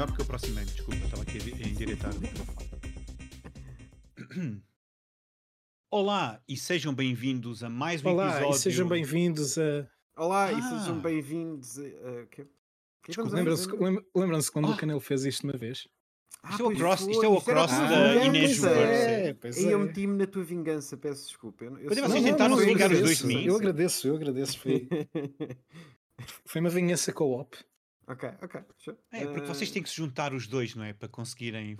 melhor porque eu aproximei-me. Desculpa, estava aqui a di- a endireitar o microfone. Olá e sejam bem-vindos a mais um Olá episódio. e sejam bem-vindos a. Olá e Ah. sejam bem-vindos a. que- que estamos a Lembram-se lembram-se quando Ah. o Canelo fez isto uma vez? Ah, Isto é o cross- foi, isto é o cross tua da. Inês. É, pois E eu é. meti-me na tua vingança, peço desculpa. Eu, eu Mas vocês tentaram eu vingar os dois agradeço, de mim? Eu agradeço, eu agradeço. Foi, foi uma vingança co-op. Ok, ok. sure. É, porque vocês têm que se juntar os dois, não é? Para conseguirem,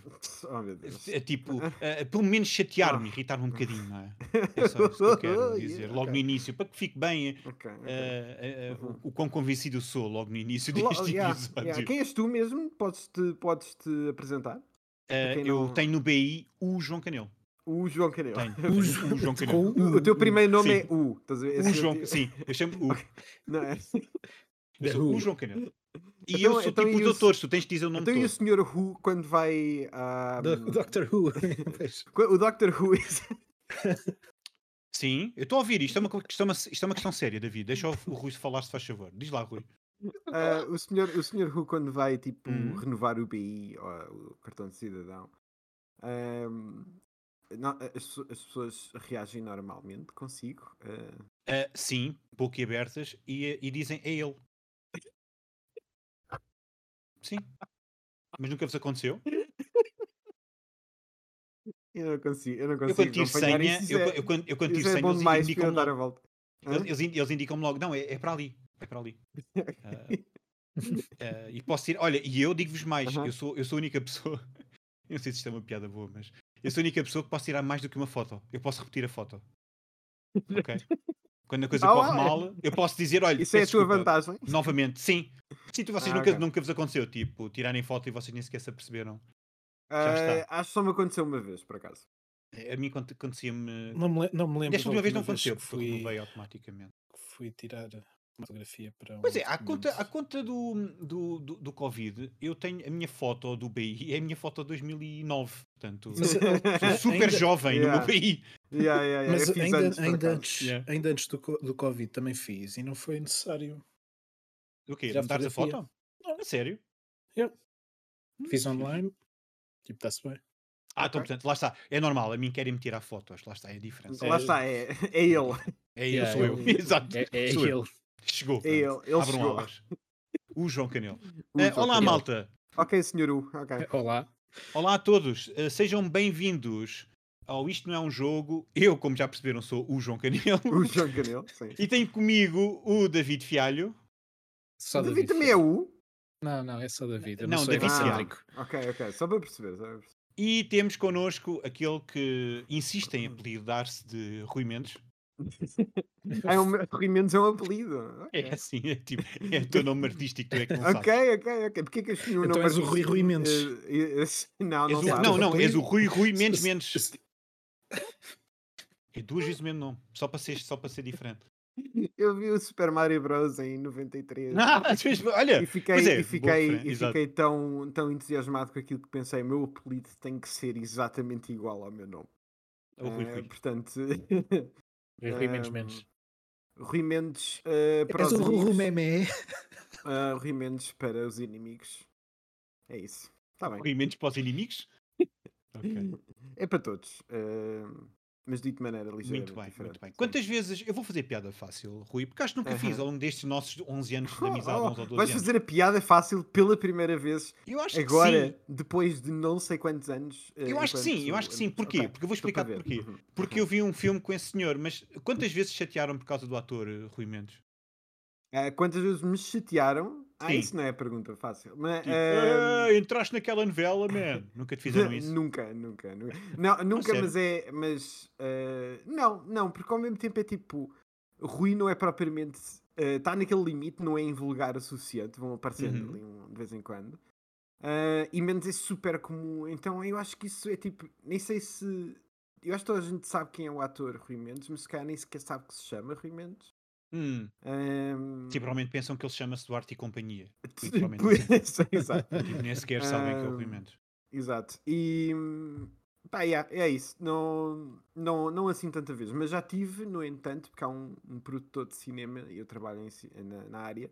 Oh meu Deus. é, tipo, eh, pelo menos chatear-me, irritar-me um bocadinho, não é? É só isso que eu quero dizer, Yeah, logo no ok. início, para que fique bem eh, Ok, ok. eh, eh, Uhum. o, o quão convencido eu sou logo no início deste yeah, episódio. yeah. Quem és tu mesmo? Podes-te podes -te apresentar? Eh, eu não- tenho no BI o João Canelo. O João Canelo. Tenho. O, João- o João Canelo. Com O, o teu primeiro nome Sim. é U. Estás a ver? O é João, teu- sim, eu chamo o. Não é? Eu sou o João Canelo. E Então- eu sou então tipo o o- doutor, tu tens de dizer o nome Então e o todo. senhor Who quando vai a. Do, Doctor Who. O Doctor Who. Sim, eu estou a ouvir. Isto é, uma, isto, é uma, isto é uma questão séria, David. Deixa o, o Rui falar, se faz favor. Diz lá, Rui. Ah, o, senhor, o senhor Who, quando vai tipo, Hum. renovar o BI, ou o cartão de cidadão, não, as, as pessoas reagem normalmente consigo. ah, Ah, sim, boca abertas e, e dizem é ele. Sim. Mas nunca vos aconteceu? eu não consigo, eu não Eu consigo quando tiro senha, isso. eu, é- eu quando, eu quando tiro é senha, eles eu indicam-me dar a logo. volta. Eles, eles in- eles indicam-me logo, não, é, é para ali. É para ali. Ah, ah, e posso tirar, olha, e eu digo-vos mais, Aham. eu, sou, eu sou a única pessoa, eu não sei se isto é uma piada boa, mas eu sou a única pessoa que posso tirar mais do que uma foto. Eu posso repetir a foto. Ok? Quando a coisa Ah, corre mal, eu posso dizer, olha, Isso é a tua vantagem. Novamente, sim. Sim, tu, vocês Ah, nunca, ok. nunca vos aconteceu, tipo, tirarem foto e vocês nem sequer se aperceberam. Está. acho que só me aconteceu uma vez, por acaso. A mim aconte- acontecia-me. Não me, não me lembro. Desta última vez não aconteceu, porque fui, renovei automaticamente. que fui tirar uma fotografia para um Pois é, à conta, à conta do, do, do, do Covid, eu tenho a minha foto do BI, é a minha foto de 2009. Portanto, Mas, sou eh, super ainda- jovem no Yeah. meu BI. Yeah, yeah, yeah, Mas ainda, anos, por ainda, antes, Yeah. ainda antes do, do Covid também fiz e não foi necessário. O quê? Tirar Mudares a foto? Não, a sério? Yeah. Hum, Fiz online, tipo, está-se bem. Ah, então, portanto, lá está. É normal, a mim querem-me tirar fotos. Lá está, é a diferença. Lá está, é, é ele. É eu, Yeah, sou eu. ele- Exato. É, é sou eu. ele. Chegou. É ele, ele Abram chegou. alas. O João Canelo. O Eh, João olá, Canelo. malta. Ok, senhor U. Ok. Olá. Olá a todos. Eh, sejam bem-vindos ao Isto Não É Um Jogo. Eu, como já perceberam, sou o João Canelo. O João Canelo, sim. E tenho comigo o David Fialho. Só O David. David também é U? Não, não, é só David. Eu Não, não, sou David egocêntrico. Ok, ok. Só para perceber. Só para perceber. E temos connosco aquele que insiste em apelidar-se de Rui Mendes. É um, Rui Mendes é um apelido. É Ok. assim, é tipo, é o teu nome artístico, tu é que não sabes. Ok, ok, ok. Porquê que este Então és o Rui Rui Mendes. não, És não o- sabe. não, não, és o Rui Rui Mendes Mendes. É duas vezes o mesmo nome, só para ser, só para ser diferente. Eu vi o Super Mario Bros. em 93. Ah, olha, E fiquei, é, e fiquei, e fiquei tão, tão entusiasmado com aquilo que pensei, o meu apelido tem que ser exatamente igual ao meu nome. É o Rui Rui. portanto, É Rui Mendes Mendes. Rui Mendes ah, para És os o Rui amigos, Memé. ah, Rui Mendes para os inimigos. É isso. Está bem. Rui Mendes para os inimigos? Ok. É para todos. ah, mas dito de maneira ligeiramente Muito bem, diferente. muito bem. Quantas vezes. Eu vou fazer piada fácil, Rui, porque acho que nunca fiz ao longo destes nossos 11 anos de Oh, amizade, oh, 11 ou 12 vais anos. fazer a piada fácil pela primeira vez Eu acho que agora, sim. depois de não sei quantos anos. ah, Eu acho que sim, eu acho que sim. amigos. Porquê? Ok, Porque eu vou estou para explicar ver. porquê. Uhum. Porque eu vi um filme com esse senhor, mas quantas vezes chatearam por causa do ator eh, Rui Mendes? Ah, quantas vezes me chatearam? Ah, isso não é a pergunta fácil. Mas, Tipo, "Ah, entraste naquela novela, man. Nunca te fizeram isso. nunca, nunca, nunca. Não, nunca, mas é. Mas. ah, não, não, porque ao mesmo tempo é tipo. Rui não é propriamente. Está naquele limite, não é invulgar o suficiente. Vão aparecendo Uhum. ali um- de vez em quando. Ah, e menos é super comum. Então eu acho que isso é tipo. Nem sei se. Eu acho que toda a gente sabe quem é o ator Rui Mendes, mas se calhar nem sequer sabe que se chama Rui Mendes. Hum, sim, provavelmente pensam que ele se chama-se Duarte e Companhia. Exato. Tipo, nem sequer sabem que é o Mendes. Exato. E, Pá, yeah, é isso. Não, não, não assim tanta vez. Mas já tive, no entanto, porque há um, um produtor de cinema, e eu trabalho em na, na área,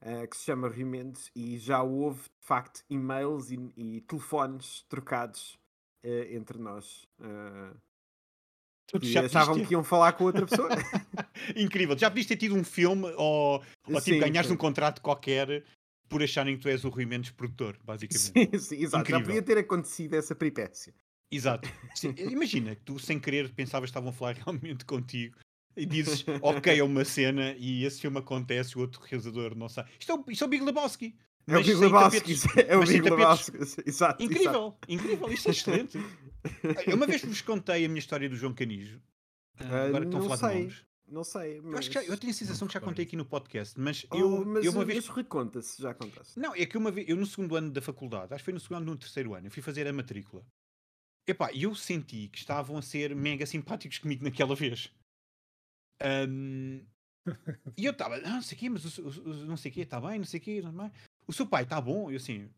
eh, que se chama Rui Mendes, e já houve, de facto, e-mails e, e telefones trocados eh, entre nós. eh, Tu que já achavam que iam falar com outra pessoa. Incrível. Já podias ter tido um filme ou, ou tipo sim. um contrato qualquer por acharem que tu és o Rui Mendes produtor, basicamente. sim, sim, exato. Já Incrível. podia ter acontecido essa peripécia. Exato. Sim, Imagina que tu, sem querer, pensavas que estavam a falar realmente contigo e dizes, ok, é uma cena e esse filme acontece e o outro realizador não sabe. Isto é o, isto é o Big Lebowski. É o Big Lebowski. É o Big. Lebowski. Exato. exato. Incrível, incrível, isto é excelente. Eu uma vez vos contei a minha história do João Canijo. Ah, agora que estão a não falar de sei, nomes. Não sei. Eu acho que eu mas- tenho a sensação que já contei aqui no podcast, mas Oh, eu, mas, eu uma vez. mas reconta-se, já contaste. Não, é que uma vez, eu no segundo ano da faculdade, acho que foi no segundo ano, no terceiro ano, eu fui fazer a matrícula. Epá, e eu senti que estavam a ser mega simpáticos comigo naquela vez. Ahm, e eu estava, ah, não sei o quê, mas o, o- o- não sei o quê, está bem, não sei o quê, não é? o seu pai está bom? Eu assim,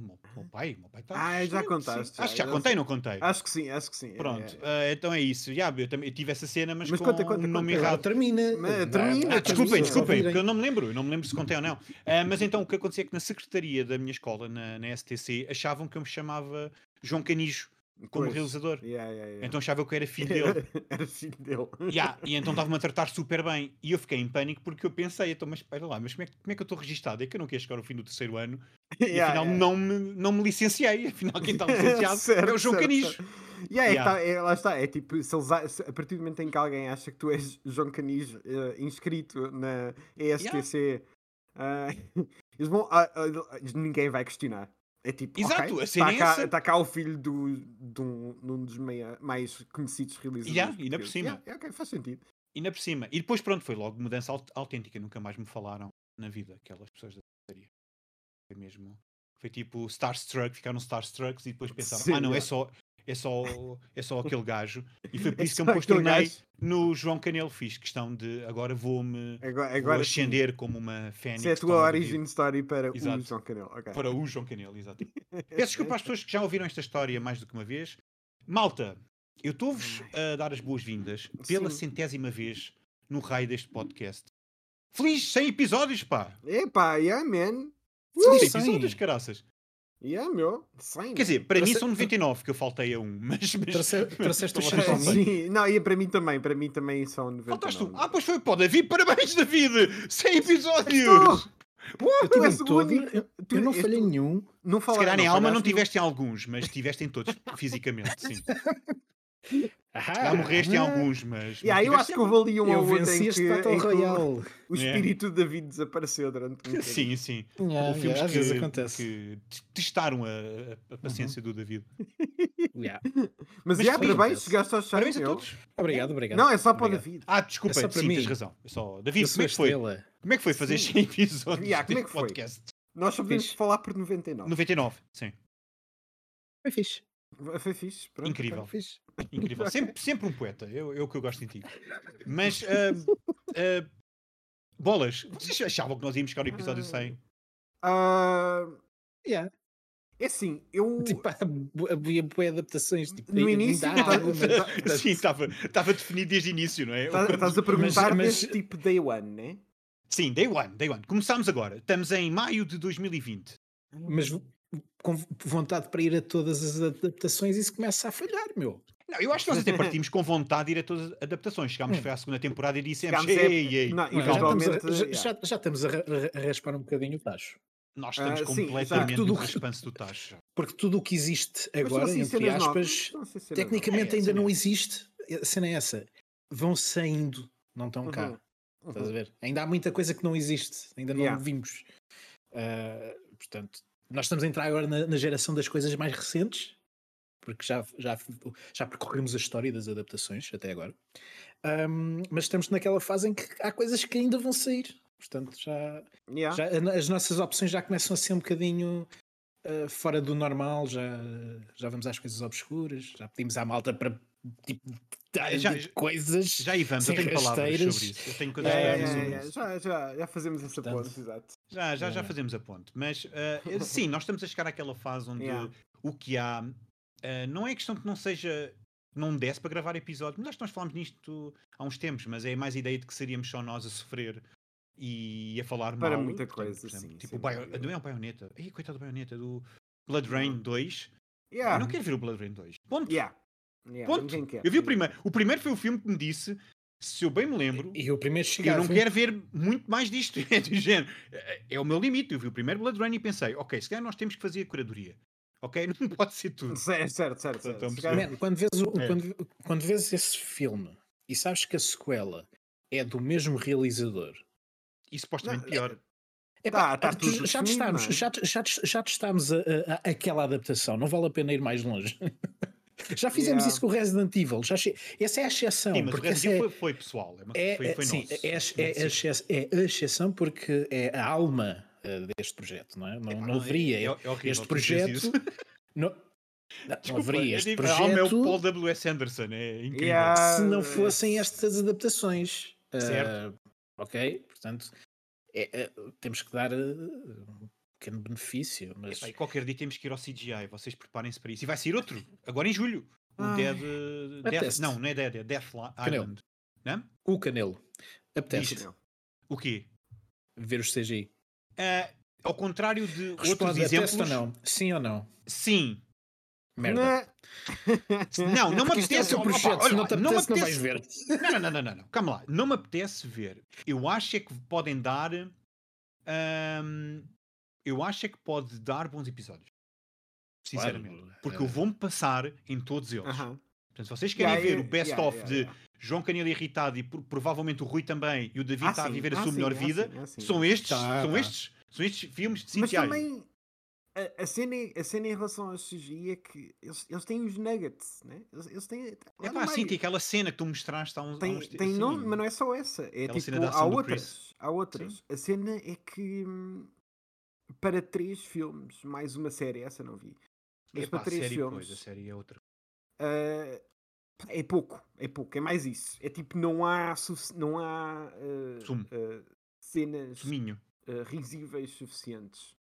meu, o meu pai, o meu pai está Ah, já contaste, já, Acho que já eu contei, sei. não contei? Acho que sim, acho que sim. é, Pronto, é. ah, então é isso. Já, eu, também, eu tive essa cena, mas, Mas com conta, conta, o nome conta. Errado. termina. Mas termina, vá, Ah, desculpem, desculpem, porque eu não me lembro, eu não me lembro se contei ou não. Ah, mas então o que acontecia é que na secretaria da minha escola, na, na STC, achavam que eu me chamava João Canijo como Pois. realizador. Yeah, yeah, yeah. Então achavam que eu era filho dele. Era filho dele. Ya, e então estava-me a tratar super bem. E eu fiquei em pânico porque eu pensei, então, mas espera lá, mas como é, que- como é que eu estou registado? É que eu não quero chegar ao fim do terceiro ano e Yeah, afinal yeah. não, me, não me licenciei. Afinal, quem está licenciado Certo, é o João certo, Canijo. certo. Yeah, é que Yeah. tá- é- lá está, é tipo, se eles, a se- a partir do momento em que alguém acha que tu és João Canijo eh, inscrito na ESTC, ah, eles vão, ah, ninguém vai questionar. É tipo, Exato, ok, a cena está é cá, essa. tá cá o filho do, de, um, de um dos meia- mais conhecidos realizadores. Yeah, ainda por cima. Yeah, yeah, ok, faz sentido. E ainda por cima. E depois, pronto, foi logo mudança aut- autêntica. Nunca mais me falaram na vida, aquelas pessoas da secretaria. Foi mesmo. Foi tipo Starstruck, ficaram Starstrucks e depois pensaram: Sim, ah, não, é yeah. só, é, só, é só aquele gajo. E foi por É isso que eu me gajo. no João Canelo. Fiz questão de agora vou-me Agora, vou agora sim. ascender como uma fênix. Isso é a tua origin story para Exato. o João Canelo. ok. Para o João Canelo, exato. Peço desculpa às pessoas que já ouviram esta história mais do que uma vez. Malta, eu estou-vos a dar as boas-vindas pela Sim. centésima vez no raio deste podcast. Feliz 100 episódios, pá! Epá, yeah, man. Feliz cem. episódios, caraças! Yeah, meu. 100. Quer dizer, para mim Trouxe- são 99, que eu faltei a um, mas... mas Trouxe- trouxeste também? bem? Sim, não, e para mim também, para mim também são 99. Faltaste um. Ah, pois foi para o David, parabéns, David! 100 episódios! Estou! Eu o todo, eu, Tu- eu não falhei nenhum. Não Se calhar em alma não tiveste em alguns, mas tiveste em todos, fisicamente, sim. Ah, Já morreste em ah, alguns, mas... Yeah, eu acho que houve ali um ou outro em que, Battle em o- Royale. o Yeah. espírito de David desapareceu durante um bocadinho. Sim, sim. Yeah, Ou filmes yeah, às que, vezes acontece. que testaram a, a- a paciência do David. Yeah. Mas, Mas yeah, sim, parabéns, chegaste aos 100, Parabéns a todos. Obrigado, obrigado. Não, é só para o. David. Ah, desculpa, É só para sim, mim. tens razão. É só... David, como é que foi? estrela. Como é que foi fazer Sim. 100 episódios Yeah, como é deste que foi? podcast? Nós só podemos falar por 99. 99, sim. Foi fixe. Foi fixe. Incrível. Foi fixe. Incrível. Sempre, sempre um poeta. É, o- é o que eu gosto em ti. Mas, ah, ah, bolas, vocês achavam que nós íamos chegar ao episódio 100? Ah, Yeah. é assim, eu. Tipo, havia boas adaptações. Tipo, No início, tá- mas- tá- Sim, estava estava definido desde o início, não é? tá- Estás a perguntar mas- desse tipo day one, né? Sim, day one, day one. Começámos agora. Estamos em maio de 2020. mas com vontade para ir a todas as adaptações isso começa a falhar, meu. Não, eu acho que nós até partimos com vontade de ir a todas as adaptações. Chegámos Hum. foi à segunda temporada e dissemos: Chegámos a- ei, ei, Não, Não, já, estamos a, já, já- já estamos a, a raspar um bocadinho o tacho. nós estamos Ah, sim, completamente. Tudo no respanso do tacho. Porque tudo o que existe agora, assim entre aspas, assim tecnicamente É, ainda não existe. A cena é essa. Vão saindo, não estão novas. cá. Uhum, Estás a uhum. ver? Ainda há muita coisa que não existe, ainda não Yeah. vimos. Ah, portanto, nós estamos a entrar agora na, na geração das coisas mais recentes, porque já, já, já percorremos a história das adaptações até agora. Ahm, mas estamos naquela fase em que há coisas que ainda vão sair. Portanto, já, Yeah. já- as nossas opções já começam a ser um bocadinho ah, fora do normal, já, já vamos às coisas obscuras, já pedimos à malta para tipo, dar Já- já- coisas. Já aí vamos, eu Sem tenho palavras rasteiras. sobre isso. Eu tenho coisas É, é, é, sobre é, isso. Já, já, já fazemos essa Portanto, ponte, exato. Já, já, já É. fazemos a ponte. Mas ah, sim, nós estamos a chegar àquela fase onde Yeah. o que há ah, não é questão que não seja. Não desse para gravar episódio. Nós falámos nisto há uns tempos, mas é mais a ideia de que seríamos só nós a sofrer e a falar Para mal. muita Portanto, coisa, por exemplo, sim, Tipo, sem o Bio- não é o Bayonetta. Ih, coitado do Bayonetta, do Blood Rain Não. 2. Yeah. Eu não quero ver o Blood Rain 2. Ponto. Yeah. Yeah, Ponto. Eu vi o primeiro. O primeiro foi o filme que me disse, se eu bem me lembro, E o primeiro eu não quero ver muito mais disto. É do género. É- É o meu limite. Eu vi o primeiro Blood Rain e pensei, ok, se calhar nós temos que fazer a curadoria. Ok? Não pode ser tudo. Certo, certo, certo. certo. Man, quando, vês o- É. quando, quando vês esse filme e sabes que a sequela é do mesmo realizador. E supostamente Não, pior. Epá, Tá- tá tudo já, não é? já, já, já testámos a, a- a- aquela adaptação, não vale a pena ir mais longe. já fizemos Yeah. isso com o Resident Evil. Já che- Essa é a exceção. Sim, mas o porque Resident essa Evil é, foi, foi pessoal. É, uma- é, foi, é- foi sim, nosso. é, a- é, a exce- é a exceção porque é a alma eh, deste projeto, não é? Não, não haveria é- é este projeto. Não, não, não Desculpa, haveria este alma é o projeto Paul W.S. Anderson. É incrível. Yeah. se não Ah, fossem estas adaptações. Certo. Ah, ok? Portanto, é- é, temos que dar ah, um pequeno benefício. Mas Epá, e qualquer dia temos que ir ao CGI. Vocês preparem-se para isso. E vai sair outro. Agora em julho. O Ai. Dead, uh, Death. Não, não é Dead, é Death. Island. Não? o Canelo apetece. O quê? ver os CGI. Ah, ao contrário de outros Responde, apetece exemplos. ou não? Sim ou não? Sim. Merda. Não, não me apetece. opa, olha não lá, te não me apetece, não vais apetece- ver. Não, não, não, não, não. Calma lá. Não me apetece ver. Eu acho é que podem dar. eu acho é que pode dar bons episódios. Sinceramente. Claro, Porque eu vou-me passar em todos eles. Aham. Portanto, se vocês querem Yeah, ver yeah, o best-of yeah, de yeah, João Canelo irritado e pro- provavelmente o Rui também, e o David Ah, está a sim, viver a ah, sua sim, melhor ah, vida, sim, ah, sim. são estes, Tá, são tá. estes, são estes filmes de Mas também a, a cena, a cena em relação ao CGI é que eles, eles têm os nuggets, né? Eles, eles têm. É pá, sim, tem aquela cena que tu mostraste há uns, há Tem, uns tem sim. nome, mas não é só essa. É tipo, há outras. Há outras. A cena é que hum, para três filmes, mais uma série, essa não vi. Mas Epá, para três série, filmes. pois, a série é outra. ah, é pouco, é pouco, é mais isso. É tipo, não há, não há Sumo. ah, cenas ah, risíveis suficientes.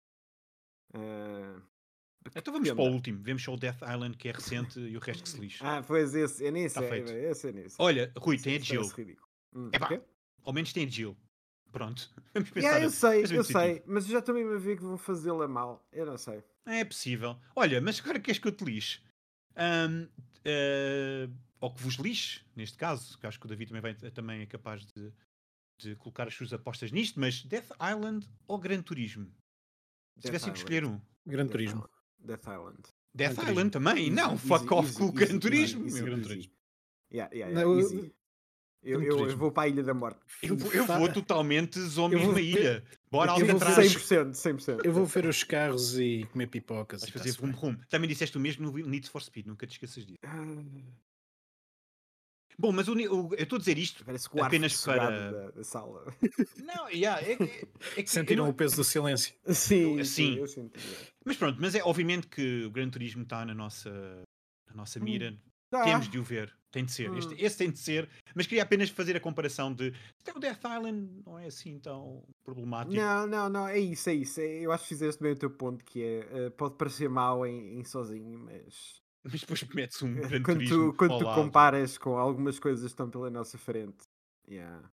Então vamos para o último. Vemos só o Death Island, que é recente, e o resto que se lixa. ah, pois esse, é nesse, Tá é, feito. esse é nesse. Olha, Rui, Esse- tem a Jill. Hum, Epá, o quê? Ao menos tem a Jill. Pronto. Vamos pensar. Yeah, eu sei, eu um sei, mas já estou mesmo a ver que vão fazê-la mal. Eu não sei. É possível. Olha, mas agora queres que eu te lixe? Ahm, eh, ou que vos lixe, neste caso, que acho que o David também, vai, também é capaz de, de colocar as suas apostas nisto, mas Death Island ou Gran Turismo? Se tivessem que escolher um. Gran Death Turismo. Death Island. Death Gran Island também? Easy, não, easy, fuck off easy, com o Gran Turismo. easy. Gran. Turismo. Yeah, yeah, Não, yeah, eu- easy. Eu, eu, eu Turismo. vou para a Ilha da Morte. Eu, vou- eu vou totalmente zombie Eu vou numa ver- ilha. Bora eu ali atrás. ver 100%, 100%. Eu vou ver os carros e comer pipocas. Vais e fazer rum rum. Também disseste o mesmo no Need for Speed, nunca te esqueças disso. Ah, Bom, mas o o- eu estou a dizer isto Parece que o ar Apenas para- da, da sala. Não, yeah, é, que- é que Sentiram não- o peso do silêncio. sim, Sim. sim, eu senti. yeah. Mas pronto, mas é obviamente que o Gran Turismo está na nossa, na nossa mira. Tá. Temos de o ver. Tem de ser. Este, Hum. esse tem de ser. Mas queria apenas fazer a comparação de até o Death Island não é assim tão problemático. Não, não, não, é isso, é isso. É- Eu acho que fizeste bem o teu ponto, que é, eh, pode parecer mau em, em sozinho, mas Mas depois metes um Gran quando Turismo tu, quando tu lado. comparas com algumas coisas que estão pela nossa frente, yeah.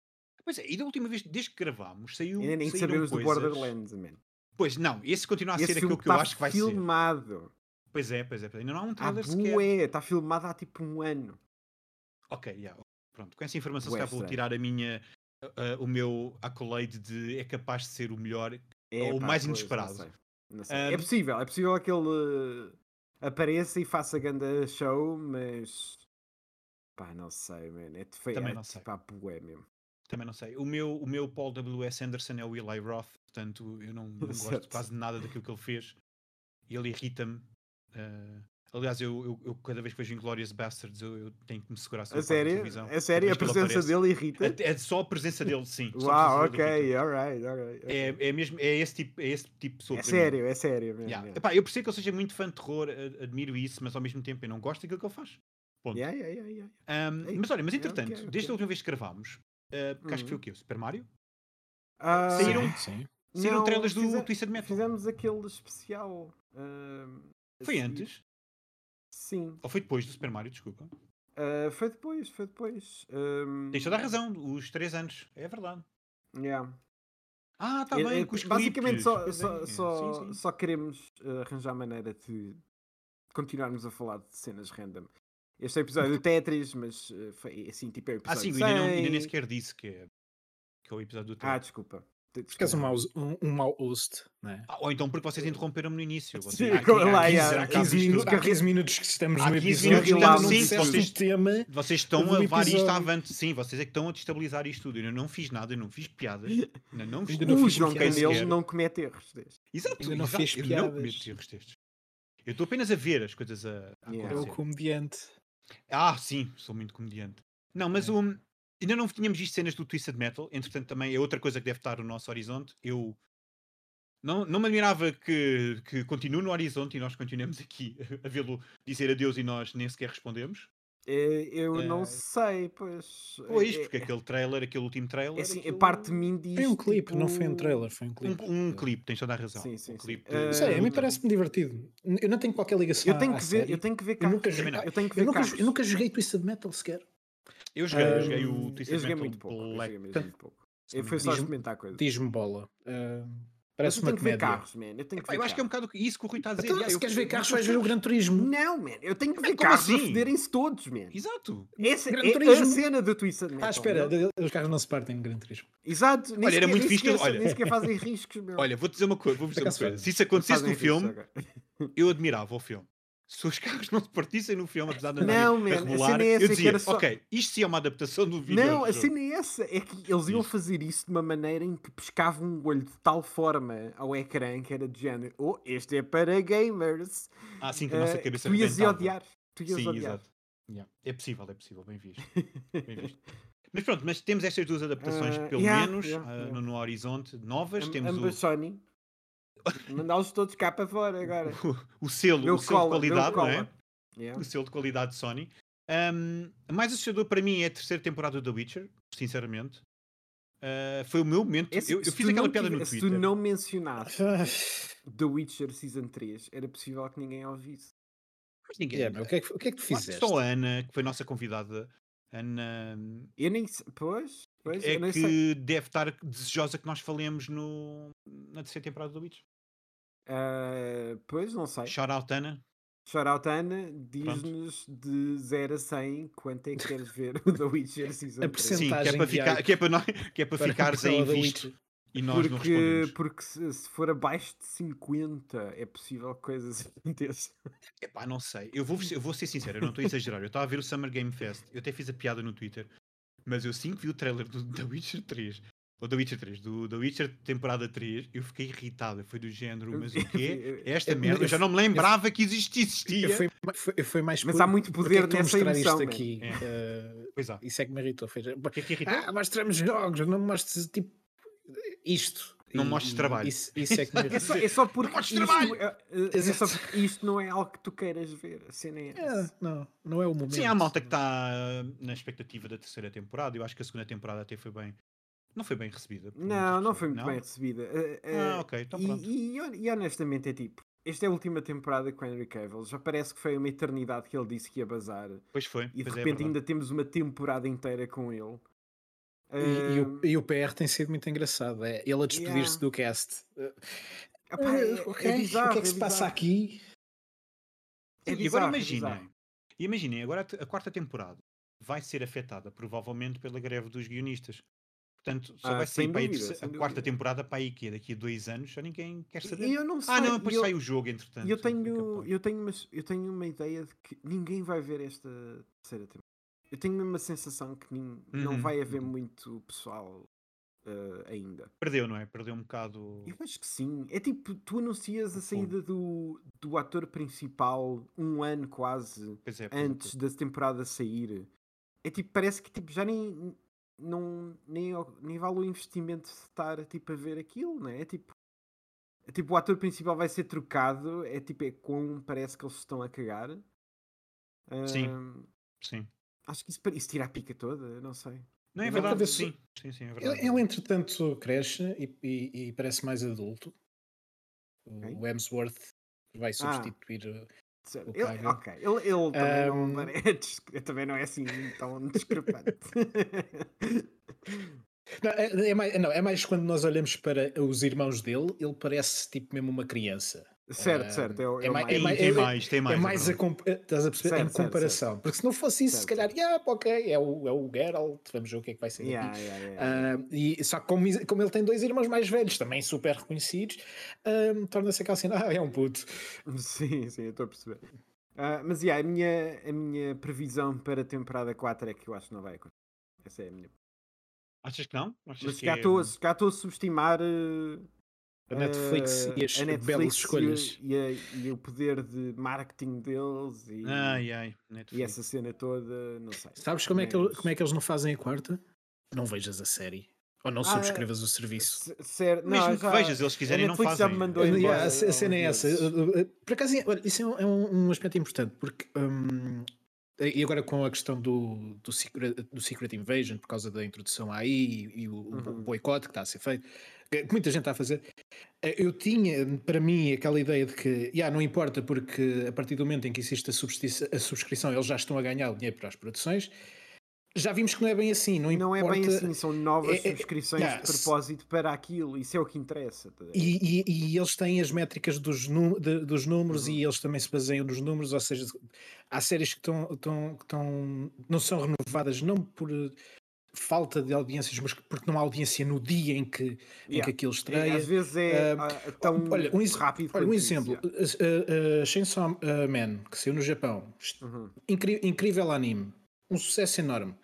Pois é, e da última vez, desde que gravámos, saiu. ainda nem sabemos do Borderlands, man. Pois não, esse continua a Esse ser aquilo que eu acho que vai ser. filmado. Pois é, pois é. pois é. Ainda não há um trailer sequer. bué, está filmado há tipo um ano. Ok, yeah. pronto. Com essa informação, se Bué calhar vou tirar a minha, a- o meu accolade de é capaz de ser o melhor. É, Ou pá, mais pois, inesperado. Não sei. Não sei. Ahm, É possível, é possível que ele eh, apareça e faça ganda show, mas pá, não sei, man. É feio. Também é, não sei. Pá, bué mesmo. Também não sei. O meu, o meu Paul W.S. Anderson é o Eli Roth, portanto eu não, não gosto quase nada daquilo que ele fez. Ele irrita-me. eh, aliás, eu, eu, eu cada vez que vejo Inglorious Bastards eu, eu tenho que me segurar sobre A sério? televisão. A sério? A presença dele irrita? É, é só a presença dele, sim. Uau, ok, alright, alright. ok. É, é mesmo, é esse tipo, é esse tipo de pessoa. É para mim. sério, é sério. mesmo, Yeah. yeah. Epá, eu percebo que ele seja muito fã de terror, admiro isso, mas ao mesmo tempo eu não gosto daquilo que ele faz. Ponto. Yeah, yeah, yeah, yeah. Ahm, Ei, mas olha, mas é, entretanto, ok. desde a última vez que gravámos, uh, que acho que foi o Uhum. quê? O Super Mario? Ah, Saíram- Sim, sim. Saíram não, trailers do Twisted Metal. Fizemos aquele especial. ahm, Foi a seguir. antes? Sim. Ou foi depois do Super Mario, desculpa. Uh, foi depois, foi depois. Um, Tens toda a razão, os 3 anos, é verdade. yeah. Ah, está É- bem, é- com os basicamente clipes, só, pois só, é, só, sim, sim. só queremos uh, arranjar maneira de continuarmos a falar de cenas random. Este é o episódio do Tetris, mas foi assim, tipo é o Ah, episódio sim, ainda, não, ainda nem 100. sequer disse que é, que é o episódio do Ah, tempo. desculpa. És um um, um mau host, não é? Ah, ou então porque vocês interromperam-me no início. Vocês, há, com- há lá, 15, yeah, há Há 15 15, minutos, minutos, há carre- 15 minutos que estamos no 15 episódio minutos que e não sim, vocês- o tema. Vocês estão a levar isto avante. Sim, vocês é que estão a destabilizar isto tudo. Eu não fiz nada, eu não fiz piadas. Ainda não fiz Ainda não o fiz João piadas sequer. não comete erros destes. Exato, Ainda não exato, fez eu não piadas. cometo erros destes. Eu estou apenas a ver as coisas a, a Yeah. O acontecer. comediante. Ah, sim, sou muito comediante. Não, mas É. um, ainda não tínhamos visto cenas do Twisted Metal, entretanto também é outra coisa que deve estar no nosso horizonte. Eu não, não me admirava que, que continue no horizonte e nós continuemos aqui a vê-lo dizer adeus e nós nem sequer respondemos. Eh, Eu não Eh, sei, pois. Pois, é- porque é- aquele trailer, aquele último trailer. é assim, a aquilo- parte de mim diz. Foi um clipe, não foi um tipo, trailer, foi um clipe. Um, um clipe, tens toda a razão. Sim, sim, um sim. clipe Eh, Não sei, a mim parece-me divertido. Eu não tenho qualquer ligação Eu tenho que ver, série. eu tenho que ver Eu nunca joguei- nunca, eu nunca joguei Twisted Metal sequer. Eu joguei, eu Ah, joguei o eu Twisted Eu joguei Metal muito pouco. Eu Black. joguei mesmo Portanto, muito pouco. Eu fui só experimentar coisas. Diz-me bola. Ah, Mas parece eu uma tenho que ver comédia. carros, man. Eu tenho que ver eu acho que é um bocado isso que o Rui está a dizer. Então, se eu- queres ver eu- carros, eu- vais ver o Gran Turismo. Não, man. Eu tenho que ver como carros a assim? foderem-se todos, man. Exato. Essa Gran é a Turismo. cena do Twisted Metal. Ah, espera, os carros não se partem no Gran Turismo. Exato. Olha, era muito sequer- olha. Nem sequer fazem riscos, meu. Olha, vou-te dizer uma coisa, vou-vos dizer uma coisa. Se isso acontecesse no filme, eu admirava o filme. Se os carros não se partissem no filme, apesar de Não, man, a a cena é essa, eu que dizia, era só- ok, isto sim é uma adaptação do vídeo. Não, a cena é essa. É que eles iam fazer isso de uma maneira em que pescavam um olho de tal forma ao ecrã que era de género. Oh, este é para gamers. Ah, sim, que a nossa Eh, cabeça tu ias odiar. Tu ias Sim, odiar. exato. Yeah. É possível, é possível, bem visto. Bem visto. Mas pronto, mas temos estas duas adaptações, Ah, pelo yeah, menos, yeah, ah, yeah. No, no horizonte, novas. Am- temos ambas Sony. Mandá-los todos cá para fora agora. o, o selo, Deu o selo cola, de qualidade, não é? Yeah. o selo de qualidade de Sony. Um, a mais assustador para mim é a terceira temporada do The Witcher, sinceramente. Uh, foi o meu momento. É se- eu eu fiz aquela piada no tive- Se Twitter. tu não mencionasse Ah, The Witcher Season 3, era possível que ninguém a ouvisse. Mas ninguém. yeah, meu, o, que é que, o que é que tu fizeste? Só a Ana, que foi a nossa convidada, Ana, Eu nem sei. Pois, pois é que sei. deve estar desejosa que nós falemos no, na terceira temporada do Witcher. Ah, pois, não sei. Shout out, Ana. Ana, diz-nos de 0 a 100 quanto é que queres ver o The Witcher Season A 3. Sim, que é para, ficar, que é para, nós, que é para, para ficares em da visto e nós não Porque, respondemos. porque se, se for abaixo de 50 é possível que coisas aconteçam. Epá, não sei. Eu vou, eu vou ser sincero, eu não estou a exagerar. Eu estava a ver o Summer Game Fest, eu até fiz a piada no Twitter, mas eu sim vi o trailer do The Witcher 3, ou The Witcher 3, do The Witcher temporada 3, eu fiquei irritado. Foi do género, mas o quê? Esta merda, eu já não me lembrava que isto Eu existia. fui, foi, foi mais Mas por- há muito é poder que tu nessa mostrar emoção, isto aqui. É. eh, Pois há. isso é que me irritou. Foi, O que é que irritou? ah, mostramos jogos, não mostres tipo isto. Não mostres trabalho. Isso, isso é que me É só, é só porque mostres isto, trabalho! é, é- é só porque isto não é algo que tu queiras ver. A cena é É, não, não é o momento. Sim, há malta que está na expectativa da terceira temporada. Eu acho que a segunda temporada até foi bem. Não foi bem recebida. Não, não foi muito bem recebida. Eh, eh, Ah, ok, então pronto. e, e, e honestamente é tipo, esta é a última temporada com Henry Cavill. Já parece que foi uma eternidade que ele disse que ia bazar. Pois foi. E de pois é, repente ainda temos uma temporada inteira com ele. E, e o, Eh, e o PR tem sido muito engraçado. É ele a despedir-se Yeah. do cast. Eh, epá, é, é ok, bizarro, o que é que é se passa aqui? É e bizarro, agora é imaginem, imaginem, agora a a quarta temporada vai ser afetada provavelmente pela greve dos guionistas. Portanto, só Ah, vai sair para a, dúvida, terceira- sem a quarta dúvida. temporada para aí que é daqui a dois anos, já ninguém quer saber. E eu não sei. ah, não, depois eu, sai o jogo, entretanto. eu é tenho, eu, tenho uma, eu tenho uma ideia de que ninguém vai ver esta terceira temporada. Eu tenho mesmo a sensação que não Uhum, vai haver uhum. muito pessoal eh, ainda. Perdeu, não é? Perdeu um bocado. Eu acho que sim. É tipo, tu anuncias a saída do, do ator principal um ano quase é, é, antes da temporada sair. É tipo, parece que tipo, já nem, não, nem, nem vale o investimento de estar tipo, a ver aquilo, não é? É tipo, é tipo, o ator principal vai ser trocado, é tipo, é como parece que eles estão a cagar. Sim. Ahm, Sim. Acho que isso, isso tira a pica toda, não sei. Não é verdade? ver se- Sim, sim, sim, é verdade. Ele, ele, entretanto, cresce e, e- e parece mais adulto. O- Ok. O Hemsworth vai substituir uh, Certo. O Ele, ok, ele, ele também, Um, não, é também não é assim tão discrepante. Não, é, é mais, não, é mais quando nós olhamos para os irmãos dele, ele parece tipo mesmo uma criança. Certo, Ah, certo. É, o- é é o mais- Tem, mais- tem é- mais, tem mais. é mais a, eh, estás a perceber? Certo, em certo, comparação. Porque se não fosse isso, se Certo, calhar, yeah, ok, é o, é o Geralt, vamos ver o que é que vai ser. Yeah, yeah, yeah. Ah, e só que como, como ele tem dois irmãos mais velhos, também super reconhecidos, ah, torna-se aquela cena, ah, é um puto. Sim, sim, eu estou a perceber. Ah, mas yeah, a, minha, a minha previsão para a temporada 4 é que eu acho que não vai acontecer. Essa é a minha. Achas que não? Achas Mas que cá é- estou a- cá estou a subestimar eh, A Netflix eh, e as a belas Netflix escolhas. E, a- e o poder de marketing deles e, Ai, ai, e Netflix. essa cena toda, não sei. Sabes como é, que como é que eles não fazem a quarta? Não vejas a série. Ou não Ah, subscrevas o serviço. Se- ser- não, Mesmo que já- vejas, eles quiserem a não Netflix já fazem. me mandou Yeah, embora a, a cena é essa. vezes. Por acaso, olha, isso é um, é um- aspecto importante, porque. hum, e agora com a questão do, do, secret, do Secret Invasion, por causa da introdução aí e, e o, o Uhum. boicote que está a ser feito, que muita gente está a fazer, eh, eu tinha para mim aquela ideia de que yeah, não importa, porque a partir do momento em que existe a, a subscrição, eles já estão a ganhar o dinheiro para as produções. Já vimos que não é bem assim, não, Não é importa. bem assim, são novas é- é- subscrições yeah, de propósito para aquilo, isso é o que interessa. tá? E, e- e eles têm as métricas dos, de- dos números Uhum. e eles também se baseiam nos números, ou seja, há séries que, estão, que não são renovadas não por falta de audiências, mas porque não há audiência no dia em que, em Yeah. que aquilo estreia. às vezes é ah, tão olha, um, rápido olha, um quanto isso, exemplo, yeah. uh, uh, Chainsaw uh, Man, que saiu no Japão, Uhum. incri- incrível anime, um sucesso enorme.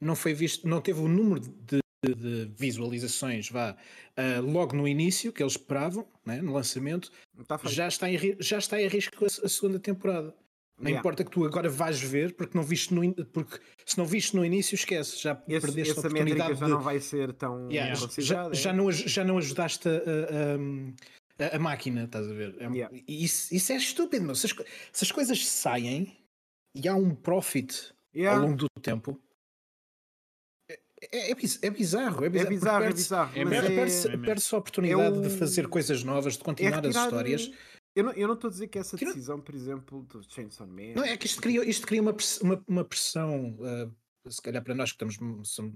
Não foi visto, não teve o número de, de- de visualizações, vá, uh, logo no início que eles esperavam, né, no lançamento, Tá já está em, já está em risco a, a segunda temporada. Não Yeah. importa que tu agora vais ver, porque não viste no in- porque se não viste no início, esquece, já Esse- perdeste a essa métrica oportunidade já de, não vai ser tão Yeah, já, já é? não, já não ajudaste a, a- a- a máquina, estás a ver? É Yeah. isso, isso é estúpido, meu. Se as, se as coisas saem e há um profit Yeah. ao longo do tempo, é, é, é biz- é bizarro. É É bizarro, bizarro, é perde-se- bizarro. é é- perde-se é perde-se a oportunidade de o- fazer coisas novas, de é continuar as histórias. Eu não eu não estou a dizer que essa decisão, por exemplo, do Chainsaw Man. Não, é que isto cria, isto cria uma, uma, uma pressão, ah, se calhar para nós que estamos, somos,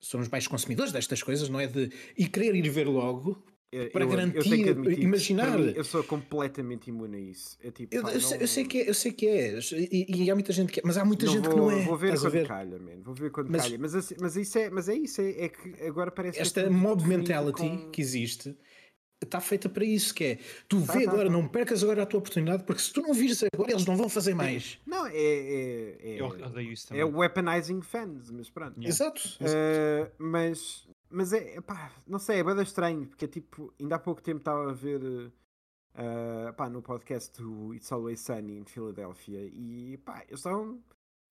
somos mais consumidores destas coisas, não é? De e querer ir ver logo. Para eu, eu tenho garantir, que admitir, imaginar. mim, eu sou completamente imune a isso. É tipo, Eu, pá, eu sei, eu não- sei que é, eu sei que é, e, e há muita gente que é, mas há muita não gente vou, que não é. Vou ver quando ver? calha, man. Vou ver quando Mas- calha. Mas, assim- mas isso é, mas é isso, é, é que agora parece que é Esta mob mentality com- que existe está feita para isso, que é tu Tá, vê tá, agora, tá. não percas agora a tua oportunidade, porque se tu não vires agora, eles não vão fazer mais. Não, é. É, é, Eu odeio isso é também. weaponizing fans, mas pronto. Yeah. Exato. Uh, mas, mas é, pá, não sei, é bem estranho, porque é tipo, ainda há pouco tempo estava a ver uh, pá, no podcast do It's Always Sunny em Filadélfia e pá, eles estavam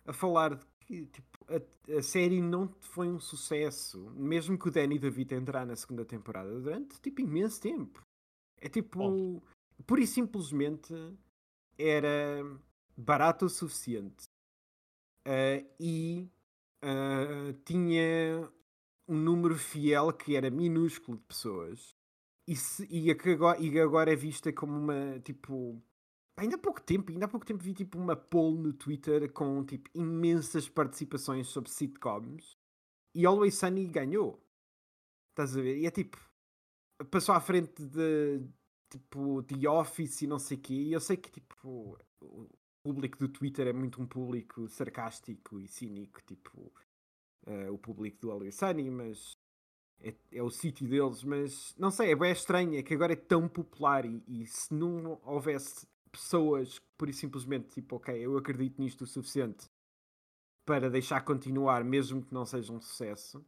a falar de que tipo, a, a série não foi um sucesso, mesmo que o Danny DeVito entrar na segunda temporada durante tipo imenso tempo. É tipo, Óbvio. pura e simplesmente era barato o suficiente uh, e uh, tinha um número fiel que era minúsculo de pessoas e, se, e, agora, e agora é vista como uma tipo ainda há pouco tempo ainda há pouco tempo vi tipo uma poll no Twitter com tipo imensas participações sobre sitcoms e Always Sunny ganhou. Estás a ver? e é tipo passou à frente de tipo The Office e não sei o quê. E eu sei que tipo o público do Twitter é muito um público sarcástico e cínico tipo uh, o público do Always Sunny, mas é, é o sítio deles, mas não sei, é bem estranho, é que agora é tão popular e, e se não houvesse pessoas que por e simplesmente tipo, ok, eu acredito nisto o suficiente para deixar continuar, mesmo que não seja um sucesso,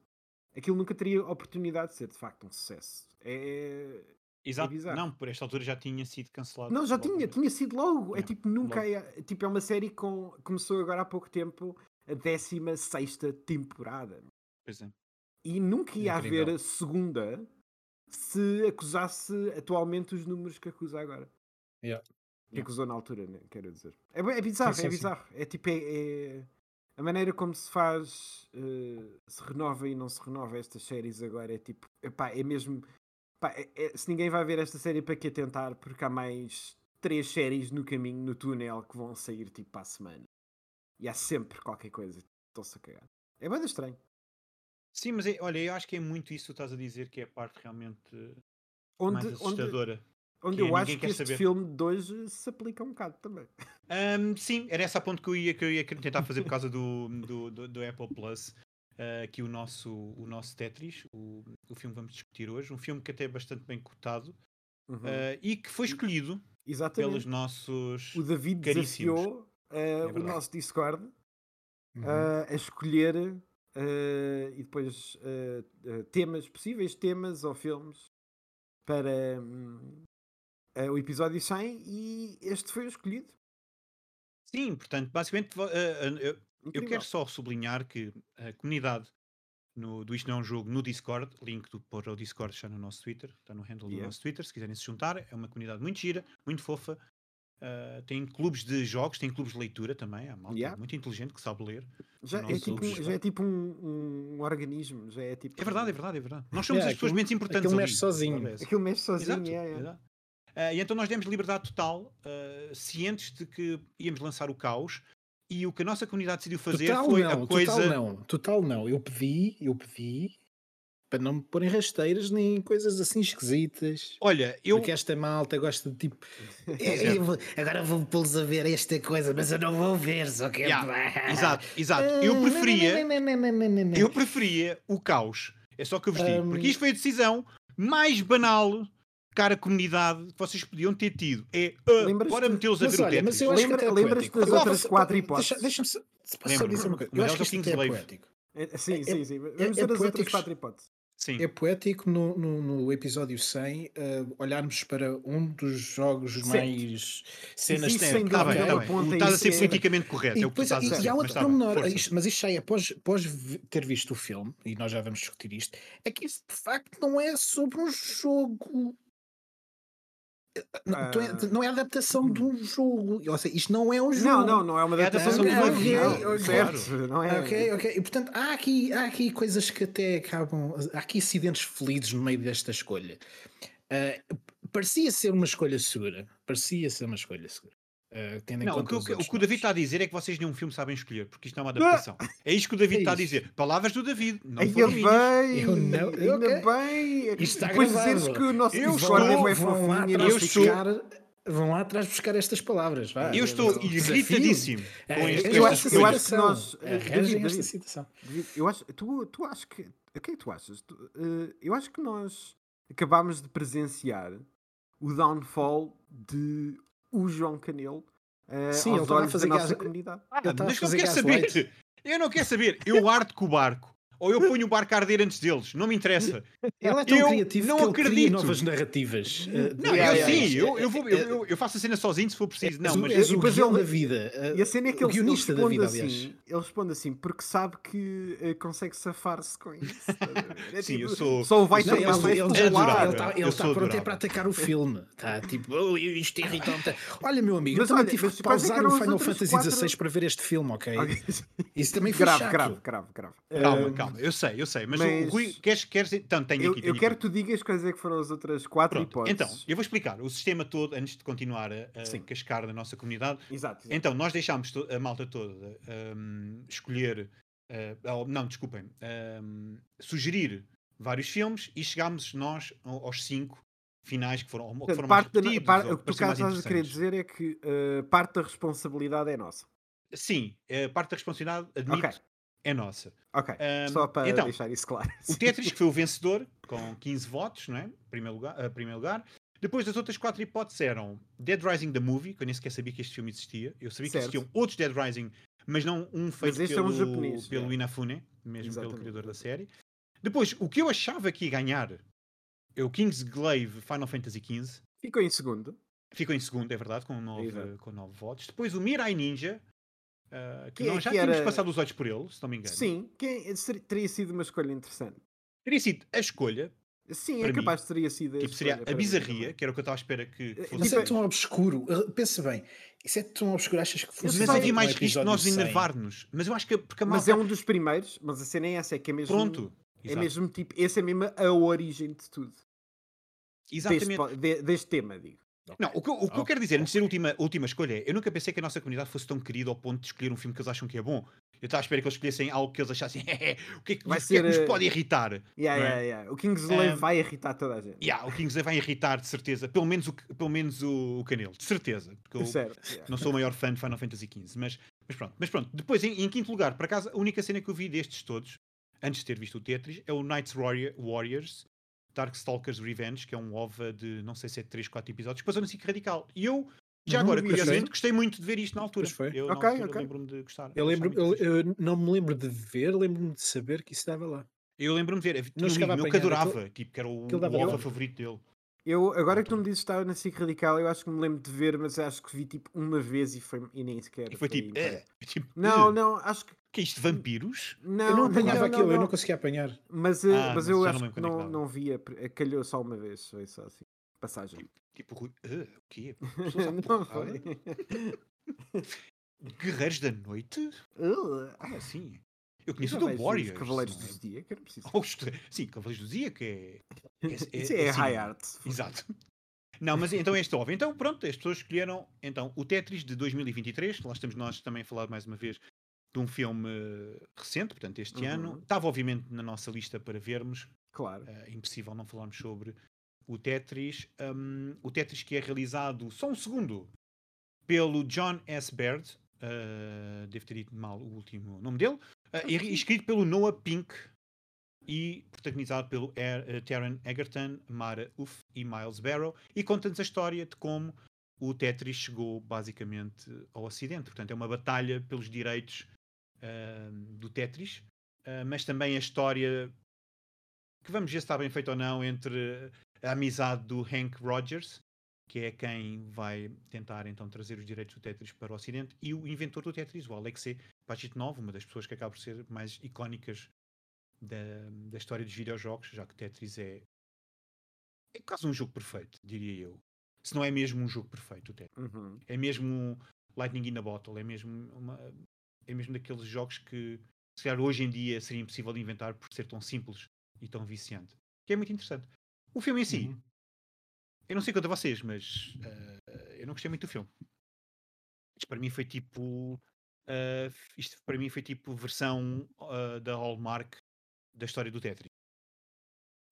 aquilo nunca teria oportunidade de ser de facto um sucesso. É. Exato. bizarro. não, por esta altura já tinha sido cancelado. Não, já tinha, tinha sido logo. É Yeah, tipo, nunca. logo. É, tipo, é uma série com. Começou agora há pouco tempo a 16 temporada. Pois é. E nunca ia Incrível. haver a segunda se acusasse atualmente os números que acusa agora. Yeah. Que Yeah. acusou na altura, né? quero dizer. É, é bizarro, Sim, sim, é sim. bizarro. É tipo, é, é- a maneira como se faz, eh, se renova e não se renova estas séries agora é tipo, epá, é mesmo. pá, é- é- se ninguém vai ver esta série, para que tentar? Porque há mais três séries no caminho, no túnel, que vão sair tipo para a semana. E há sempre qualquer coisa. Estão-se a cagar. É bem estranho. Sim, mas é- olha, eu acho que é muito isso que tu estás a dizer que é a parte realmente Onde, mais assustadora. onde que eu acho que este saber. filme de hoje se aplica um bocado também. Ahm, sim, era essa a ponto que eu ia, que eu ia querer tentar fazer por causa do, do, do, do Apple Plus. ah, aqui o nosso, o nosso Tetris, o, o filme que vamos discutir hoje. Um filme que até é bastante bem cotado Uhum. ah, e que foi escolhido Exatamente. pelos nossos. O David caríssimos. desafiou eh, o verdade. nosso Discord Uhum. a escolher e depois temas, possíveis temas ou filmes para hum, eh, o episódio 100 e este foi o escolhido. Sim, portanto, basicamente, ah, eu, eu quero só sublinhar que a comunidade no, do Isto Não é um Jogo no Discord, link do, para o Discord está no nosso Twitter, está no handle do Yeah. nosso Twitter, se quiserem se juntar, é uma comunidade muito gira, muito fofa. ah, tem clubes de jogos, tem clubes de leitura também, há malta Yeah. muito inteligente que sabe ler. Já, é tipo, um- já é tipo um, um organismo, já é tipo. É verdade, é verdade, é verdade. Nós somos Yeah, as pessoas menos importantes aquilo ali. mexe sozinho. é. Aquilo mexe sozinho, Exato, é, é. Ah, e então nós demos liberdade total, ah, cientes de que íamos lançar o caos, e o que a nossa comunidade decidiu fazer Total foi não, a coisa. total não, total não. Eu pedi, eu pedi para não me porem rasteiras nem coisas assim esquisitas. Olha, eu. Porque esta malta gosta de tipo. Certo. "Eu vou- agora vou pô-los a ver esta coisa, mas eu não vou ver, só que Yeah, Exato, exato. Eu preferia. Eu preferia o caos. É só que eu vos digo. Porque Hum. isto foi a decisão mais banal, cara comunidade, que vocês podiam ter tido. É, Lembras-te- bora metê-los a ver o olha, Tetris. eu acho que Lembra- até lembras-te poético. das Eu- outras quatro hipóteses? Deixa-me só- dizer uma coisa. Eu acho que é o isto até é poético. É- Sim, É- sim, sim. Vamos é ver as outras poético- quatro hipóteses. Sim. É poético no, no, no episódio 100 eh, olharmos para um dos jogos mais cenas sem Está bem, é bem. Estás a ser politicamente correto. E, é o que e- e há mas outro bem, pormenor, mas isto já é após, após ter visto o filme, e nós já vamos discutir isto, é que isto de facto não é sobre um jogo. Não, Ah. não é a adaptação de um jogo. Ou seja, isto não é um jogo. Não, não, não é uma É adaptação de vida. vida, Certo, não é? Ok, ok. E portanto, há aqui, há aqui coisas que até acabam. Há aqui acidentes felizes no meio desta escolha. Ah, parecia ser uma escolha segura. Parecia ser uma escolha segura. Tendo em Não, o conta que, o que- o que o David está a dizer é que vocês nenhum filme sabem escolher, porque isto não é uma adaptação. É isto que o David É está a dizer. Palavras do David, não Ainda bem, Eu não- ainda bem. Isto está Depois dizeres que o nosso Eu Discord estou- é fofinho e eu estou- vão lá atrás buscar estas palavras. vá. Eu estou Desafio. irritadíssimo É, com este, eu estas acho- eu acho coisas. que nós- Arranjem David, esta situação. Eu acho, tu, tu achas que. O que é que tu achas? Tu, eh, eu acho que nós acabámos de presenciar o downfall de o João Canelo eh, Sim, ele aos olhos da fazer nossa gás- comunidade. Ah, mas eu quero saber. Eu não quero saber. Eu ardo com o barco. Ou eu ponho o barco a arder antes deles. Não me interessa. Ele é tão Eu criativo não que ele cria acredito. novas narrativas. eh, Não, Yeah, eu yeah, sim. yeah. Eu, eu, vou, eu, eu- eu faço a cena sozinho se for preciso. Não, és o- mas o depois guião ele- da vida. eh, E a cena é que o ele, ele guionista da responde vida, assim. aliás. Ele responde assim porque sabe que eh, consegue safar-se com isso. É Sim, eu tipo, sou- Só vai Não, ele, mais ele é ele está Eu ele tá pronto é adorável. para atacar o filme. Está tipo, oh, isto irrita-me. tanto." Olha, meu amigo, Mas eu também olha, tive que é pausar o Final Fantasy XVI para ver este filme, ok? Isso também foi grave, chato. grave, grave, grave. Calma, Eh, calma. Eu sei, eu sei. Mas, mas- o Rui, queres. queres então, tenho Eu, aqui. eu tenho quero aqui. que tu digas quais é que foram as outras quatro Pronto, hipóteses. então, eu vou explicar o sistema todo antes de continuar a, a cascar na nossa comunidade. Exato. exato. Então, nós deixámos a malta toda hum, escolher, uh, não, desculpem, hum, sugerir vários filmes e chegámos nós ao- aos cinco finais que foram, ou que foram parte mais da- par- o que tu mais estás a querer dizer é que eh, parte da responsabilidade é nossa. Sim, a parte da responsabilidade, admito, Ok. É nossa. Ok. Hum, Só para então, deixar isso claro. O Tetris que foi o vencedor, com 15 votos, não é? Primeiro lugar, uh, primeiro lugar. Depois as outras quatro hipóteses eram Dead Rising the Movie, que eu nem sequer sabia que este filme existia. Eu sabia Certo. que existiam outros Dead Rising, mas não um feito este é um pelo, japonês, pelo é. Inafune, mesmo Exatamente. pelo criador da série. Depois, o que eu achava que ia ganhar é o Kingsglaive Final Fantasy XV. Ficou em segundo. Ficou em segundo, é verdade, com nove, Exato. com nove votos. Depois o Mirai Ninja, uh, que Que- nós já que tínhamos era- passado os olhos por ele, se não me engano. Sim, que ser- teria sido uma escolha interessante. Teria sido a escolha, Sim, é mim, capaz de teria sido. tipo, seria escolha a para mim bizarria, também. que era o que eu estava à espera que Eh, fosse. Mas é Tipo, tão obscuro. Uh, Pensa bem, isso é tão obscuro. Achas que fosse Mas havia mais um risco de nós 100? enervar-nos. Mas eu acho que porque a Mas malta... é um dos primeiros, mas a cena é essa, é que é mesmo. Pronto. É Exato. mesmo tipo, essa é mesmo a origem de tudo. Deste, Exatamente. po- de- deste tema, digo. Não, o que, eu- o que eu Ok, quero dizer, antes de ser a última, a última escolha, é, eu nunca pensei que a nossa comunidade fosse tão querida ao ponto de escolher um filme que eles acham que é bom. Eu estava à espera que eles escolhessem algo que eles achassem, o que é que, Vai o que, é que nos ser, eh, pode irritar? Yeah, é? yeah, yeah. O Kingsley Um, vai irritar toda a gente. Yeah, o Kingsley vai irritar, de certeza. Pelo menos o, pelo menos o, o Canelo, de certeza. Porque eu Certo. yeah. não sou o maior fã de Final Fantasy XV. Mas, mas pronto. Mas pronto. Depois, em, em quinto lugar, por acaso, a única cena que eu vi destes todos, antes de ter visto o Tetris, é o Knights Warrior- Warriors Darkstalkers Revenge, que é um OVA de não sei se é 3, 4 episódios, que passou no SIC Radical. E eu, já Uhum, agora, curiosamente, gostei muito de ver isto na altura. Pois foi. Eu, na Ok, altura, ok. lembro-me de gostar. Eu, lembro, eu, eu não me lembro de ver, lembro-me de saber que isso estava lá. Eu lembro-me de ver. Tinha um chegava a amigo meu que adorava, tipo, que era o, aquilo o OVA favorito dele. Eu, agora que tu me dizes que estava na SIC Radical, eu acho que me lembro de ver, mas acho que vi tipo uma vez e, foi, e nem sequer. E foi tipo, eh, tipo Não, eh, não, acho que. que é isto, vampiros? Não, eu não não, apanhava não, aquilo, eu não. não conseguia apanhar. Mas, eh, Ah, mas mas eu não acho lembro que é não, não via, pre- calhou só uma vez, foi só assim. Passagem. Tipo, Rui, eh, o quê? Não foi. Guerreiros da Noite? Uh, Como assim? Eu conheço o do Warriors. Cavaleiros é? do Zodíaco, não preciso. Oh, isto- sim, Cavaleiros do Zodíaco é... é, Isso é, assim, high art. Exato. Não, mas então é este OVA. Então, pronto, as pessoas escolheram então, o Tetris de 2023. Lá estamos nós também a falar mais uma vez de um filme eh, recente, portanto, este Uhum. ano. Estava, obviamente, na nossa lista para vermos. Claro. É impossível não falarmos sobre o Tetris. Um, o Tetris que é realizado, só um segundo, pelo John S. Baird. uh, devo ter dito mal o último nome dele. Uh, escrito pelo Noah Pink e protagonizado pelo Er- uh, Taron Egerton, Mara Uff e Miles Barrow. E conta-nos a história de como o Tetris chegou basicamente ao Ocidente. Portanto, é uma batalha pelos direitos uh, do Tetris, uh, mas também a história que vamos ver se está bem feito ou não entre a amizade do Hank Rogers, que é quem vai tentar então trazer os direitos do Tetris para o Ocidente, e o inventor do Tetris, o Alexei Pachitnov, uma das pessoas que acaba por ser mais icónicas da, da história dos videojogos, já que Tetris é, é quase um jogo perfeito, diria eu. Se não é mesmo um jogo perfeito, o Tetris. Uhum. É mesmo Lightning in a Bottle, é mesmo, uma, é mesmo daqueles jogos que se calhar hoje em dia seria impossível de inventar por ser tão simples e tão viciante. Que é muito interessante. O filme em si, Uhum. Eu não sei quanto a vocês, mas eh, eu não gostei muito do filme. Isto para mim foi tipo. eh, isto para mim foi tipo versão eh, da Hallmark da história do Tetris.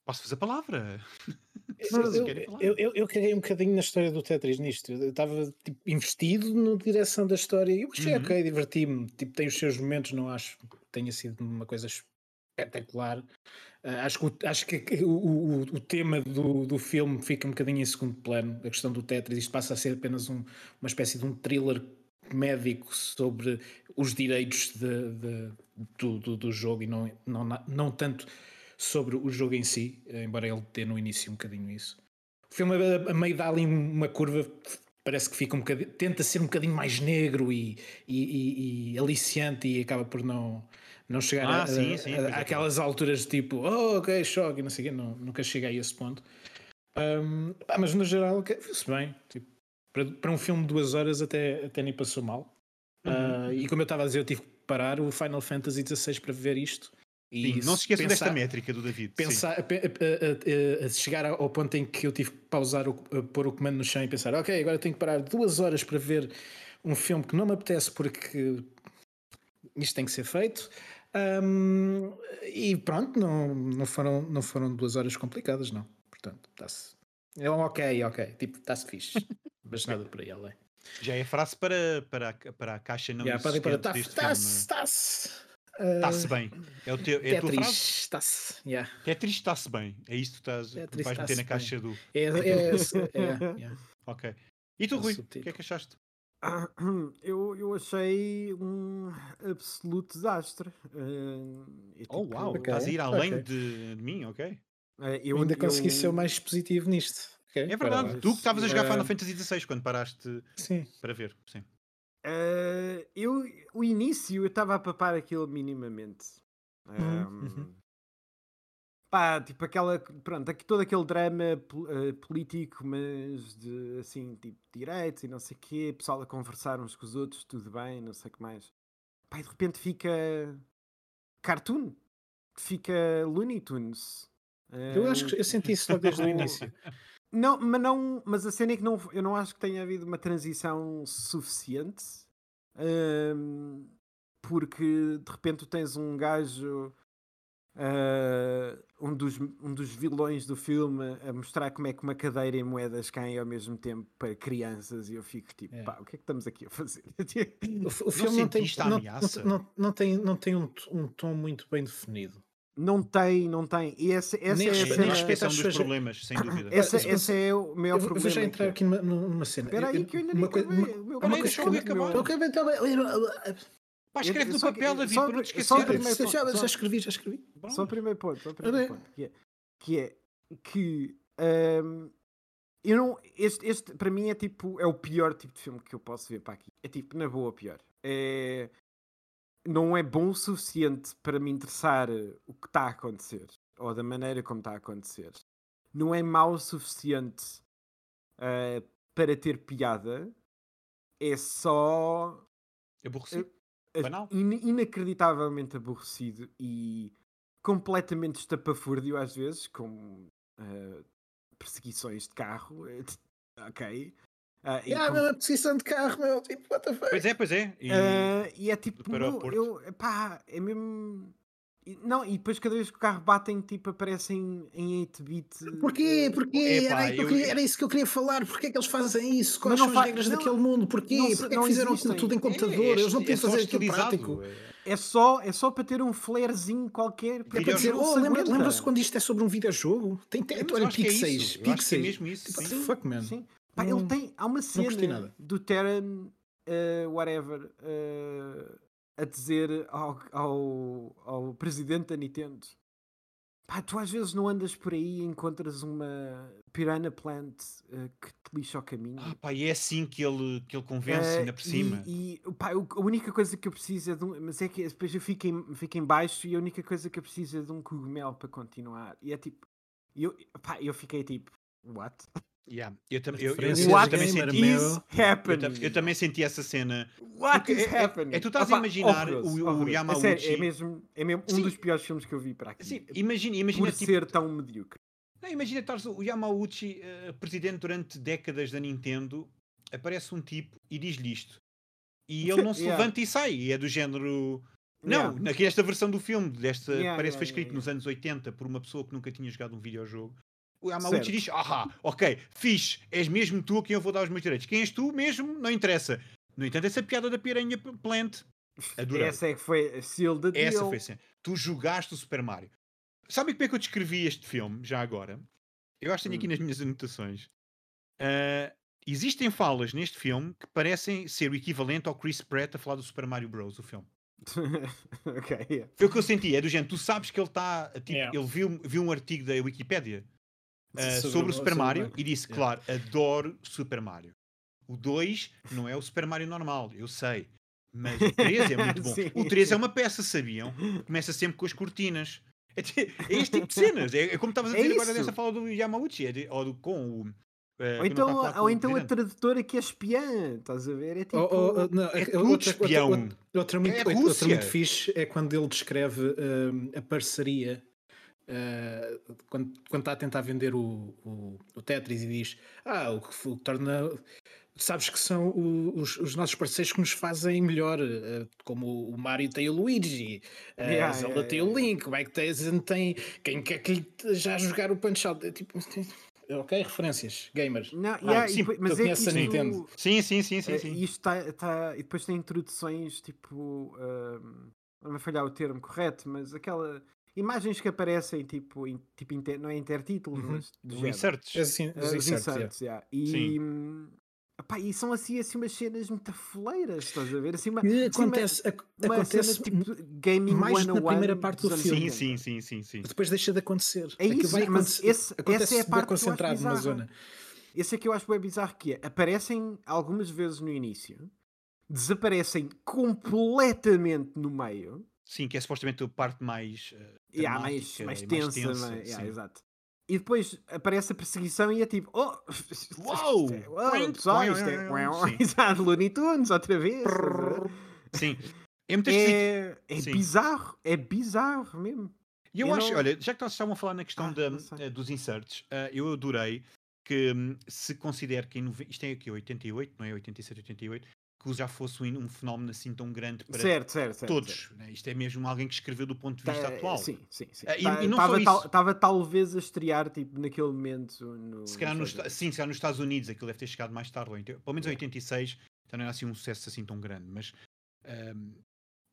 Posso fazer a palavra? Eu, eu, eu, eu, caguei um bocadinho na história do Tetris nisto. Eu estava tipo, investido na direção da história e eu achei Uhum. ok, diverti-me. Tipo, tem os seus momentos, não acho que tenha sido uma coisa espetacular. Ah, acho que, o, acho que o, o, o tema do, do filme fica um bocadinho em segundo plano. A questão do Tetris, isto passa a ser apenas um- uma espécie de um thriller médico sobre os direitos de- de- do, do, do jogo e não, não, não tanto sobre o jogo em si, embora ele tenha no início um bocadinho isso. O filme a, a meio dá ali uma curva, parece que fica um bocadinho, tenta ser um bocadinho mais negro e, e, e- e aliciante e acaba por não, não chegar Ah, a, sim, a- sim, a- pois é, àquelas alturas tipo, oh, ok, choque, não sei o quê, não, nunca cheguei a esse ponto. Pá, mas no geral, viu-se bem. Tipo, para, para um filme de duas horas até, até nem passou mal. Uhum. Ah, e como eu estava a dizer, eu tive que parar o Final Fantasy XVI para ver isto. E Sim, não se esqueçam pensar- desta métrica do David. pensar, a, a- a- a- a chegar ao ponto em que eu tive que pausar, o, a pôr o comando no chão e pensar, ok, agora tenho que parar duas horas para ver um filme que não me apetece porque isto tem que ser feito. Ahm, e pronto, não, não, foram, não foram duas horas complicadas, não. Portanto, está-se. É um ok, ok, tipo, está-se fixe. Mas nada por aí além. Já é frase para, para, a, para a caixa não Yeah, deste Está-se, está-se. Está-se bem. É, o teu, é a tua Tetris, frase? está-se. Yeah. Tetris está-se bem. É isso que tu estás, que Tetris vais meter na caixa do. É, é, é, é, yeah. Ok. E tu, É Rui? O que é que achaste? Eu, eu achei um absoluto desastre. Eh, e, Oh, tipo, uau. ok, Estás a ir além ok. de, de mim, ok? eh, Eu eu ainda consegui eu- ser o mais positivo nisto. Ok, É verdade. parabéns. Tu que estavas a jogar Eh, Final Fantasy XVI quando paraste Sim. para ver. Sim. Eh, eu, o início eu estava a papar aquilo minimamente. Uhum, Ahm, uhum. Pá, tipo aquela, pronto, aqui, todo aquele drama eh, político, mas de assim, tipo, direitos e não sei o quê, pessoal a conversar uns com os outros, tudo bem, não sei o que mais. Pá, e de repente fica cartoon, fica Looney Tunes. Eu acho que eu senti isso logo desde o início. Não, mas não, mas a cena é que não, eu não acho que tenha havido uma transição suficiente. hum, porque de repente tu tens um gajo, ah, um, dos, um dos vilões do filme, a mostrar como é que uma cadeira e moedas caem ao mesmo tempo para crianças, e eu fico tipo, É. pá, o que é que estamos aqui a fazer? O, o filme não tem, sentiste a não, não, ameaça? não, não tem, não tem um, um tom muito bem definido. não tem, não tem. E essa, essa Nem é a respeito- nem esse é pessoas- problemas, sem dúvida. Essa, Mas- esse é o maior Eu, problema. vou já entrar aqui numa, numa cena. Espera aí, que eu ainda uma nem coisa- acabei. uma- O meu uma Peraí, coisa que-. Eu acabei. Pá, escreve no papel, David, só- para não te esquecer. Já, só- já escrevi, já escrevi. Só o primeiro ponto, só o primeiro ponto, que é que, é, que hum, eu não, este, este para mim é tipo, é o pior tipo de filme que eu posso ver para aqui. É tipo, na boa, pior. É, não é bom o suficiente para me interessar o que está a acontecer, ou da maneira como está a acontecer. Não é mau o suficiente ah, para ter piada. É só Aborrecido. In- inacreditavelmente aborrecido e completamente estapafúrdio às vezes, com ah, perseguições de carro. eh, ok. Ah, e, Ah, com- posição de carro, meu. Tipo, what the fuck? Pois é, pois é. E- ah, e é tipo, meu, eu, pá, é mesmo. E- Não, e depois cada vez que o carro batem, tipo, aparecem em 8-bit. Porquê? eh, Porquê? Epá, era, eu eu- queria- era isso que eu queria falar. Porquê é que eles fazem isso? Quais não são as regras não, daquele mundo? Porquê? não Porquê é não que fizeram existem. tudo em computador? É, eles não é podiam só fazer aquilo prático. é. É só, é só para ter um flarezinho qualquer. É porque para dizer, oh, se lembra- aguenta. lembram-se quando isto é sobre um videojogo? Tem É, teto, olha, que é pixels. isso. Eu acho que é Pixels. mesmo isso, What sim. fuck, man? Sim. Pá, Não- ele tem. Há uma cena do Terran, eh, whatever, eh, a dizer ao, ao, ao presidente da Nintendo: Pá, tu às vezes não andas por aí e encontras uma Piranha Plant eh, que te lixa o caminho. Ah, pá, e é assim que ele, que ele convence, Eh, ainda por cima. E, e, pá, a única coisa que eu preciso é de um. Mas é que depois eu fico em, fico em baixo e a única coisa que eu preciso é de um cogumelo para continuar. E é tipo. Eu, pá, eu fiquei tipo. What? Yeah. Eu, tam- eu, eu, eu What também senti, meu. eu, tam- happening? eu também senti essa cena. What Porque is é- é- happening? é tu estás a imaginar horroroso, o- o. Yamauchi- É, sério, é mesmo, é mesmo um Sim. dos piores filmes que eu vi para aqui. Assim, imagina, imagina, por tipo, ser tão medíocre. não, imagina estares o Yamauchi, eh, presidente durante décadas da Nintendo, aparece um tipo e diz-lhe isto. E ele não se Yeah. levanta e sai. E é do género. Não, Yeah. naquela esta versão do filme, desta, Yeah, parece que yeah, foi escrito yeah, nos anos 80 por uma pessoa que nunca tinha jogado um videojogo. O Certo. Yamauchi diz: Ahá, ok, fixe, és mesmo tu a quem eu vou dar os meus direitos. Quem és tu mesmo? Não interessa. No entanto, essa piada da piranha plant, adorei. Essa é que foi a seal da Essa deal. foi assim. Tu jogaste o Super Mario. Sabe como é que eu descrevi este filme, já agora? Eu acho que tenho aqui Hum. nas minhas anotações. Ah, existem falas neste filme que parecem ser o equivalente ao Chris Pratt a falar do Super Mario Bros. o filme. ok, yeah. Foi o que eu senti. É do género, tu sabes que ele está. Tipo, Yeah. Ele viu, viu um artigo da Wikipédia ah, Sobre sobre, o- Super Mario Mario. e disse, Yeah. claro, adoro Super Mario. O 2 não é o Super Mario normal, eu sei. Mas o 3 é muito bom. Sim. O 3 é uma peça, sabiam? Começa sempre com as cortinas. É, é este tipo de cenas. É, é como estavas a É dizer agora isso. dessa fala do Yamauchi, é de- ou do, com o. eh, Ou então, ou então a presidente. tradutora que é espiã, estás a ver? É tipo. Oh, oh, não, é é- tudo outra, outra, espião. outra, outra muito, É outra muito fixe é quando ele descreve hum, a parceria uh, quando, quando está a tentar vender o, o, o Tetris e diz ah, o que, o que torna sabes que são o- os, os nossos parceiros que nos fazem melhor uh, como o Mario tem o Luigi uh, Yeah, a Zelda yeah, tem yeah. o Link o Mike Tyson tem quem quer que lhe já jogar o Punch Out É tipo, ok, referências gamers Não, Ah, yeah, e sim, mas é que conheço a isto, Nintendo. Sim, sim, sim, sim. é, sim. isto tá, tá- e depois tem introduções tipo. ahm, não vai falhar o termo correto, mas aquela. Imagens que aparecem tipo, em, tipo inter- não é intertítulos, Uhum. mas do inserts. É assim, os os inserts, yeah. inserts, yeah. E, Sim. hum, epá, e são assim, assim umas cenas muito foleiras, estás a ver? Assim, uma, Que assim, uma- acontece, uma acontece cena tipo gaming mais na 101 primeira parte do filme. Sim, 80. sim, sim, sim, sim. depois deixa de acontecer. É isso, vai mas acontecer- esse- acontece essa é a parte que eu acho concentrado numa zona. Esse é que eu acho bem bizarro que é. Aparecem algumas vezes no início, desaparecem completamente no meio. Sim, que é supostamente a parte mais. eh, E há mais, dramática mais e tensa, mas- yeah, exato. E depois aparece a perseguição e é tipo, oh, Uau! é- uau, pessoal, isto é, exato, Looney Tunes, outra vez. Sim. É muito. É, é bizarro, é bizarro mesmo. E eu, eu acho, não- olha, já que nós estavam a falar na questão Ah, da- eh, dos inserts, eh, eu adorei que hum, se considera que em isto é aqui 88, não é 87, 88, que já fosse um, um fenómeno assim tão grande para Certo, certo, certo. todos. certo. né? Isto é mesmo alguém que escreveu do ponto de vista Tá, atual. Sim, sim, sim. Ah, e- e não Estava só isso. tal, talvez a estrear tipo, naquele momento. No, Se calhar nos nos, Estados sim, se calhar nos Estados Unidos aquilo deve ter chegado mais tarde, ou pelo menos em 86, então não era assim um sucesso assim tão grande. Mas, ahm,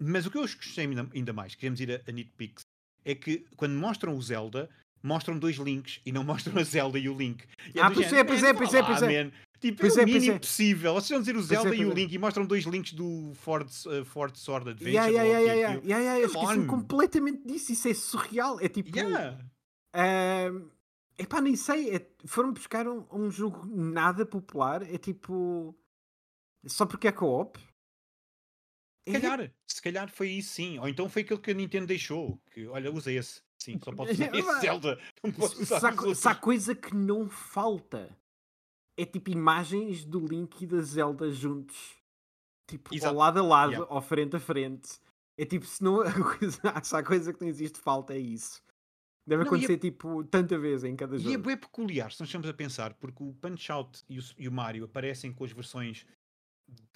mas o que eu gostei ainda, ainda mais, queremos ir a, a nitpicks, é que quando mostram o Zelda, mostram dois links e não mostram a Zelda e o Link. E Ah, do pois é, pois "Man, é, vá pois é, pois é." Man." Tipo, Pois é é, o mínimo é. possível. Vocês vão dizer o Pois Zelda é, e o é. Link e mostram dois links do Ford, uh, Ford Sword Adventure. Yeah, yeah, yeah, é yeah, aquilo. yeah, yeah, eu on. completamente disso. Isso é surreal. É tipo. Yeah. ahm, epá, nem sei. é- foram buscar um, um jogo nada popular. É tipo. Só porque é co-op. Se calhar, se calhar foi isso sim. Ou então foi aquilo que a Nintendo deixou. Que, olha, usa esse. Sim, só pode usar esse Zelda. Não posso usar Se há, se há coisa que não falta é tipo imagens do Link e da Zelda juntos, tipo Exato. ao lado a lado, Yeah. ou frente a frente. É tipo, se, não, se há coisa que não existe falta, é isso. Deve Não, e é- acontecer tipo tanta vez em cada E é jogo. bem peculiar, se nós estamos a pensar, porque o Punch-Out e o, e o Mario aparecem com as versões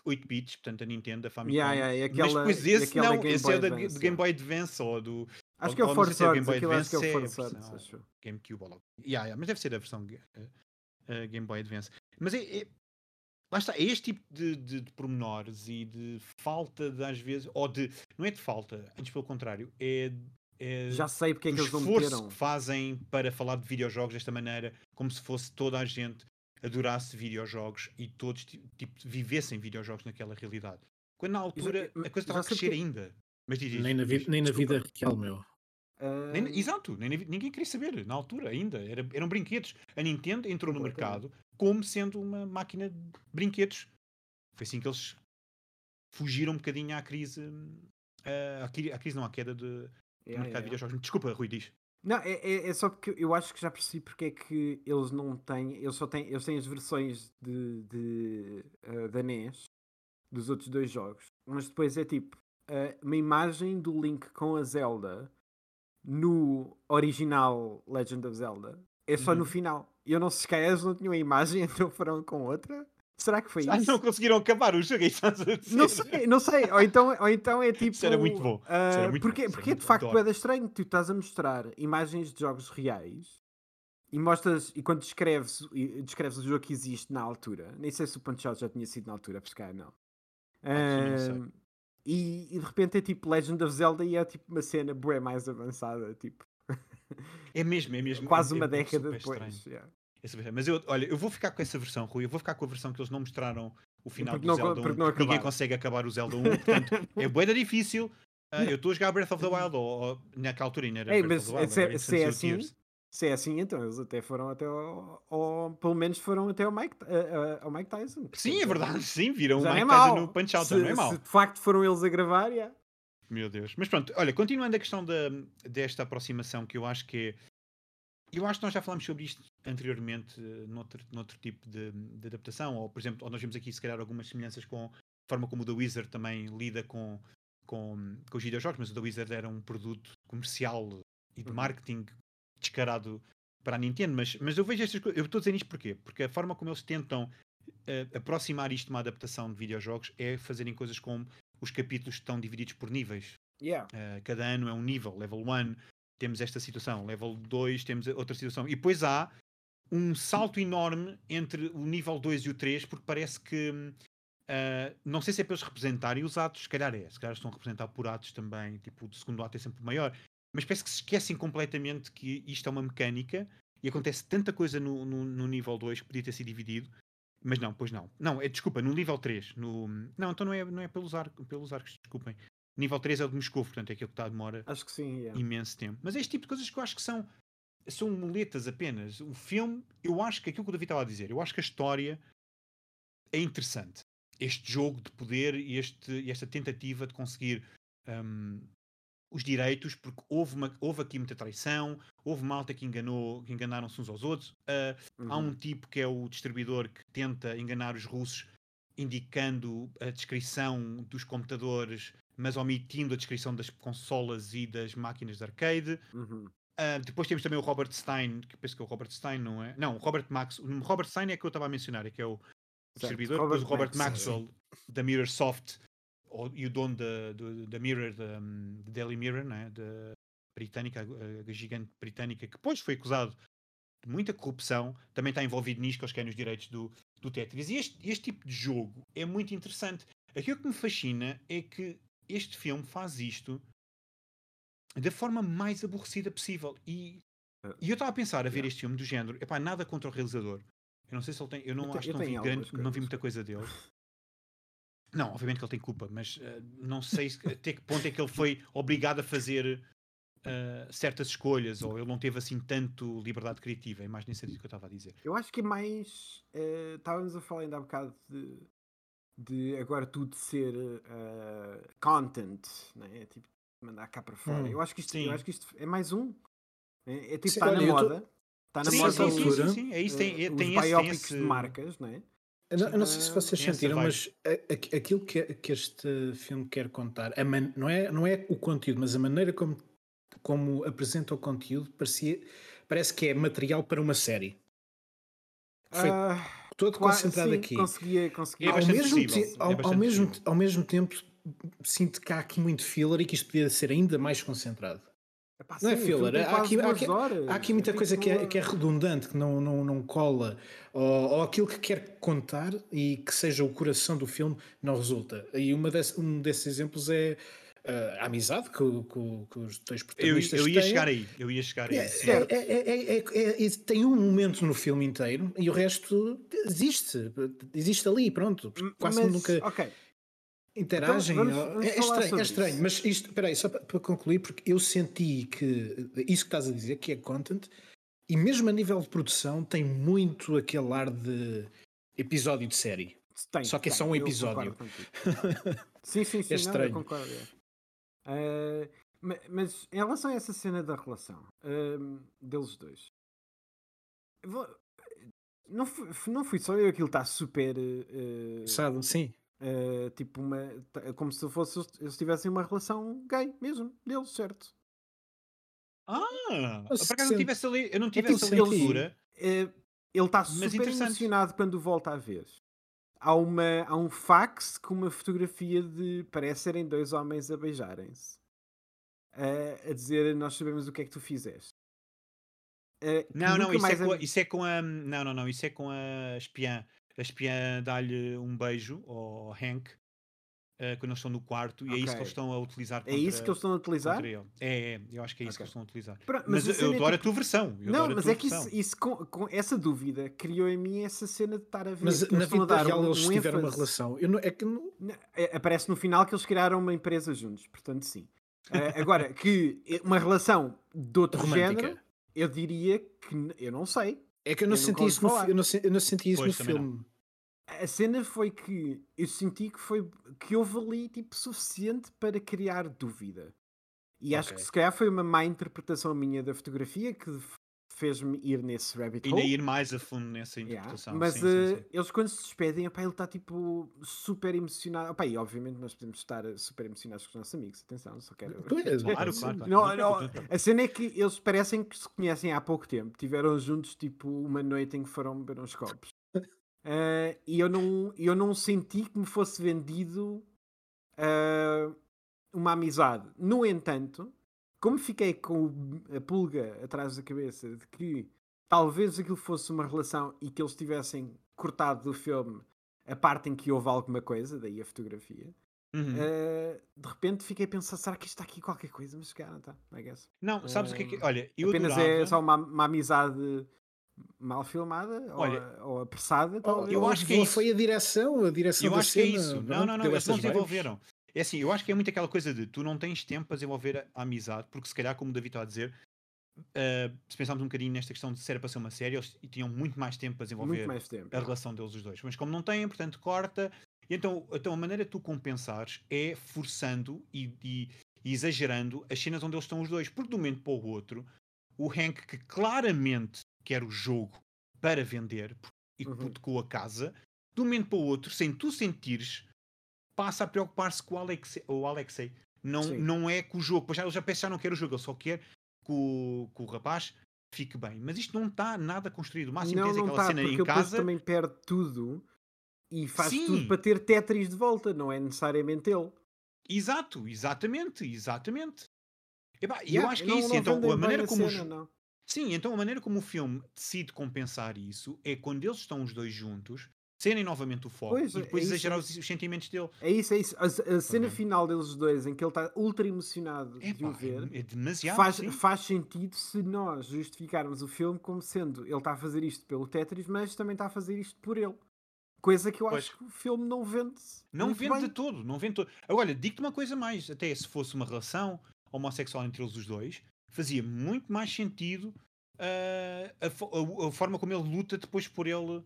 8 bits, portanto a Nintendo, a Famicom. Yeah, yeah, e mas aquela- depois esse aquela não, Game esse Boy é da, Advance, do Game. Boy Advance ou do Acho que é o ou Force se é Game Boy aquilo acho que é o Advance, Force é. GameCube ou logo. Yeah, yeah, mas deve ser a versão uh, Game Boy Advance. Mas é, é- lá está, é este tipo de, de, de pormenores e de falta de às vezes, ou de, não é de falta, antes pelo contrário, é, é Já sei porque é o que eles não esforço meteram. que fazem para falar de videojogos desta maneira, como se fosse toda a gente adorasse videojogos e todos ti- tipo, vivessem videojogos naquela realidade. Quando na altura mas a coisa estava a crescer porque- ainda. Mas diz, diz, Nem na, diz, vida, nem na vida real, meu. Ah, Nem exato, nem ninguém queria saber na altura ainda. Era- eram brinquedos. A Nintendo entrou no mercado como sendo uma máquina de brinquedos. Foi assim que eles fugiram um bocadinho à crise. hum, à, à cri- à crise não, à queda de, do mercado yeah, de yeah. videojogos. Desculpa, Rui, diz. Não, é, é, é só porque eu acho que já percebi porque é que eles não têm. Eles só têm, eles têm as versões de, de eh, da NES dos outros dois jogos. Mas depois é tipo eh, uma imagem do Link com a Zelda no original Legend of Zelda. É só no Uhum. final. E eu não sei se calhar não tinham a imagem, então foram com outra. Será que foi Ah, isso? não conseguiram acabar o jogo, estás a dizer. Não sei, não sei. Ou então, ou então é tipo. Isso era muito bom. Era muito porque bom. Porque é de facto é estranho. Tu estás a mostrar imagens de jogos reais e mostras. E quando descreves, descreves o jogo que existe na altura, nem sei se o Punch Out já tinha sido na altura, porque calhar não. Ah, Ah, e, e de repente é tipo Legend of Zelda e é tipo uma cena bué mais avançada, tipo, É mesmo, é mesmo. quase é- uma é década depois. yeah. É. Mas eu, olha, eu vou ficar com essa versão, Rui. Eu vou ficar com a versão que eles não mostraram o final Porque do não- Zelda 1. porque porque ninguém consegue acabar o Zelda 1. Portanto, é boeda difícil. Ah, eu estou a jogar Breath of the Wild, ou, ou naquela altura ainda era Ei, Breath mas of the Wild. se é- agora se é assim, Tears. Se é assim, então eles até foram até ao, ao- pelo menos foram até ao Mike, a- ao Mike Tyson. Sim, é verdade. Sim, viram o Mike é Tyson no Punch Out. se, não é mau. se de facto foram eles a gravar, yeah. Meu Deus. Mas pronto, olha, continuando a questão da, desta aproximação, que eu acho que é. Eu acho que nós já falámos sobre isto anteriormente, noutro, noutro tipo de, de adaptação, ou por exemplo, ou nós vemos aqui se calhar algumas semelhanças com a forma como o The Wizard também lida com, com, com os videojogos, mas o The Wizard era um produto comercial e de Uhum. marketing descarado para a Nintendo. Mas, mas eu vejo estas coisas. Eu estou a dizer isto porquê? Porque a forma como eles tentam eh, aproximar isto de uma adaptação de videojogos é fazerem coisas como os capítulos estão divididos por níveis. Yeah. Uh, cada ano é um nível. Level 1 temos esta situação, level 2 temos outra situação. E depois há um salto enorme entre o nível 2 e o 3, porque parece que uh, não sei se é para eles representarem os atos, se calhar é, se calhar estão a representar por atos também, tipo o segundo ato é sempre maior, mas parece que se esquecem completamente que isto é uma mecânica e acontece tanta coisa no, no, no nível 2 que podia ter sido dividido. Mas não, pois não. Não, é desculpa, no nível 3. No... Não, então não é, não é pelos, ar... pelos arcos, desculpem. Nível 3 é o de Moscou, portanto é aquilo que está a demora Acho que sim, yeah. imenso tempo. Mas é este tipo de coisas que eu acho que são, são muletas apenas. O filme, eu acho que aquilo que o David estava a dizer, eu acho que a história é interessante. Este jogo de poder e este, esta tentativa de conseguir hum, os direitos, porque houve, uma, houve aqui muita traição, houve malta que enganou, que enganaram-se uns aos outros. Há Uhum. um tipo que é o distribuidor que tenta enganar os russos, indicando a descrição dos computadores, mas omitindo a descrição das consolas e das máquinas de arcade. Uhum. Uh, depois temos também o Robert Stein, que penso que é o Robert Stein, não é? Não, o Robert Max. O Robert Stein é que eu estava a mencionar, é que é o distribuidor. Robert depois o Robert Max, Maxwell da Mirror Soft e o dono da, da Mirror, da, Daily Mirror, né? da britânica, a, a gigante britânica, que depois foi acusado de muita corrupção, também está envolvido nisto, que eles querem os direitos do, do Tetris. E este, este tipo de jogo é muito interessante. Aquilo que me fascina é que este filme faz isto da forma mais aborrecida possível. E, uh, e eu estava a pensar a ver yeah. este filme do género, epá, nada contra o realizador. Eu não sei se ele tem, eu não eu acho que não vi, grande, não vi muita coisa dele. Não, obviamente que ele tem culpa, mas uh, não sei se, até que ponto é que ele foi obrigado a fazer uh, certas escolhas ou ele não teve assim tanto liberdade criativa. É mais nesse sentido que eu estava a dizer. Eu acho que é mais. Uh, estávamos a falar ainda há bocado de, de agora tudo ser content, né? tipo, mandar cá para fora. Hum, eu, acho que isto, eu acho que isto é mais um. É, é tipo, está na moda. Está na sim, moda sim, altura. Sim, sim, É isso, tem, uh, tem os biópicos esse... de marcas, não é? Eu não, eu não, sei se vocês sentiram, mas aquilo que, que, este filme quer contar, man, não, é, não é o conteúdo, mas a maneira como, como apresenta o conteúdo parecia, parece que é material para uma série. Foi uh, todo concentrado sim, aqui. Conseguia, conseguia. É ao, mesmo te, ao, é ao, mesmo, ao mesmo tempo, sinto que há aqui muito filler e que isto podia ser ainda mais concentrado. Epá, não é sim, é filler, há aqui, há, aqui, há aqui, muita coisa que é, que é, redundante, que não, não, não cola, ou, ou, aquilo que quer contar e que seja o coração do filme não resulta. E uma desse, um desses exemplos é uh, a amizade que, que, que, os dois protagonistas eu, eu ia têm. chegar aí, eu ia chegar aí. É, é, é, é, tem um momento no filme inteiro e o resto existe, existe ali, pronto. Quase Mas, nunca. Okay interagem. Então, vamos, vamos é, é, estranho, é estranho, isso. mas isto, espera aí, só para, para, concluir, porque eu senti que isso que estás a dizer, que é content, e mesmo a nível de produção, tem muito aquele ar de episódio de série. Tem, só que tem, é só um episódio. sim, sim, sim, é estranho. Não, concordo. Uh, mas em relação a essa cena da relação uh, deles dois, vou, não, fui, não fui só eu, aquilo está super. Uh, Sabe, sim. Uh, tipo, uma, como se fosse eles tivessem uma relação gay mesmo, deles, certo? Ah, por acaso não tivesse ali, eu não tivesse ali a leitura. Uh, ele está super emocionado quando volta a ver. Há, uma, há um fax com uma fotografia de parece serem dois homens a beijarem-se. Uh, a dizer nós sabemos o que é que tu fizeste. Uh, não, não, isso é, com a, isso é com a. Não, não, não, isso é com a espiã a espiã dá-lhe um beijo ao Hank uh, quando eles estão no quarto okay. e é isso que eles estão a utilizar contra, É isso que eles estão a utilizar? É, é, eu acho que é isso okay. que eles estão a utilizar. Pronto, mas, mas eu adoro é a tua versão. não, mas é que isso, isso com, com, essa dúvida criou em mim essa cena de estar a ver. Mas na vida real um, eles um tiveram uma relação. Eu não, é que não... É, aparece no final que eles criaram uma empresa juntos, portanto sim. Uh, agora, que uma relação de outro Romântica. género, eu diria que eu não sei. É que eu não, eu senti, isso no, eu não, eu não senti isso pois, no filme. Não. A cena foi que eu senti que foi que houve ali tipo suficiente para criar dúvida. E okay. acho que se calhar foi uma má interpretação minha da fotografia que fez-me ir nesse rabbit hole. E ir mais a fundo nessa interpretação. Yeah. Mas sim, uh, sim, sim. eles quando se despedem, opa, ele está tipo super emocionado. Opa, e obviamente nós podemos estar super emocionados com os nossos amigos. Atenção, só quero. claro, claro, claro. Não, não, a cena é que eles parecem que se conhecem há pouco tempo. Tiveram juntos tipo uma noite em que foram beber uns copos. Uh, e eu não, eu não senti que me fosse vendido uh, uma amizade. No entanto, como fiquei com a pulga atrás da cabeça de que talvez aquilo fosse uma relação e que eles tivessem cortado do filme a parte em que houve alguma coisa, daí a fotografia. Uhum. Uh, de repente fiquei a pensar, será que isto está aqui qualquer coisa? Mas cara, não está, I guess. Não, sabes o que é que. Olha, eu apenas adorava... é só uma, uma amizade mal filmada Olha, ou, ou apressada. Oh, eu acho que é foi a direção, a direção eu da acho cena. Que é isso. Não, não, não, eles não desenvolveram. É assim, eu acho que é muito aquela coisa de tu não tens tempo para desenvolver a amizade, porque se calhar, como o David está a dizer, uh, se pensarmos um bocadinho nesta questão de ser para ser uma série, eles tinham muito mais tempo para desenvolver tempo, a relação deles os dois. Mas como não têm, portanto, corta. E então, então a maneira de tu compensares é forçando e, e, e exagerando as cenas onde eles estão os dois. Porque de um momento para o outro, o Hank, que claramente quer o jogo para vender e que uhum. a casa, de um momento para o outro, sem tu sentires, passa a preocupar-se com o Alexei. O Alexei. Não, não é com o jogo, pois já, ele já pensa já não quer o jogo, ele só quer com, o- com o rapaz, fique bem. Mas isto não está nada construído. O máximo não, tens não aquela está, cena porque em casa. também perde tudo e faz Sim. tudo para ter Tetris de volta, não é necessariamente ele. Exato, exatamente, exatamente. Epá, e eu Yeah, acho que é isso. Então, a maneira como os- cena, não. Sim, então a maneira como o filme decide compensar isso é quando eles estão os dois juntos, serem novamente o foco Pois, e é depois é exagerar os, os sentimentos dele. É isso, é isso. A, a cena bem. final deles dois, em que ele está ultra emocionado de o ver, é, é demasiado. faz, sim. faz sentido se nós justificarmos o filme como sendo ele está a fazer isto pelo Tetris, mas também está a fazer isto por ele. Coisa que eu Pois. acho que o filme não vende. Não vende bem. de todo, não vende todo. Agora, digo-te uma coisa mais, até se fosse uma relação homossexual entre eles os dois, fazia muito mais sentido ah, a, a- a forma como ele luta depois por ele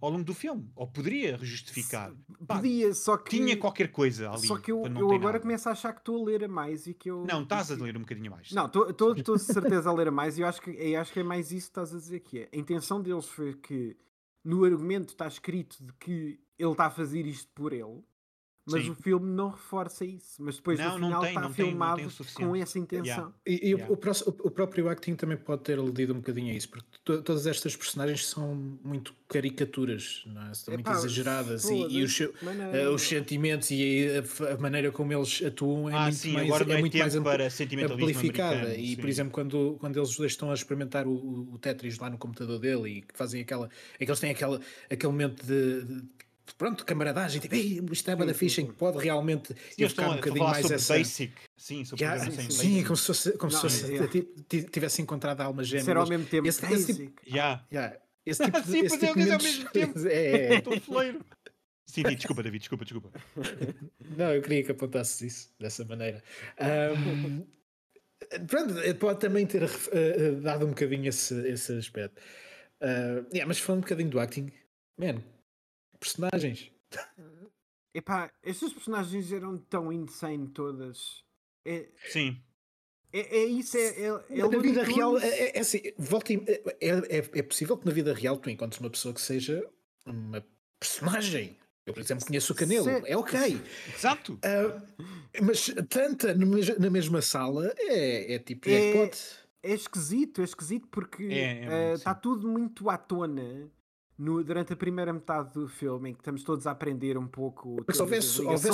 ao longo do filme. Ou poderia justificar. Podia, só que. Tinha qualquer coisa ali. Só que eu, eu agora nada. começo a achar que estou a ler a mais e que eu. Não, estás a ler um bocadinho mais. Não, estou de certeza a ler a mais e eu acho, que, eu acho que é mais isso que estás a dizer que é. A intenção deles foi que no argumento está escrito de que ele está a fazer isto por ele, mas Sim. o filme não reforça isso. Mas depois Não, no final tem, está não tem- não tem o filmado com essa intenção. E, e o- Yeah. o, o- o próprio acting também pode ter aludido um bocadinho a isso, porque to- todas estas personagens são muito caricaturas, não é? São muito Epá, exageradas e, e os, eh, os sentimentos e a, a maneira como eles atuam é ah, muito sim, mais, agora não é, muito mais amplificada. E, por sim. exemplo, quando, quando eles dois estão a experimentar o, o- o Tetris lá no computador dele e que fazem aquela. É que eles têm aquela, aquele momento de. de pronto, camaradagem, tipo, "Ei, isto é Sim, da ficha, em que pode realmente Sim, eles ficar um a bocadinho mais sobre essa. basic. Sim, sobre Yeah, sim, em sim, basic. como se fosse, como se Não, fosse é- ti- ti- tivesse encontrado a alma gêmea. Era ao mesmo tempo Esse- esse tipo- basic. Yeah. Yeah, esse tipo de, Sim, esse é- tipo de é ao mesmo tempo. É, é. Estou fleiro. Sim, sim, desculpa, David, desculpa, desculpa. Não, eu queria que apontasses isso dessa maneira. Ahm, pronto, pode também ter eh, eh, dado um bocadinho esse, esse aspecto. Ah, yeah, mas falando um bocadinho do acting, man, personagens. Epá, estas personagens eram tão insane todas. É, Sim, é, é isso, é, é, é na vida real, Tunes. é, é- é assim, volta é, é- é possível que na vida real tu encontres uma pessoa que seja uma personagem. Eu, por exemplo, conheço o Canelo, Sim. é ok. exato. Ah, mas tanta na mesma sala é, é tipo É- jackpot. É esquisito, é esquisito porque É, é muito, está sim. tudo muito à tona no- durante a primeira metade do filme, em que estamos todos a aprender um pouco Porque se todas houvesse, as houvesse,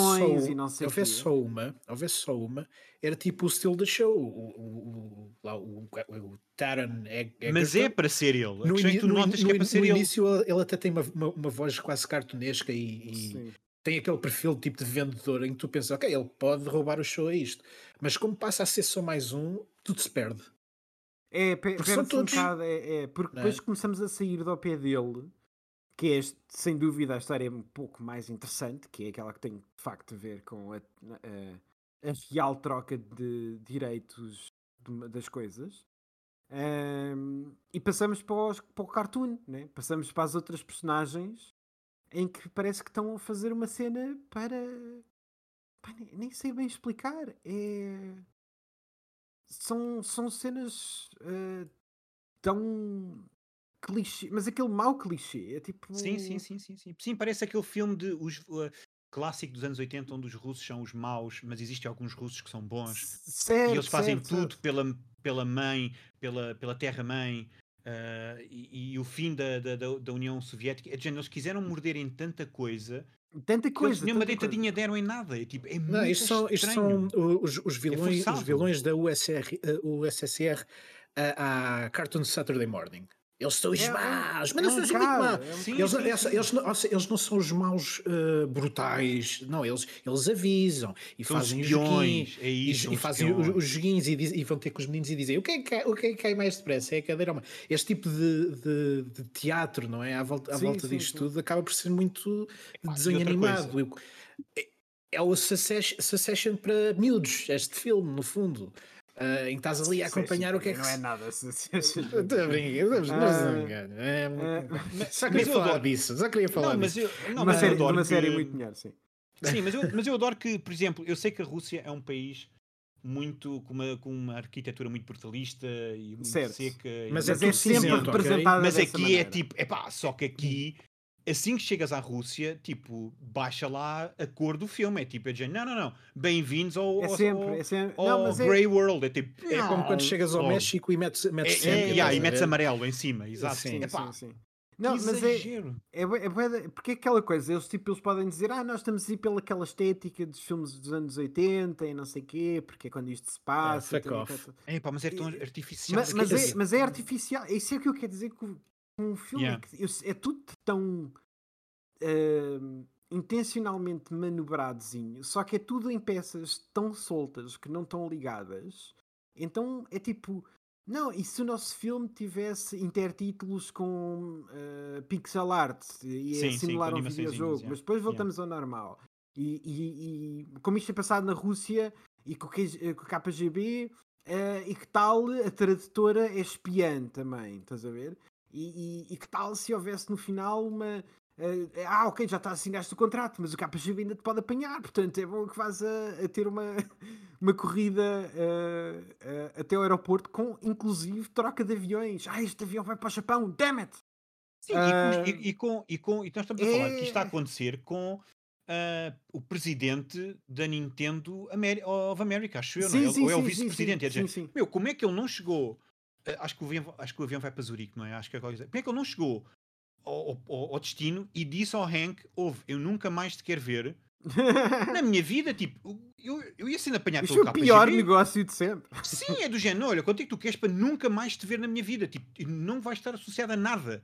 só, e não sei o houvesse quê. só uma, houvesse só uma, era tipo o estilo da show. O, o, o, lá, o, o Taron Eg- Mas é para ser ele. No, início ele, ele até tem uma, uma, uma voz quase cartunesca e, e tem aquele perfil tipo de vendedor em que tu pensas, ok, ele pode roubar o show a isto. Mas como passa a ser só mais um, tudo se perde. É, pe- Porque perde-se um todos- bocado, é, é, porque é? depois começamos a sair do pé dele, que é este- sem dúvida a história um pouco mais interessante, que é aquela que tem de facto a ver com a, a- a real troca de direitos de das coisas. Ahm, e passamos para, os- para o cartoon, né? passamos para as outras personagens em que parece que estão a fazer uma cena para. Pá, nem, nem sei bem explicar. É são, são cenas eh, tão clichê, mas aquele mau clichê é tipo. Sim, sim, sim, sim, sim. Sim, parece aquele filme de os, uh, clássico dos anos 80 onde os russos são os maus, mas existem alguns russos que são bons. Certo, e eles fazem certo, tudo certo. pela, pela mãe, pela, pela terra-mãe. uh, e, e o fim da, da, da- União Soviética, é eles quiseram morder em tanta coisa Tanta que eles coisa. nenhuma tanta coisa. deitadinha deram em nada. É, tipo, é muito Não, isto são, isto são os, os vilões, os forçado. vilões da USR, eh, USSR à à Cartoon Saturday Morning. Eles são os É um- maus, mas é não são bocado, maus. é Eles, não, eles são os maus eh, brutais, não, eles, eles avisam e São fazem os joguinhos, é e, isso, e são fazem os, os joguinhos e, diz- e vão ter com os meninos e dizem o que é que, cai- o que, é que cai mais depressa? É a cadeira ou a mão?" Este tipo de, de- de teatro, não é? À volta, à Sim, volta sim, disto sim. tudo acaba por ser muito e desenho animado. É, é o Succession para miúdos, este filme, no fundo. Ah, em que estás ali a acompanhar o que é que Não é nada. Estou a brincar, não Ah, se engane. É, ah, Só queria falar adoro- disso, só queria falar Não, mas disso. eu, não, Uma mas eu adoro uma série muito melhor, sim. Sim, mas eu, mas eu adoro que, por exemplo, eu sei que a Rússia é um país muito com uma, com uma arquitetura muito brutalista e muito Certo. seca. e Mas muito- é é sempre representada mas aqui é tipo, epá, só que aqui assim que chegas à Rússia, tipo, baixa lá a cor do filme. É tipo, é dizer, não, não, não, bem-vindos ao, É sempre, ao, é sempre. ao Não, mas é, Grey World. É tipo, É como quando chegas ao. México e metes, metes É, sangue, é, yeah, e metes amarelo em cima, exato. Sim, sim, sim, Não, mas é, é, é porque é aquela coisa, eles, tipo, eles podem dizer, ah, nós estamos a ir pelaquela estética dos filmes dos anos 80 e não sei o quê, porque é quando isto se passa. fuck tem off. É, pá, mas é tão artificial. Mas, mas, é, mas é artificial, isso é o que eu quero dizer o filme, Yeah. é, que eu- é tudo tão ahm, intencionalmente manobradozinho, só que é tudo em peças tão soltas que não estão ligadas, então é tipo. Não, e se o nosso filme tivesse intertítulos com ah, pixel art e Sim, é sim, simular com um videojogo, yeah. mas depois voltamos ao normal. E, e- e como isto é passado na Rússia e com o, K- com o KGB, eh, e que tal a tradutora é espiã também, estás a ver? E, e- e que tal se houvesse no final uma. eh, ah, ok, já está assinaste o contrato, mas o KGB ainda te pode apanhar, portanto é bom que vás a, a ter uma, uma corrida eh, eh, até o aeroporto com inclusive troca de aviões. Ah, este avião vai para o Japão, damn it! Sim, e, Ah, com, e, e com, e nós estamos a falar que isto está a é- acontecer com ah, o presidente da Nintendo Ameri of America, acho eu, não é? Sim, sim, Ou é o sim, sim, vice-presidente. é sim, sim, sim. Meu, como é que ele não chegou? Ah, acho, que o avião, acho que o avião vai para Zurique, não é? Acho que é coisa. Como é que ele não chegou ao, ao- ao destino e disse ao Hank: Ouve, eu nunca mais te quero ver na minha vida. Tipo, eu, eu ia sendo apanhado pelo foi o pior negócio de sempre. Sim, é do género. Olha, quanto é que tu queres para nunca mais te ver na minha vida? Tipo, não vais estar associado a nada.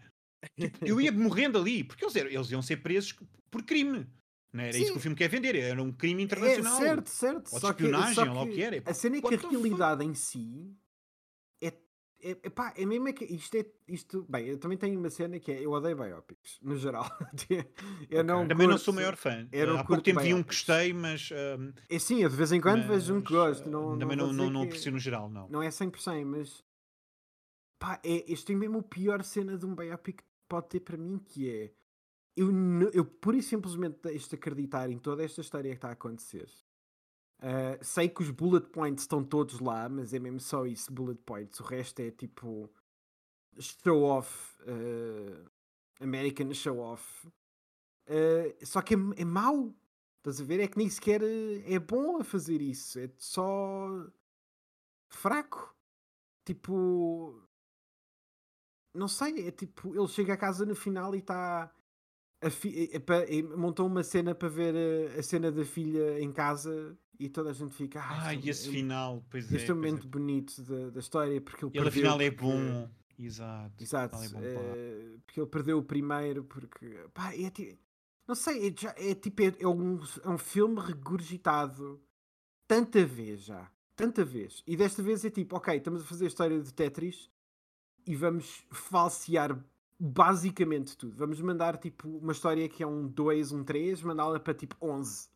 Tipo, eu ia morrendo ali, porque eles, eram- eles iam ser presos por crime. Não era isso Sim. que o filme quer vender, era um crime É, internacional. certo, certo. Ou de Só que, espionagem, só ou lá o que era. É, A cena é que a realidade em si é, é, é pá, é mesmo é que isto é isto. Bem, eu também tenho uma cena que é eu odeio biopics, no geral. eu não Também não curto- sou o maior fã. eu não Há pouco tempo vi um que gostei, mas, ahm, É sim, eu de vez em quando vejo um que mas, gosto. ah, Não, também não, não, não, não aprecio no geral, não. não é 100%, mas pá, é, este é mesmo a pior cena de um biopic que pode ter para mim, que é eu, eu pura e simplesmente deixo de acreditar em toda esta história que está a acontecer. Ah, sei que os bullet points estão todos lá, mas é mesmo só isso, bullet points. O resto é tipo show off, ah, American show off. Ah, só que é, é mau. Estás a ver? É que nem sequer é bom a fazer isso. É só fraco. Tipo. Não sei, é tipo, ele chega a casa no final e está. Montou uma cena para ver a, a cena da filha em casa e toda a gente fica. Ah, é- esse é- final, pois é. Este é é. momento bonito da, da história porque ele Ele perdeu afinal é bom. Exato. Exato, é bom, eh, porque ele perdeu o primeiro, porque pá, é, não sei, é, é tipo, é, é um, é um filme regurgitado tanta vez já, tanta vez, e desta vez é tipo, ok, estamos a fazer a história de Tetris e vamos falsear basicamente tudo. Vamos mandar tipo uma história que é um 2, um 3, mandá-la para tipo 11.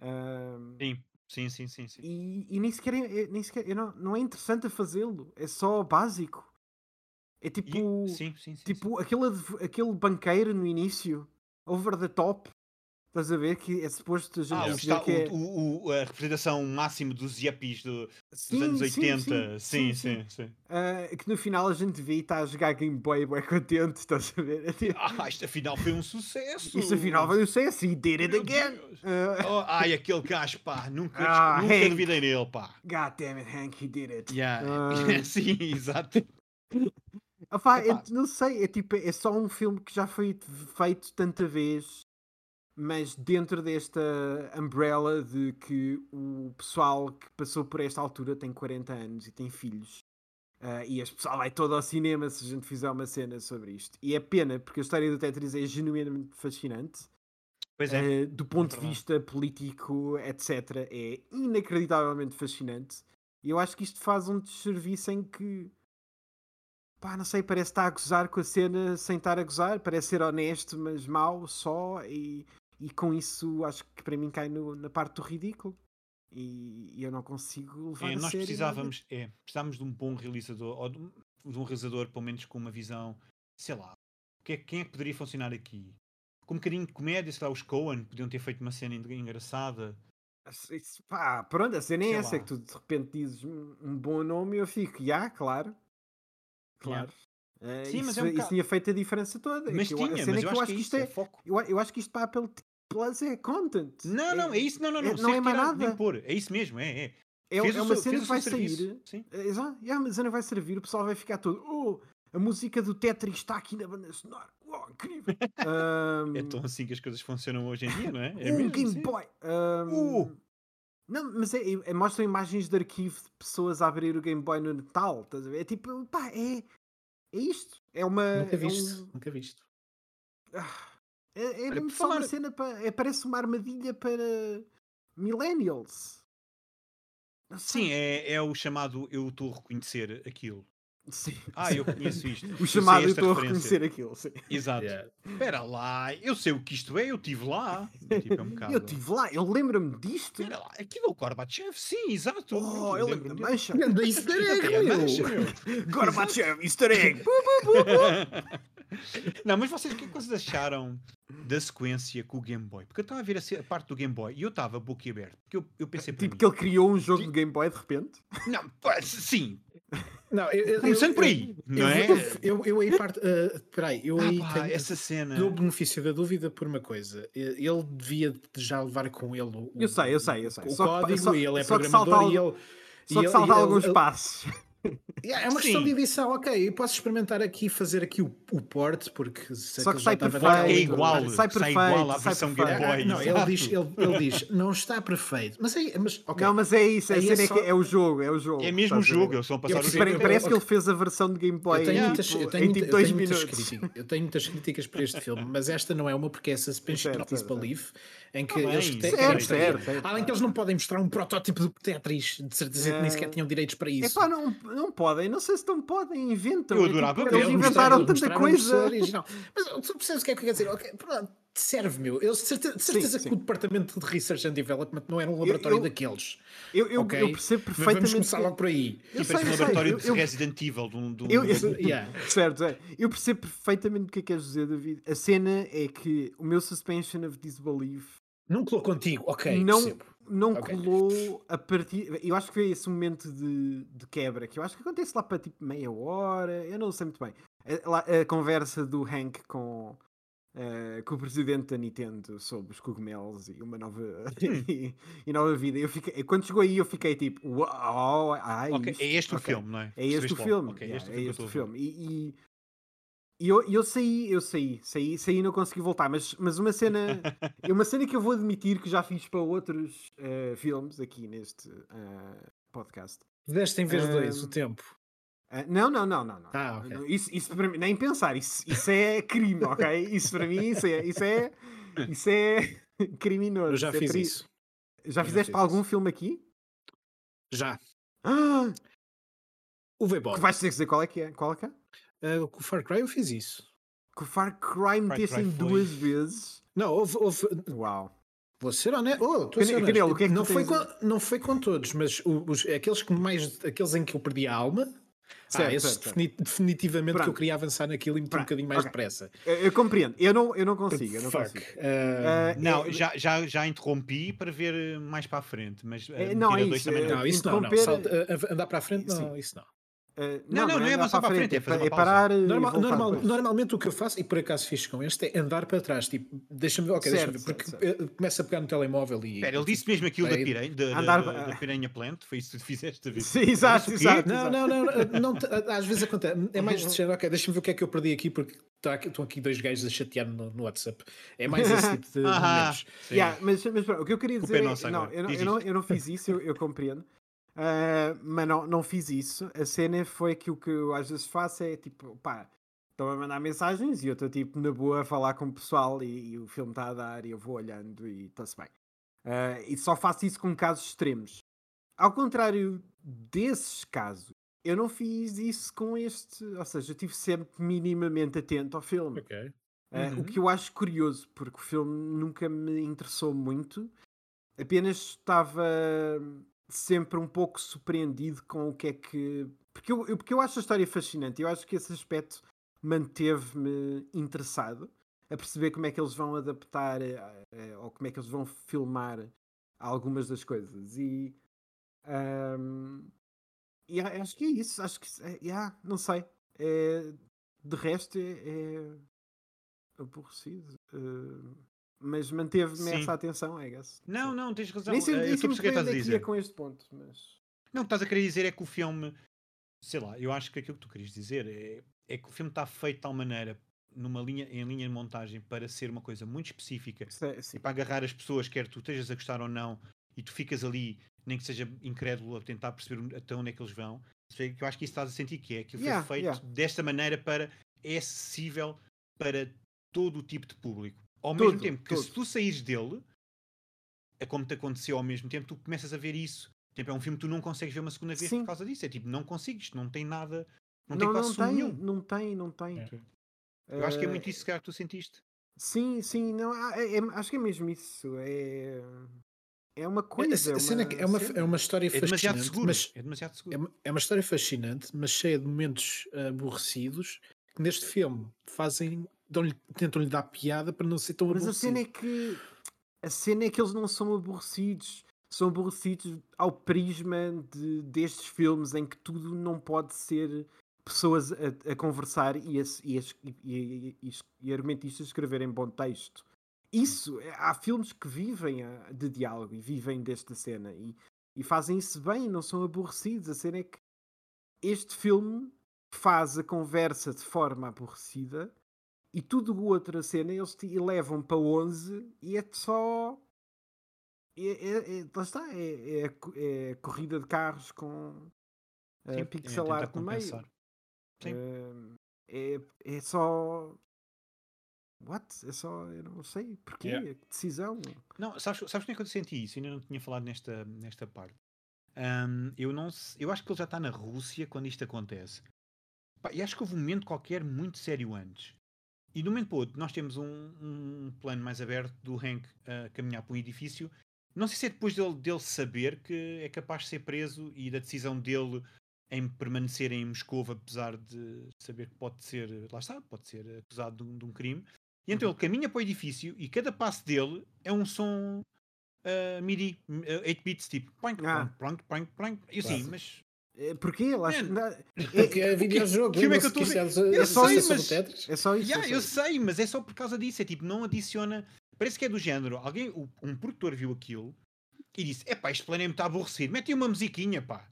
Ahm, Sim, sim, sim, sim. sim. e, e nem sequer, é, é- nem sequer é não, não é interessante a fazê-lo, é só básico. É E- tipo. sim, sim, sim, Tipo, aquele, aquele banqueiro no início, over the top, estás a ver? Que é suposto a gente Ah, está, que é. o, o- a representação máxima dos yuppies do- dos Sim, anos sim, 80. Sim, sim, sim. Ah, que no final a gente vê e está a jogar Game Boy bem contente, estás a ver? É tipo, Ah, isto afinal foi um sucesso. Isto afinal foi o sucesso e did it again! Ah, Oh, ai, aquele gajo, pá, nunca, Ah, nunca Hank. duvidei nele, pá. God damn it, Hank, he did it! Yeah. Ah. sim, exato. Epá. é- não sei, é tipo, é só um filme que já foi feito tanta vez, mas dentro desta umbrella de que o pessoal que passou por esta altura tem 40 anos e tem filhos. Ah, e este pessoal vai todo ao cinema se a gente fizer uma cena sobre isto. E é pena, porque a história do Tetris é genuinamente fascinante. Pois é. Uh, do ponto de verdade. vista político, etc., é inacreditavelmente fascinante. E eu acho que isto faz um desserviço em que, pá, não sei, parece estar a gozar com a cena sem estar a gozar, parece ser honesto, mas mau só. E, e com isso, acho que para mim cai no- na parte do ridículo. E, e eu não consigo levar É, a nós precisávamos, é, precisávamos de um bom realizador, ou de um, de um realizador, pelo menos com uma visão, sei lá, que é- quem é que poderia funcionar aqui? Com um bocadinho de comédia, sei lá, os Coen podiam ter feito uma cena en- engraçada. Isso, pá, pronto, a cena é essa, é lá. que tu de repente dizes um, bom nome e eu fico, já, claro. Claro. Uh, Sim, isso, mas é um isso bocado- tinha feito a diferença toda. Mas que eu- tinha, a mas cena é eu que eu acho que é isto é. é foco. Eu, eu acho que isto para Apple Plus é content. Não, não, é isso, não, não, não. é- não é mais nada. pôr. É isso mesmo, é, é. É, Fez é o uma seu- cena que vai sair. Sim. É, Exato, é, a cena vai servir, o pessoal vai ficar todo. Oh, a música do Tetris está aqui na banda sonora. Oh, incrível. Ahm, É tão assim que as coisas funcionam hoje em dia, não é? É um mesmo, Game sim. Boy. Ahm, Uh! Não, mas é, é- mostram imagens de arquivo de pessoas a abrir o Game Boy no Natal. Estás a ver? É tipo, pá, é, é isto. É uma. Nunca é viste, um- nunca viste. É, é mesmo só uma falar- cena para. É, parece uma armadilha para millennials. Sim, é, é o chamado eu estou a reconhecer aquilo. Sim, Ah, eu conheço isto. O chamado eu estou a reconhecer aquilo. Sim. Exato. Yeah. Espera lá, eu sei o que isto é, eu estive lá. Tipo, é um bocado... Eu estive lá, eu lembro-me disto. Espera lá, aquilo é o Gorbachev? Sim, exato. Oh, eu lembro lembro-me da mancha. Grande easter egg, É, meu. Gorbachev, easter egg. Não, mas vocês o que é que vocês acharam da sequência com o Game Boy? Porque eu estava a ver a, parte do Game Boy e eu estava boquiaberto. Porque eu, eu pensei Tipo mim, que ele criou um jogo de Game Boy de repente. Não, sim, Não, eu, eu, começando eu- por aí, eu- não é? Eu, eu, eu aí parte. Uh, peraí, eu Ah, aí pá, tenho, essa cena. dou o benefício da dúvida por uma coisa. Ele devia de já levar com ele o, Eu sei, eu sei, eu sei. o Só que- código só- e ele é que programador salta e ele. Só que salta ele- alguns ele- passos. Yeah, é uma questão Sim. de edição, ok. Eu posso experimentar aqui fazer aqui o, o port, porque sei Só que ele sai perfeito. é igual, Sai sai, perfeito, igual à sai versão Game perfeito. Boy. Ah, não, ele diz, ele, ele diz, não está perfeito. Mas aí, mas ok. Não, mas é isso, é é, só- que é o jogo, é o jogo. É mesmo o jogo, eles estão a passar o percebo, jogo. Pare- eu- Parece que eu- ele fez a versão de Game Boy Eu tenho, em, muitas, tipo, eu, tenho, tipo eu dois tenho muitas minutos. críticas, eu tenho muitas críticas para este filme, mas esta não é uma porque é Suspension Certo, of certo, Disbelief, em que bem, eles têm- Certo, certo, certo. Além que eles não podem mostrar um protótipo do Tetris, de certeza que nem sequer É. tinham direitos para isso. Epá, não, não podem, não sei se não podem, inventam. Eu adorava eles Eles inventaram tanta coisa. original. Mas tu percebes o que é que eu quero dizer? Ok, pronto, serve, meu. Eu de certeza, de certeza sim. que o departamento de Research and Development não era um laboratório eu- daqueles. Eu, eu, ok? eu percebo Mas perfeitamente. Vamos começar logo por aí. Eu Tipo, sei, esse eu sei, laboratório eu- de eu- Resident Evil. De um, de um- Eu- eu- Yeah. Certo, é. Eu percebo perfeitamente o que é que queres dizer, David. A cena é que o meu suspension of disbelief Não colou contigo, ok. não, percebo. não Ok. colou a partir. Eu acho que foi esse momento de, de quebra que eu acho que acontece lá para tipo meia hora. Eu não sei muito bem. A, lá- a conversa do Hank com, eh, com o presidente da Nintendo sobre os cogumelos e uma nova, e, e nova vida. Eu fiquei, quando chegou aí, eu fiquei tipo, uau, ah, Ok, isto, É este o ok. filme, não é? É este o filme. logo? Ok, yeah, este é eu este o filme. E, e- e eu, eu saí, eu saí, saí, saí e não consegui voltar. Mas, mas uma cena, é uma cena que eu vou admitir que já fiz para outros eh, filmes aqui neste eh, podcast. Deste em vez de dois, o tempo. Ah, não, não, não, não, não. Ah, ok. Não, Isso, isso para mim, nem pensar, isso, isso é crime, ok? Isso para mim, isso é, isso é, isso é criminoso. Eu já isso é fiz tri- isso. Já Eu já fizeste fiz para algum isso. filme aqui? Já. Ah, O que vais ter que dizer qual é que é? Qual é que é? Uh, com o Far Cry eu fiz isso. Que o Far Cry metesse em duas vezes. Não, houve. houve Uau. vou ser honesto. Oh, estou Canelo, o que é que não, foi com, não foi com todos, mas os, aqueles que mais. Aqueles em que eu perdi a alma. Certo, ah, esses certo, defini- definitivamente que eu Pronto. queria avançar naquilo e meter um Pronto, bocadinho mais ok. depressa. Eu, eu compreendo. Eu não, eu não consigo. Eu não consigo. Uh, Ah, Não, é- já, já, já interrompi para ver eh, mais para a frente, mas É, eh, não, é isso, também é- não. não, isso não. não. Salta- andar para a frente, não, Sim. isso não. Ah, Não, não, não é avançar para a frente, é uma é pausa. parar Normal- normal- normalmente o que eu faço, e por acaso fiz com este, é andar para trás. Tipo, deixa-me ver, ok, Certo, porque certo, eh, começa a pegar no telemóvel e. Espera, ele disse mesmo aquilo da piranha, da, da- Andar- da- da piranha plant, foi isso que tu fizeste, David? Sim, exato, exato. Não, não, não, não, não às vezes acontece. É mais de género, ok, deixa-me ver o que é que eu perdi aqui, porque tá aqui- estão aqui dois gajos a chatear-me no, no WhatsApp. É mais esse tipo de Ah, momentos. Yeah, mas, mas pronto, o que eu queria é dizer é, não, eu, não, eu, não, isto. eu não fiz isso, eu, eu compreendo. Ah, mas não, não fiz isso. A cena foi que o que eu às vezes faço é tipo, pá, estão a mandar mensagens e eu estou tipo na boa a falar com o pessoal e, e o filme está a dar e eu vou olhando e está-se bem. Ah, e só faço isso com casos extremos. Ao contrário desses casos, eu não fiz isso com este, ou seja, eu estive sempre minimamente atento ao filme. Uh, Uhum. O que eu acho curioso, porque o filme nunca me interessou muito, apenas estava sempre um pouco surpreendido com o que é que. Porque eu, porque eu acho a história fascinante, eu acho que esse aspecto manteve-me interessado a perceber como é que eles vão adaptar eh, eh, ou como é que eles vão filmar algumas das coisas. E. ahm, e acho que é isso, acho que. yeah, não sei. É, de resto é, é aborrecido. Uh, mas manteve-me essa atenção, I guess. Não, não, tens razão. Nem nem eu o que bem estás a é dizer. com este ponto, mas... Não, o que estás a querer dizer é que o filme, sei lá, eu acho que aquilo que tu querias dizer é, é que o filme está feito de tal maneira, numa linha, em linha de montagem, para ser uma coisa muito específica Sim, e para agarrar as pessoas, quer tu estejas a gostar ou não, e tu ficas ali, nem que seja incrédulo, a tentar perceber até onde é que eles vão. Eu acho que isso estás a sentir que é, que foi Yeah, feito yeah. desta maneira para é acessível para todo o tipo de público. Ao Todo, mesmo tempo que se todo. tu saís dele, é como te aconteceu ao mesmo tempo, tu começas a ver isso. Tipo, é um filme que tu não consegues ver uma segunda vez Sim. por causa disso. É tipo, não consigo, isto não tem nada, não, tem Não, quase não tem, nenhum. não tem, não tem. É. Eu acho que é Eh, muito isso cara, que tu sentiste. Sim, sim, não, ah, é- é- acho que é mesmo isso. É, é uma A- coisa. a cena é que é uma, cena. é uma história É demasiado fascinante, seguro. mas É demasiado é seguro. uma, é uma história fascinante, mas cheia de momentos aborrecidos que neste filme fazem, dão-lhe- tentam-lhe dar piada para não ser tão Mas a aborrecido. cena é que a cena é que eles não são aborrecidos. São aborrecidos ao prisma de, destes filmes em que tudo não pode ser pessoas a, a conversar e, a- e, a- e- e- e argumentistas escreverem bom texto. Isso, é- há filmes que vivem ah, de diálogo e vivem desta cena e, e fazem isso bem, não são aborrecidos. A cena é que este filme faz a conversa de forma aborrecida e tudo o outro a cena eles te levam para 11 e é só. É, é, é- lá está, é, é, é corrida de carros com uh, Sim, é pixel art no meio. Sim. Uh, é, é só. What? É só. Eu não sei. Porquê? Yeah. Que decisão? Não, sabes, sabes como é que eu senti isso? Ainda não tinha falado nesta, nesta parte. Ahm, eu, não, eu acho que ele já está na Rússia quando isto acontece. Pá, e acho que houve um momento qualquer muito sério antes. E de um momento para o outro, nós temos um, um plano mais aberto do Hank a caminhar para um edifício. Não sei se é depois dele, dele saber que é capaz de ser preso e da decisão dele em permanecer em Moscou, apesar de saber que pode ser, lá está, pode ser acusado de um, de um crime. E então ele caminha para o edifício e cada passo dele é um som uh, MIDI, uh, 8 bits, tipo plank, Ah. plank, plank, plank. E assim, Claro. mas porquê? Lá está- na- Porque é videojogo, que filme é que eu estou a ver? é- Eu é só sei, isso mas- é só isso. Yeah, é eu sei, mas é só por causa disso. É tipo, não adiciona. Parece que é do género. Alguém, um produtor viu aquilo e disse: É pá, este plano é muito aborrecido. Mete aí uma musiquinha, pá.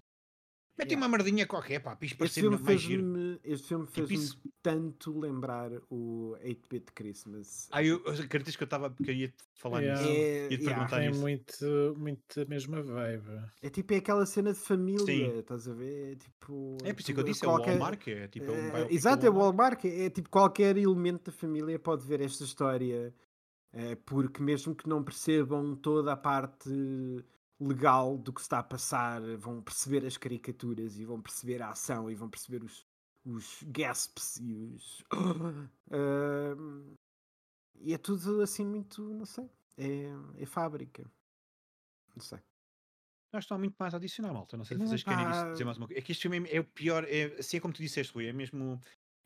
Mete Yeah. uma merdinha qualquer, pá. Para Este filme mais giro. fez-me este filme Tipo fez-me isso. tanto lembrar o 8-bit Christmas. Ah, eu acreditas que eu estava. Queria falar Yeah. nisso. É, Ia-te yeah, perguntar nisso. muito, muito a mesma vibe. é tipo é aquela cena de família, Sim. estás a ver? É tipo. É por isso que eu disse: é o qualquer- Walmart, é tipo. É É, exato, é o Walmart. É, é tipo qualquer elemento da família pode ver esta história, é, porque mesmo que não percebam toda a parte legal do que se está a passar, vão perceber as caricaturas e vão perceber a ação e vão perceber os, os gasps e os. Ahm, e é tudo assim muito, não sei, é, é fábrica. Não sei. Não há muito mais a adicionar, malta. Não sei se Não, vocês querem pá. dizer mais uma coisa. É que este filme é, é o pior. É, assim é como tu disseste, Rui. É mesmo.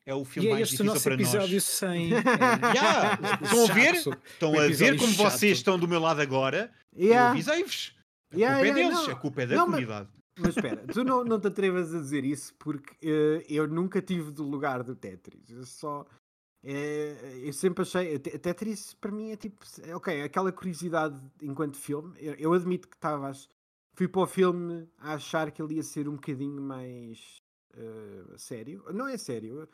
É o filme E é mais difícil para episódio nós. 100. Yeah, estão a ver? Estão a ver episódio como chato. vocês estão do meu lado agora. Eu Yeah, avisei-vos. A Yeah, culpa é yeah, deles, não. a culpa é da Não, mas- comunidade. Mas espera, tu não, não te atrevas a dizer isso porque eh, eu nunca tive do lugar do Tetris. Eu só. eh, eu sempre achei. Te- Tetris para mim é tipo. é, Ok, aquela curiosidade enquanto filme. Eu, eu admito que estava. a- Fui para o filme a achar que ele ia ser um bocadinho mais. eh, sério. Não é sério.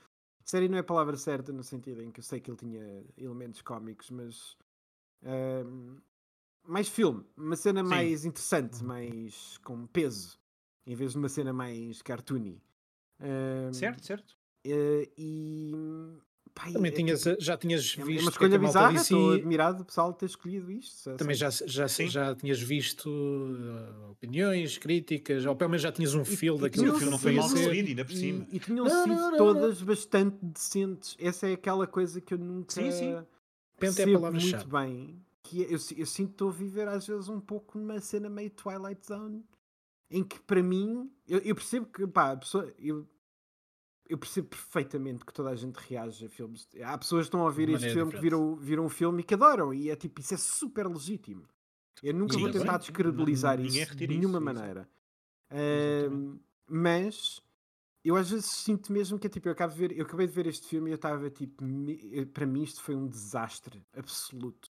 Sério não é a palavra certa no sentido em que eu sei que ele tinha elementos cómicos, mas. ehm, mais filme, uma cena Sim. mais interessante, mais com peso, em vez de uma cena mais cartoony. Certo, certo. eh, e pá, Também é tinhas, tipo- já tinhas é visto. uma que é escolha que a malta bizarra, disse estou admirado do pessoal ter escolhido isto. só- Também só- já, já, Sim. já tinhas visto uh, opiniões, críticas, ou pelo menos já tinhas um feel daquilo o que filme não foi mal recebido, ainda por cima. E, e tinham Não, sido não, não, todas bastante decentes. Essa é aquela coisa que eu nunca Sim, sim. É a palavra-chave. muito bem. Que é- eu, eu sinto que estou a viver às vezes um pouco numa cena meio Twilight Zone. Em que para mim, eu, eu percebo que pá, a pessoa, eu, eu percebo perfeitamente que toda a gente reage a filmes. Há pessoas que estão a ouvir este filme que viram, viram um filme e que adoram. E é tipo, isso é super legítimo. Eu nunca Sim, vou tentar bem. descredibilizar isso de nenhuma isso, maneira. Ahm, mas eu às vezes sinto mesmo que é tipo, eu, acabo de ver, eu acabei de ver este filme e eu estava tipo, me- para mim isto foi um desastre absoluto.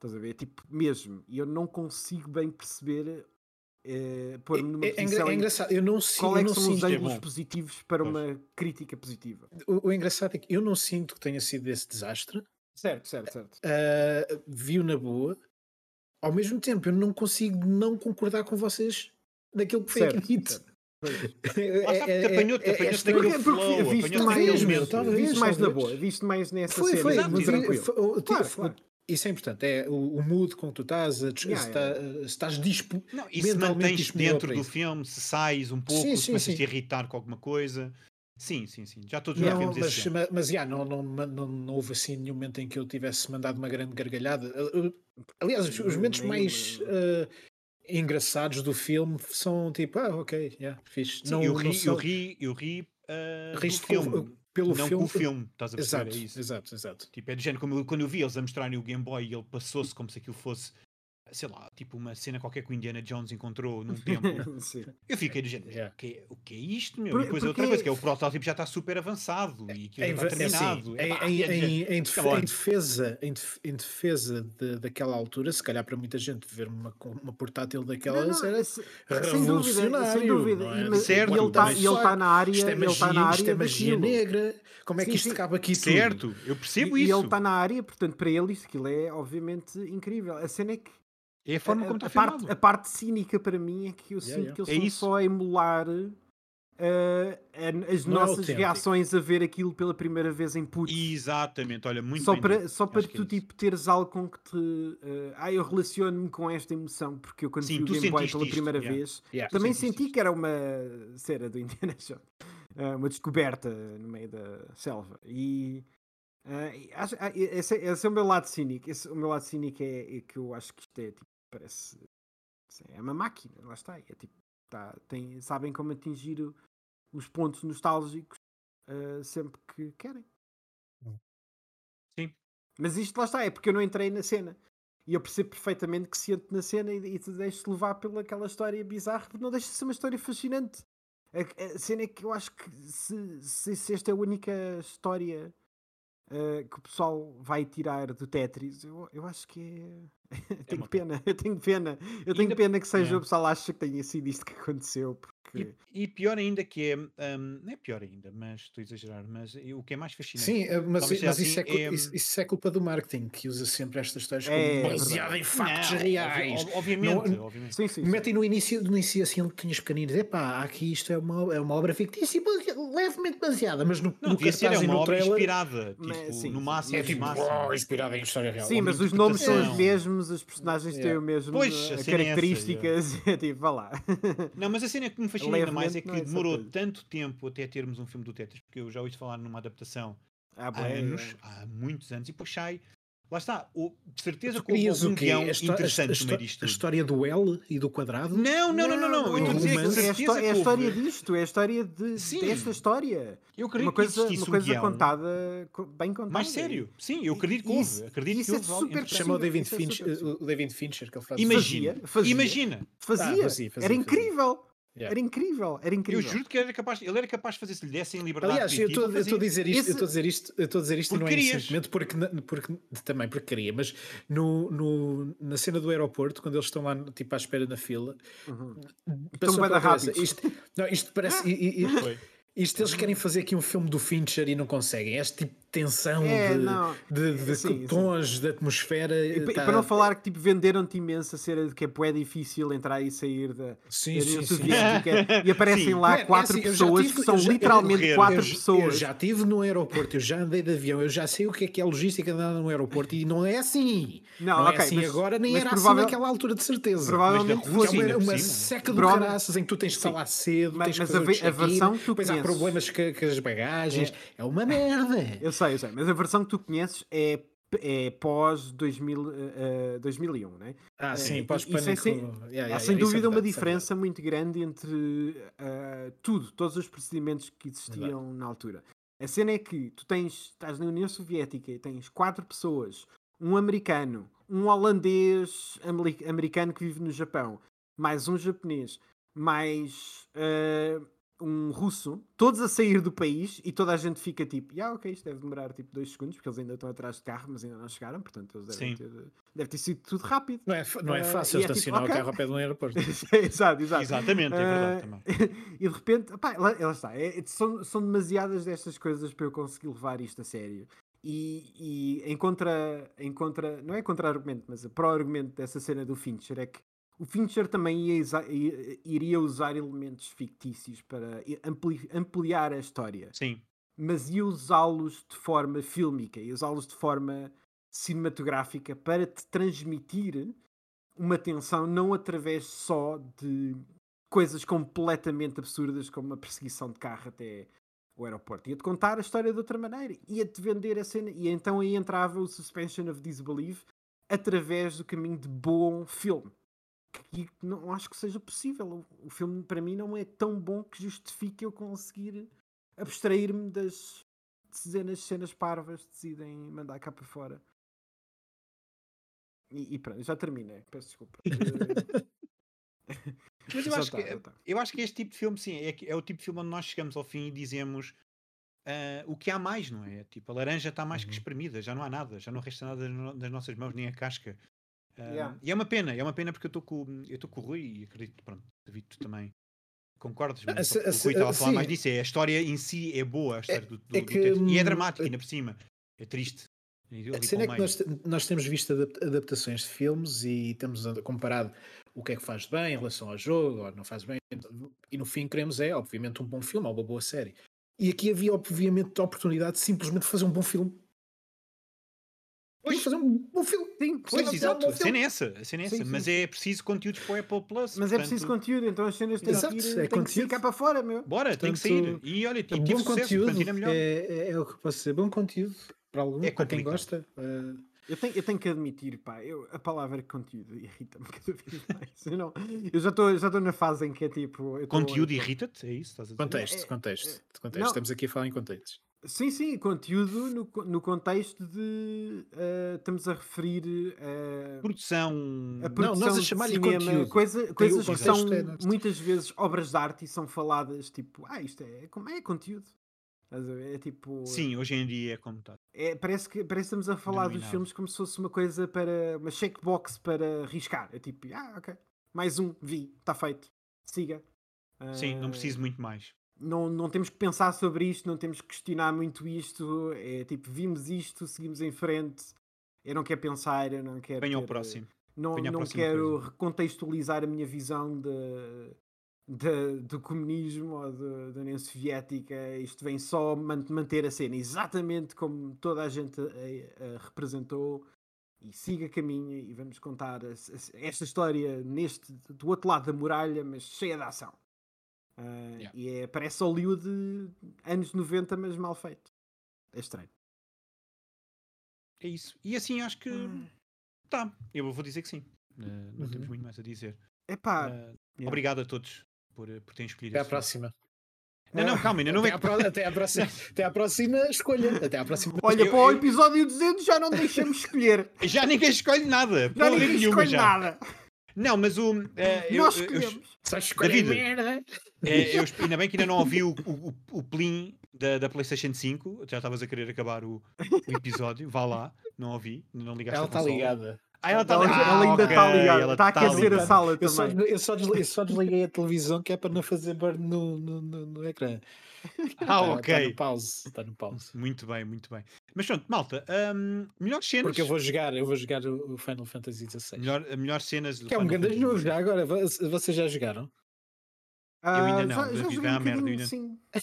Estás a ver? Tipo, mesmo. E eu não consigo bem perceber, pôr-me numa É, é posição é engraçado, eu não, sinto, qual é que são os é ângulos bom. positivos para Pois. uma crítica positiva. O, o engraçado é que eu não sinto que tenha sido esse desastre. Certo, certo, certo. Ah, viu na boa. Ao mesmo tempo, eu não consigo não concordar com vocês daquilo que foi Certo, dito. apanhou-te, é apanhou-te naquele flow, mais, talvez. mais na boa, visto mais nessa Foi, cena. foi, foi- foi- o- Claro, foi- claro. Isso é importante. É o, o mood com que tu estás, a, Yeah, se tá- se estás dispo. Não, e se mantens dentro do filme, se sais um pouco, Sim, se começas a te irritar com alguma coisa. Sim, sim, sim. Já todos já Não, vimos esse mas, mas, mas, yeah, não, não, não, não houve assim nenhum momento em que eu tivesse mandado uma grande gargalhada. Uh, uh, Aliás, os, os momentos mais uh, engraçados do filme são tipo, ah, ok, yeah, fixe. Sim, não, eu ri, eu ri, eu ri ah, do Riste com- filme. Pelo não filme. com o filme, estás a perceber? Exato, é isso. exato, exato. Tipo, é do género como eu- quando eu vi eles a mostrarem o Game Boy e ele passou-se como se aquilo fosse, sei lá, tipo uma cena qualquer que o Indiana Jones encontrou num templo. Eu fiquei do género, Yeah. o, que, é- o que é isto, meu? Por- e depois outra porque- coisa, que é o protótipo já está super avançado e já está ve- é assim, terminado. é do género, em- em defe- come on. em defesa, em, def- em defesa de- daquela altura, se calhar para muita gente ver uma, uma portátil daquelas Não, não, era sem revolucionário. Sem dúvida. E, mas- tipo, Certo, e ele está tá na área. Isto é ele está magia, na isto é área magia daquilo. negra. Como é que Sim, isto sim. cabe aqui tudo? Certo, eu percebo E, e isso. ele está na área, portanto, para ele isto aquilo é obviamente incrível. A cena é que É a forma a, como a está parte, filmado. a parte cínica para mim é que eu Yeah, sinto yeah. que eles É estão só a emular uh, a- as Não é nossas autêntico. reações a ver aquilo pela primeira vez em puto. Exatamente, olha, muito só bem para, só para é tu isso. tipo, teres algo com que te. uh, ah, eu relaciono-me com esta emoção, porque eu quando Sim, vi o Game Boy pela isto, primeira yeah. vez Yeah. também senti isto. que era uma cena do Indiana Jones, ah, uma descoberta no meio da selva. E e acho- ah, esse, é- esse é o meu lado cínico. Esse, o meu lado cínico é, é que eu acho que isto é tipo, parece. É uma máquina, lá está. É tipo, tá, tem, sabem como atingir o- os pontos nostálgicos ah, sempre que querem. Sim. Mas isto lá está, é porque eu não entrei na cena. E eu percebo perfeitamente que se na cena e, e te deixes levar pelaquela história bizarra, porque não deixa de ser uma história fascinante. A, a cena é que eu acho que se, se, se esta é a única história ah, que o pessoal vai tirar do Tetris, eu, eu acho que é. Eu tenho uma pena, eu tenho pena. Eu tenho Ainda- pena que seja É. o pessoal acha que tenha sido isto que aconteceu, porque. E, e pior ainda que é, hum, não é pior ainda, mas estou a exagerar, mas o que é mais fascinante. Sim, eh, mas, mas isso, é, assim, cu- é- isso, isso é culpa do marketing, que usa sempre estas histórias como É, é baseada em factos Não, reais. obvi- obviamente, Não- obviamente. Sim, sim. sim. Metem no início, no início assim letrinhas pequeninas, epá, aqui isto é uma, é uma obra fictícia, levemente baseada, mas no, Não, no devia ser é uma obra trailer inspirada, Mas, tipo, sim, no sim. máximo é tipo, máximos. "Oh, inspirada em história real. Sim, mas em os nomes são os interpretação. Mesmos, os personagens têm Yeah. o mesmo, Pois, eh, a cena é essa, características. É tipo, vá lá. Não, mas a cena que me fascina ainda mais é que é demorou tanto tempo até termos um filme do Tetris, porque eu já ouvi falar numa adaptação Há há anos, é. há muitos anos, e depois sai. Lá está, o- de certeza que houve quê? guião A, a, interessante meio disto a tudo. história do L e do quadrado? Não, não, não, não, não. Eu estou a dizer que é a, histó- é a que história disto, é a história de, Sim. desta história. Eu acredito Uma que coisa, existisse uma um coisa guião contada, co- bem contada. mais sério. Sim, eu acredito que houve. Acredito isso que é houve. algo super. Chama o David, Isso é o David Fincher que ele faz. Imagina, Fazia, fazia. imagina. Fazia, Ah, fazia, fazia, era fazia. incrível. Yeah. Era incrível, era Eu incrível. juro que ele era capaz, ele era capaz de fazer se lhe dessem liberdade Aliás, eu estou eu a dizer isto, eu Esse- estou a dizer isto, eu estou a dizer isto e Porque não é indecentemente porque, porque também porque queria, mas no, no- na cena do aeroporto, quando eles estão lá tipo à espera na fila, Uhum. passou coisa, rápidos. Isto, não, isto parece. e- e- e- Foi. isto eles querem fazer aqui um filme do Fincher e não conseguem. Este tipo tensão É, de, não. de, de Sim, sim. tons, de atmosfera. E, e tá- para não falar que tipo, venderam-te imenso a cena de que é difícil entrar e sair da, Sim, da sim, sim. Soviética e aparecem Sim. lá Man, é quatro assim, eu pessoas tive- que são eu já- eu literalmente correr. quatro eu, pessoas. eu já estive no aeroporto, eu já andei de avião, eu já sei o que é que é logística de andar no aeroporto e não é assim. Não, Não, é ok, assim mas- agora, nem era provável- assim naquela altura de certeza. Provavelmente Mas É uma, uma seca Prova- caraças em que tu tens de lá cedo, Mas- tens de mas a a versão que tu depois há problemas com, com as bagagens, é, uma merda. Sei, eu sei, mas a versão que tu conheces é, é pós 2000, eh, eh, 2001, né? Ah, É, sim, e- pós é pânico. sem- yeah, yeah, Há yeah, sem isso é dúvida uma é diferença muito grande entre ah, tudo, todos os procedimentos que existiam Verdade. na altura. A cena é que tu tens, estás na União Soviética e tens quatro pessoas, um americano, um holandês ameri- americano que vive no Japão, mais um japonês, mais ah, um russo, todos a sair do país e toda a gente fica tipo, ah, ok, isto deve demorar tipo dois segundos, porque eles ainda estão atrás de carro, mas ainda não chegaram, portanto eles devem Sim. ter, deve ter sido tudo rápido. Não é, não é Eh, fácil e é tipo, estacionar ok. o carro ao pé de um aeroporto. exato, exato. Exatamente, é verdade Ah, também. e de repente, pá, lá, lá está, é- é- são, são demasiadas destas coisas para eu conseguir levar isto a sério. E, e em, contra, em contra, não é contra-argumento, mas a pró-argumento dessa cena do Fincher é que o Fincher também ia iria usar elementos fictícios para ampli- ampliar a história, Sim, mas ia usá-los de forma fílmica, ia usá-los de forma cinematográfica para te transmitir uma tensão não através só de coisas completamente absurdas como uma perseguição de carro até o aeroporto. Ia-te contar a história de outra maneira, ia-te vender a cena e então aí entrava o suspension of disbelief através do caminho de bom filme. Que não acho que seja possível. O, filme para mim não é tão bom que justifique eu conseguir abstrair-me das dezenas de cenas parvas que decidem mandar cá para fora. E, e pronto, já terminei. Peço desculpa. Mas eu acho, tá, que, tá. eu acho que este tipo de filme, sim, é, que- é o tipo de filme onde nós chegamos ao fim e dizemos ah, o que há mais, não é? Tipo, a laranja está mais que Uhum. espremida, já não há nada, já não resta nada das nossas mãos, nem a casca. Ah, Yeah. E é uma pena, é uma pena porque eu estou com, eu com o Rui e acredito, pronto, David, tu também concordas, mas o Rui estava a falar sim. mais disso, é a história em si é boa, a história do, do- é do que, texto. e é hum, dramática, é- ainda por cima, é triste. A cena é que nós, nós temos visto adap- adaptações de filmes e temos comparado o que é que faz bem em relação ao jogo, ou não faz bem, e no fim queremos é, obviamente, um bom filme ou uma boa série. E aqui havia, obviamente, a oportunidade de simplesmente fazer um bom filme. Pois. fazer um bom filme. Sim, Pois, Sim, exato, um a bom cena filme. é essa, a cena é Sim, essa. sim, mas é preciso conteúdos para o Apple Plus. Mas é preciso portanto, conteúdo, então as cenas têm Exato, que ir, é têm que conteúdo. cá para fora, meu. Bora, tem que sair. Portanto, E olha, e bom tive sucesso, conteúdo portanto, é, é- é o que posso dizer. Bom conteúdo para algum, É para quem gosta. eh, Eu tenho, eu tenho que admitir, pá, eu, a palavra conteúdo irrita-me cada vez mais. Eu, não, eu já estou já estou na fase em que é tipo. Conteúdo irrita-te? É isso? Estás a dizer? contexto, é- contexto, contexto. não. Estamos aqui a falar em contextos. Sim, sim, conteúdo no, no contexto de. eh, estamos a referir eh, Produção. a nós produção a de chamar-lhe cinema, conteúdo. coisa- coisas que são é muitas vezes obras de arte e são faladas tipo, ah, isto é, como é conteúdo. A ver? É tipo. Sim, hoje em dia é como está. É, parece, que, parece que estamos a falar dos Denominado. filmes como se fosse uma coisa para. uma checkbox para riscar. É tipo, ah, ok. Mais um, vi, está feito. Siga. Sim, não Ah, preciso muito mais. Não, não temos que pensar sobre isto, não temos que questionar muito isto. É tipo, vimos isto, seguimos em frente. Eu não quero pensar, eu não quero. Venha ao ter, próximo. Não, Venha não quero coisa. recontextualizar a minha visão de, de- do comunismo ou de- da União Soviética. Isto vem só man- manter a cena exatamente como toda a gente a, a- a representou. E siga caminho e vamos contar a- esta história neste, do outro lado da muralha, mas cheia de ação. Ah, Yeah. E é, parece Hollywood anos 90, mas mal feito. É estranho. É isso. E assim acho que Ah. tá. Eu vou dizer que sim. Eh, não temos Uhum. muito mais a dizer. Epá, Eh, yeah. Obrigado a todos por, por terem escolhido Até à próxima. Não, não, calma, ainda não Até vem. à, pro- até, à próxima, até à próxima escolha. Até à próxima. Olha, Eu- para o episódio 200 já não deixamos escolher. Já ninguém escolhe nada. Já ninguém escolhe já. nada. Não, mas o. eh, eu, Nós eu- eu-. Só escolher David. merda. É, eu ainda bem que ainda não ouvi o, o, o, plim da, da PlayStation 5. Já estavas a querer acabar o, o episódio. Vá lá. Não ouvi. Não ligaste Ela a está ligada. Ah, ela está Ela, ligada. ela ainda Ah, está ok, ligada. ela Está a tá aquecer a ligada. sala Eu só, também. eu, só desliguei, eu só desliguei a televisão que é para não fazer burn no, no, no, no ecrã. Ah, Está ok. no pause. Está no pause. Muito bem, muito bem. Mas pronto, malta. hum, melhores cenas. Porque eu vou jogar, eu vou jogar o Final Fantasy XVI. Melhor, melhores cenas do Que é um grande Fantasy jogo já agora. vo- Vocês já jogaram? Ah, ainda não, já, David, já vai joguei um merda, ainda- sim.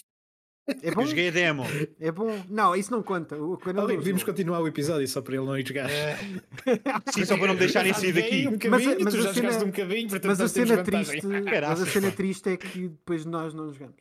É bom? Eu joguei a demo. É bom. Não, isso não conta. O quando Ali, jogou. continuar o episódio só para ele não ir jogar. Sim, só para não me deixarem sair daqui. Um Mas mas tu já jogaste cena- um bocadinho, portanto Mas a cena triste, mas a cena triste é que depois nós não jogamos.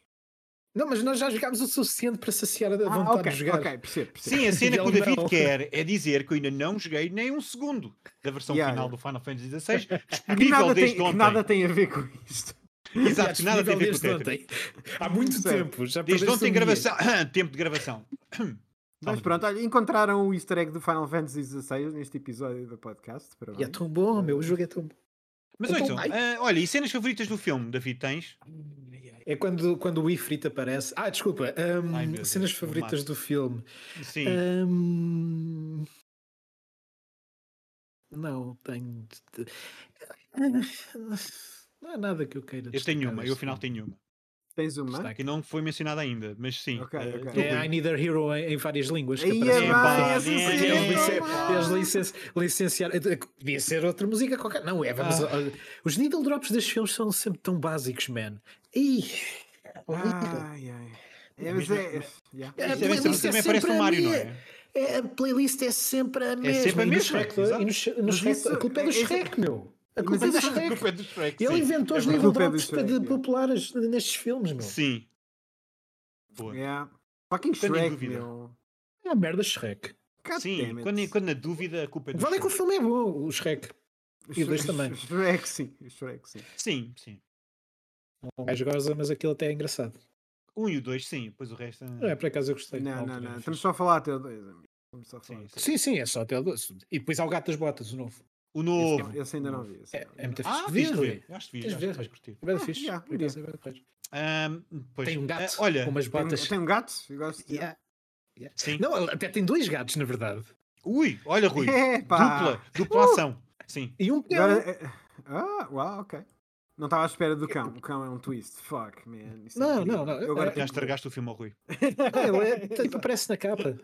Não, mas nós já jogámos o suficiente para saciar a Ah, vontade ok, de jogar. ok, percebo, percebo. Sim, a cena que o David não. quer é dizer que eu ainda não joguei nem um segundo da versão Yeah, final yeah. do Final Fantasy XVI, disponível nada, tem, desde que ontem. nada tem a ver com isto. Exato, nada tem a ver com o disponível Tetris. desde ontem. Há muito tempo. Já Desde ontem um gravação. Tempo de gravação. Mas pronto, olha, encontraram o easter egg do Final Fantasy XVI neste episódio do podcast. E é tão bom, meu. O jogo é tão bom. Mas Então, ouçam, ai. ah, olha, e cenas favoritas do filme, David, tens? É quando, quando o Ifrit aparece. Ah, desculpa. hum, Ai, cenas Deus, favoritas do filme. Sim. Hum, Não, tenho. de- Não há nada que eu queira. eu tenho uma, eu afinal tenho uma. Tens uma? Está Que não foi mencionada ainda, mas sim. Ok, eh, ok. tu, É. I Need a Hero em, em várias línguas. Que aparece é pá, é, eles, é licen- má. eles licen- licenciaram. Devia ser outra música qualquer. Não é, vamos. Ah. olha, Os needle drops destes filmes são sempre tão básicos, man. Ih. Ai, ai. É, mas mesmo- é. yeah. Deve ser- playlist é também parece um a Mário, não é? É, a playlist é sempre a mesma. sempre a E mesma, e no Sh- no Mas Shrek- a culpa é do é- Shrek, meu. A culpa é do A Shrek. culpa é do Shrek. Ele sim. inventou É os culpa é Shrek, é. populares nestes filmes, meu. Sim. Boa. Yeah. Fucking Tenho Shrek, dúvida. meu. É a merda Shrek. God Sim, quando, quando na dúvida a culpa é do Vale é que o Shrek. filme é bom, o Shrek. e o dois Shrek- também. Shrek, sim. Shrek, sim. Sim, sim. Um gajo goza, mas aquilo até é engraçado. Um e o dois, sim. Depois o resto. é- É, por acaso eu gostei. Não, não, não. Estamos só a falar até o 2, amigo. Estamos só a falar. Sim, Sim, sim, é só até o doce. E depois há o Gato das Botas, o novo. O novo. Esse- Esse ainda não vi. esse É, é muito fixe. Ah, ver. Acho que vi, Tens acho que vais curtir. É bem Ah, fixe. yeah, é da fixe. Tem um gato ah, olha, com umas Tem, botas. um- tem um gato? Eu gosto de. Yeah. Yeah. sim. Não, ele até tem dois gatos, na verdade. Ui, olha, Rui. Epá! Dupla, dupla ação. Sim. E um Agora, peão. é- Ah, uau, ok. Não estava à espera do cão. O cão é um twist. Fuck, man. Isso é Não, incrível. não, não. Eu agora É- Já estragaste o filme ao Rui. Ah, ele é, tanto aparece na capa.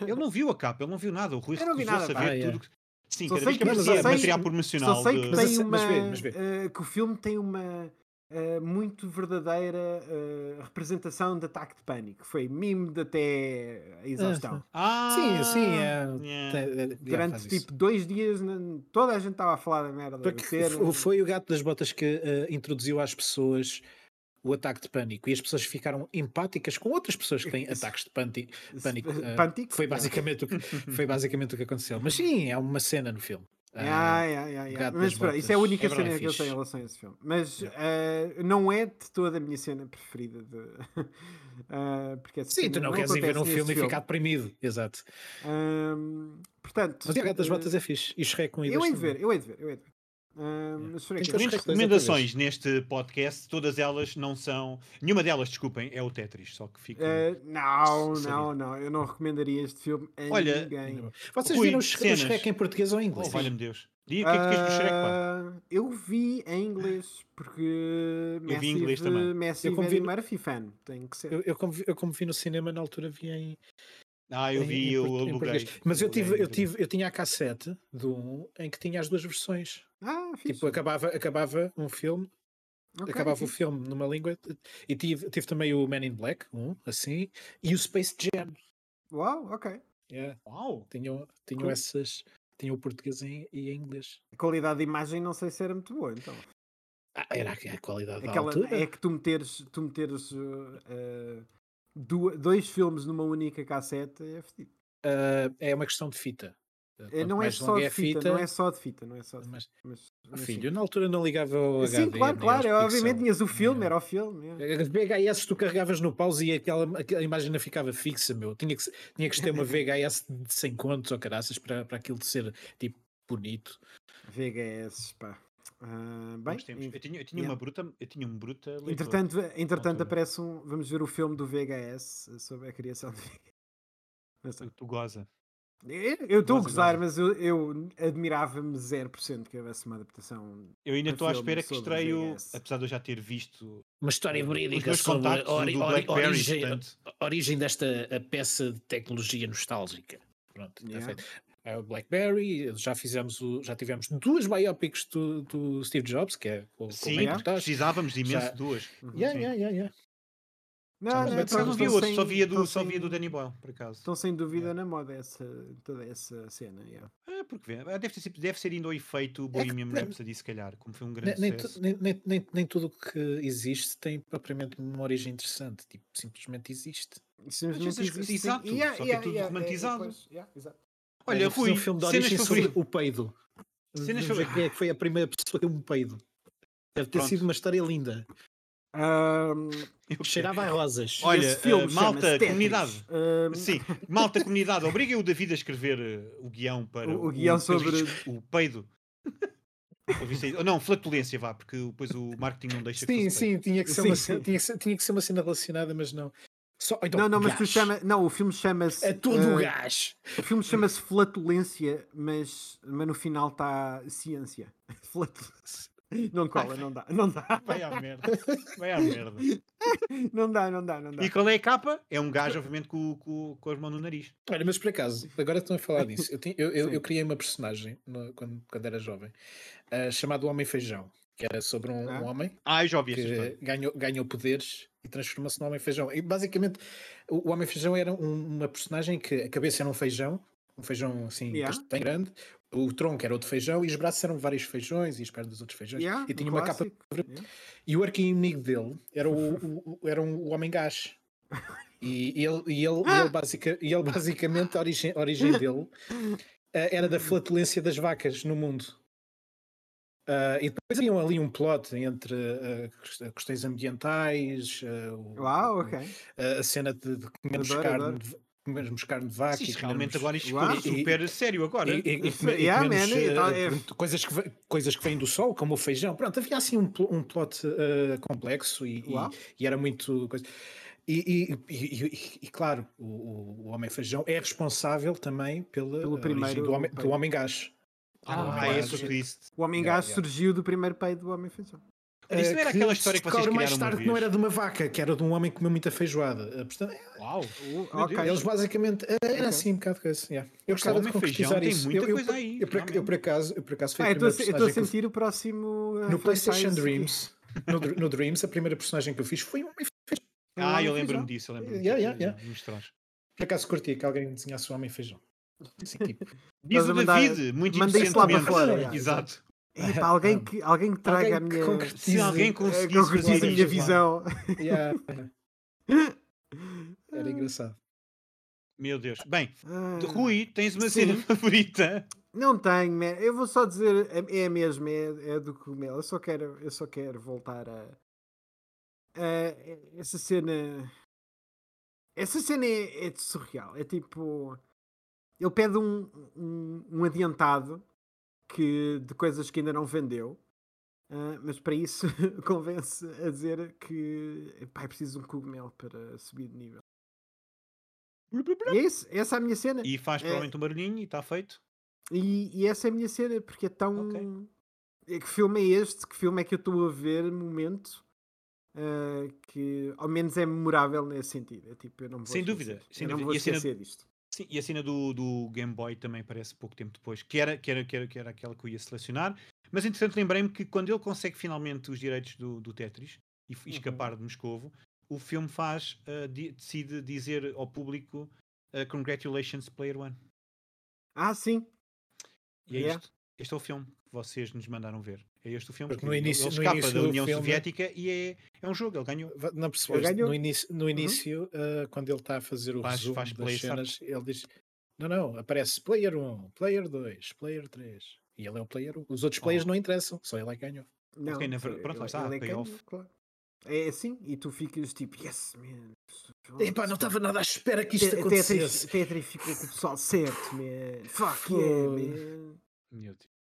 Ele não viu a capa, ele não viu nada. O Rui recusou-se a ver Ah, tudo. que- Sim, Só cada sei vez que aparecia material promocional. Só sei que de- tem a- uma. mas vê, mas vê. eh, que o filme tem uma. eh, muito verdadeira eh, representação de ataque de pânico. Foi mime de até a exaustão. Ah, Sim, sim. É, yeah. é- yeah, Durante faz isso. tipo dois dias, toda a gente estava a falar da merda. da Porque f- foi o gato das botas que introduziu às pessoas o ataque de pânico e as pessoas ficaram empáticas com outras pessoas que têm Isso. ataques de pânico. pânico, eh, Pântico? Foi basicamente, o que, foi basicamente o que aconteceu. Mas sim, é uma cena no filme. Ah, Ah, yeah, yeah, yeah. Mas pronto, isso é a única É cena que eu tenho em relação a esse filme. Mas eh, não é de toda a minha cena preferida. De... eh, porque sim, tu não queres ir ver um filme e ficar deprimido. Exato. Portanto, Mas o gato das eh, botas é fixe. E o Shrek com eu hei de ver, eu hei de ver, eu hei de ver. Outra recomendações neste podcast, todas elas não são. Nenhuma delas, desculpem, é o Tetris, só que fica. Eh, não, não, não. Eu não recomendaria este filme a Olha, ninguém. Vocês Rui, viram o. Shrek em português ou em Oh, inglês? valha-me Deus. Diga o que é que queres do Shrek, pá? Ah, eu vi em inglês porque Eu vi em inglês também. Messi Eu como vi no- Murphy fan. Tem que ser. Eu, eu, como vi, eu como vi no cinema na altura vi em, Ah, eu vi, em eu aluguei. Mas eu tive, eu tive, eu tinha a cassete do 1 em que tinha as duas versões. Ah, fixe. Tipo, acabava, acabava um filme, Ok, acabava o fixe. filme numa língua e tive, tive também o Man in Black, um, assim, e o Space Jam. Uau, ok. Yeah. Uau! Tinham, tinham Cool. essas, tinham o português em, e em inglês. A qualidade de imagem não sei se era muito boa, então. Ah, era a a qualidade da Aquela, altura. é que tu meteres, tu meteres uh, uh, dois filmes numa única cassete é fedido. Ah, é uma questão de fita. É, Quanto não é só de é a fita, não é só de fita, não é só de Mas, fita. Mas, mas filho, sim. eu na altura não ligava o Sim, HD. claro, nem claro. aos Obviamente tinhas o filme, Yeah. era o filme. yeah. As VHS tu carregavas no pause e aquela, aquela imagem não ficava fixa, meu. Tinha que, tinha que ter uma VHS de 100 contos ou caraças para, para aquilo de ser tipo bonito. VHS, pá. Ah, bem, tempos. Eu tinha, eu tinha yeah. uma bruta. Eu tinha um bruta. leitor. entretanto, entretanto aparece um. Vamos ver o filme do VHS sobre a criação de VHS. Tu goza. Eu eu estou a Goza, gozar, goza. mas eu, eu admirava-me 0% que houvesse uma adaptação. Eu ainda estou à espera que VHS. apesar de eu já ter visto Uma história os verídica sobre a ori- ori- origem, portanto, origem desta a peça de tecnologia nostálgica. Pronto, está Yeah. feito. É o BlackBerry, já fizemos o, já tivemos duas biopics do, do Steve Jobs, que é o sim, é estás. precisávamos de imenso Já- de duas. Yeah, Sim. yeah, yeah, yeah. Não, não, Então, eu não estão vi outro, só via, do, estão só via do Danny Boyle, por acaso. Estão sem dúvida na moda essa, toda essa cena. yeah. É, porque vê, deve, ter, deve ser indo ao efeito Bohemian Rhapsody, se calhar, como foi um Nem, grande nem, nem, nem, nem, nem tudo o que existe tem propriamente uma origem interessante, tipo, simplesmente existe. Simplesmente existe, exato, Yeah, só que é tudo yeah, romantizado. Olha, Rui, um filme de cenas origem sobre o peido. Cenas é que foi a primeira pessoa a ter um peido. Deve ter Pronto. sido uma história linda. Eu- Cheirava a rosas. Olha, esse filme eh, malta, comunidade. Sim, malta comunidade, obriguem o David a escrever eh, o guião para O- o guião sobre- o peido. Não, flatulência, vá, porque depois o marketing não deixa Sim, sim, tinha que, ser Sim, uma, sim. cena- tinha, que ser, tinha que ser uma cena relacionada, mas não. Só, então, não, não, mas tu chama. Não, o filme chama-se. É tudo eh, gás. O filme chama-se Flatulência, mas, mas no final está ciência. Flatulência. Não cola, não dá, não dá. Vai à merda. Vai à merda. Não dá, não dá, não dá. E qual é a capa? É um gajo, obviamente, com, com, com as mãos no nariz. Olha, mas por acaso, agora estão a falar disso. Eu, tinha- eu, eu- eu criei uma personagem no- quando, quando era jovem, ah, chamado Homem Feijão, que era sobre um, Ah. um homem Ah, eu já ouvi que ganhou, ganhou poderes e transformou-se no Homem Feijão. E basicamente, o, o Homem Feijão era um- uma personagem que a cabeça era um feijão, um feijão assim, Yeah. bem grande, o tronco era outro feijão e os braços eram vários feijões e as pernas dos outros feijões. Yeah, e tinha um uma capa. Yeah. E o arqui-inimigo dele era, o, o- era um, o Homem Gás. E, ele, e ele, e ele, ele basicamente, a origem, a origem dele eh, era da flatulência das vacas no mundo. Ah, e depois haviam ali um plot entre quest- questões ambientais, o- Uau, o- ok. a cena de, de comermos, Adoro, carne, adoro. Comermos carne de vaca. Sim, e realmente comermos- agora isto ficou E- super sério agora. e, e, e, Isso- e yeah, comemos, man, é- coisas, que, coisas que vêm do sol, como o feijão. Pronto, havia assim um, um plot eh, complexo e, e- e era muito. coisa- E, e- e- e- e, claro, o, o- Homem Feijão é responsável também pela Pelo primeiro do Homem, homem Gás. Ah, Ah, é sim. esse o twist. O Homem Yeah, Gás yeah. surgiu do primeiro peido do Homem Feijão. Mas isso não Eh, era aquela história que vocês mais tarde que não era de uma vaca, que era de um homem que comeu muita feijoada. Eh, Portanto, Uau. Uh, Meu ok. Deus. eles basicamente era assim um bocado coisa. yeah. Eu gostava de concretizar tem isso. muita eu, eu, coisa aí, eu, por, eu, por acaso, eu por acaso foi Ah, a eu estou a primeira se- eu estou a que sentir o próximo. eh, no PlayStation. Dreams, no, Dr- no Dreams, a primeira personagem que eu fiz foi um Homem Feijão. Ah, Homem eu lembro-me Feijão. disso. Eu lembro-me Yeah, disso, yeah, yeah. Por acaso curtia que alguém desenhasse o Homem Feijão. Assim, tipo, Diz o David, muito manda isso lá para fora, yeah, Epá, alguém, que, alguém que traga alguém que a minha. Se alguém conseguisse concretize a minha visão. yeah, era engraçado. Meu Deus. Bem, Ah, Rui, tens uma Sim. cena favorita? Não tenho, man. Eu vou só dizer, é, é mesmo, é, é do cogumelo. Eu só quero, eu só quero voltar a, a- essa cena. Essa cena é, é surreal. É tipo. Ele pede um, um, um adiantado que, de coisas que ainda não vendeu. ah, mas para isso convence a dizer que pá, é preciso um cogumelo para subir de nível. E é isso, essa é a minha cena. E faz É. provavelmente um barulhinho e está feito. E, e essa é a minha cena, porque é tão. Ok. É, que filme é este? Que filme é que eu estou a ver no momento? ah, que ao menos é memorável nesse sentido. É tipo, eu não vou Sem esquecer. dúvida, sem eu não dúvida. me vou E a cena- esquecer disto. Sim, e a cena do, do Game Boy também parece pouco tempo depois, que era, que, era, que, era, que era aquela que eu ia selecionar. Mas entretanto lembrei-me que quando ele consegue finalmente os direitos do, do Tetris e, e Uhum. escapar de Moscovo, o filme faz, di- decide dizer ao público ah, Congratulations Player One. Ah, sim. E é Yeah. isto. Este é o filme que vocês nos mandaram ver. É este o filme. Porque que no ele- início- ele no escapa início da União filme- Soviética e é, é um jogo, ele ganhou. Não percebeste? ganhou. No início, no início ah, quando ele está a fazer o Faz- resumo faz das play cenas, ele diz: Não, não, aparece player 1, player 2, player 3. E ele é o player 1. Os outros players Oh. não interessam, só ele é que ganhou. Não, Ok, na foi- pronto, lá ele- está, ele é payoff. ganho, claro. É assim, e tu ficas tipo, yes, man. Epá, não estava nada à espera que isto Te- acontecesse. Tetris ficou com o pessoal certo, man. Fuck yeah, man. Meu Deus.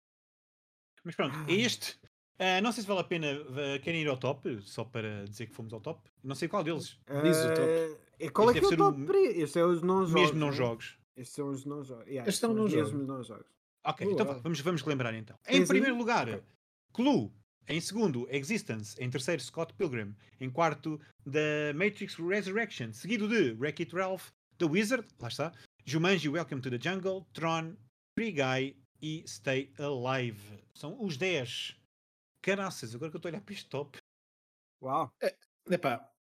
Mas pronto, é este. Ah, não sei se vale a pena. ah, querem ir ao top? Só para dizer que fomos ao top. Não sei qual deles. Diz o top. Ah, é, qual Este é que é o top? Peraí, Este é os não jogos. Mesmo não né? jogos. Estes são os não jogos. Yeah, Estes são os jogos. mesmos não jogos. Ok, Boa. então vamos, vamos relembrar então. Tens Em aí? primeiro lugar, Ok. Clue. Em segundo, Existence. Em terceiro, Scott Pilgrim. Em quarto, The Matrix Resurrection. Seguido de Wreck-It Ralph, The Wizard, lá está. Jumanji, Welcome to the Jungle. Tron, Free Guy e Stay Alive. São os 10. Caraças, agora que eu estou a olhar para este top. Uau. Epá,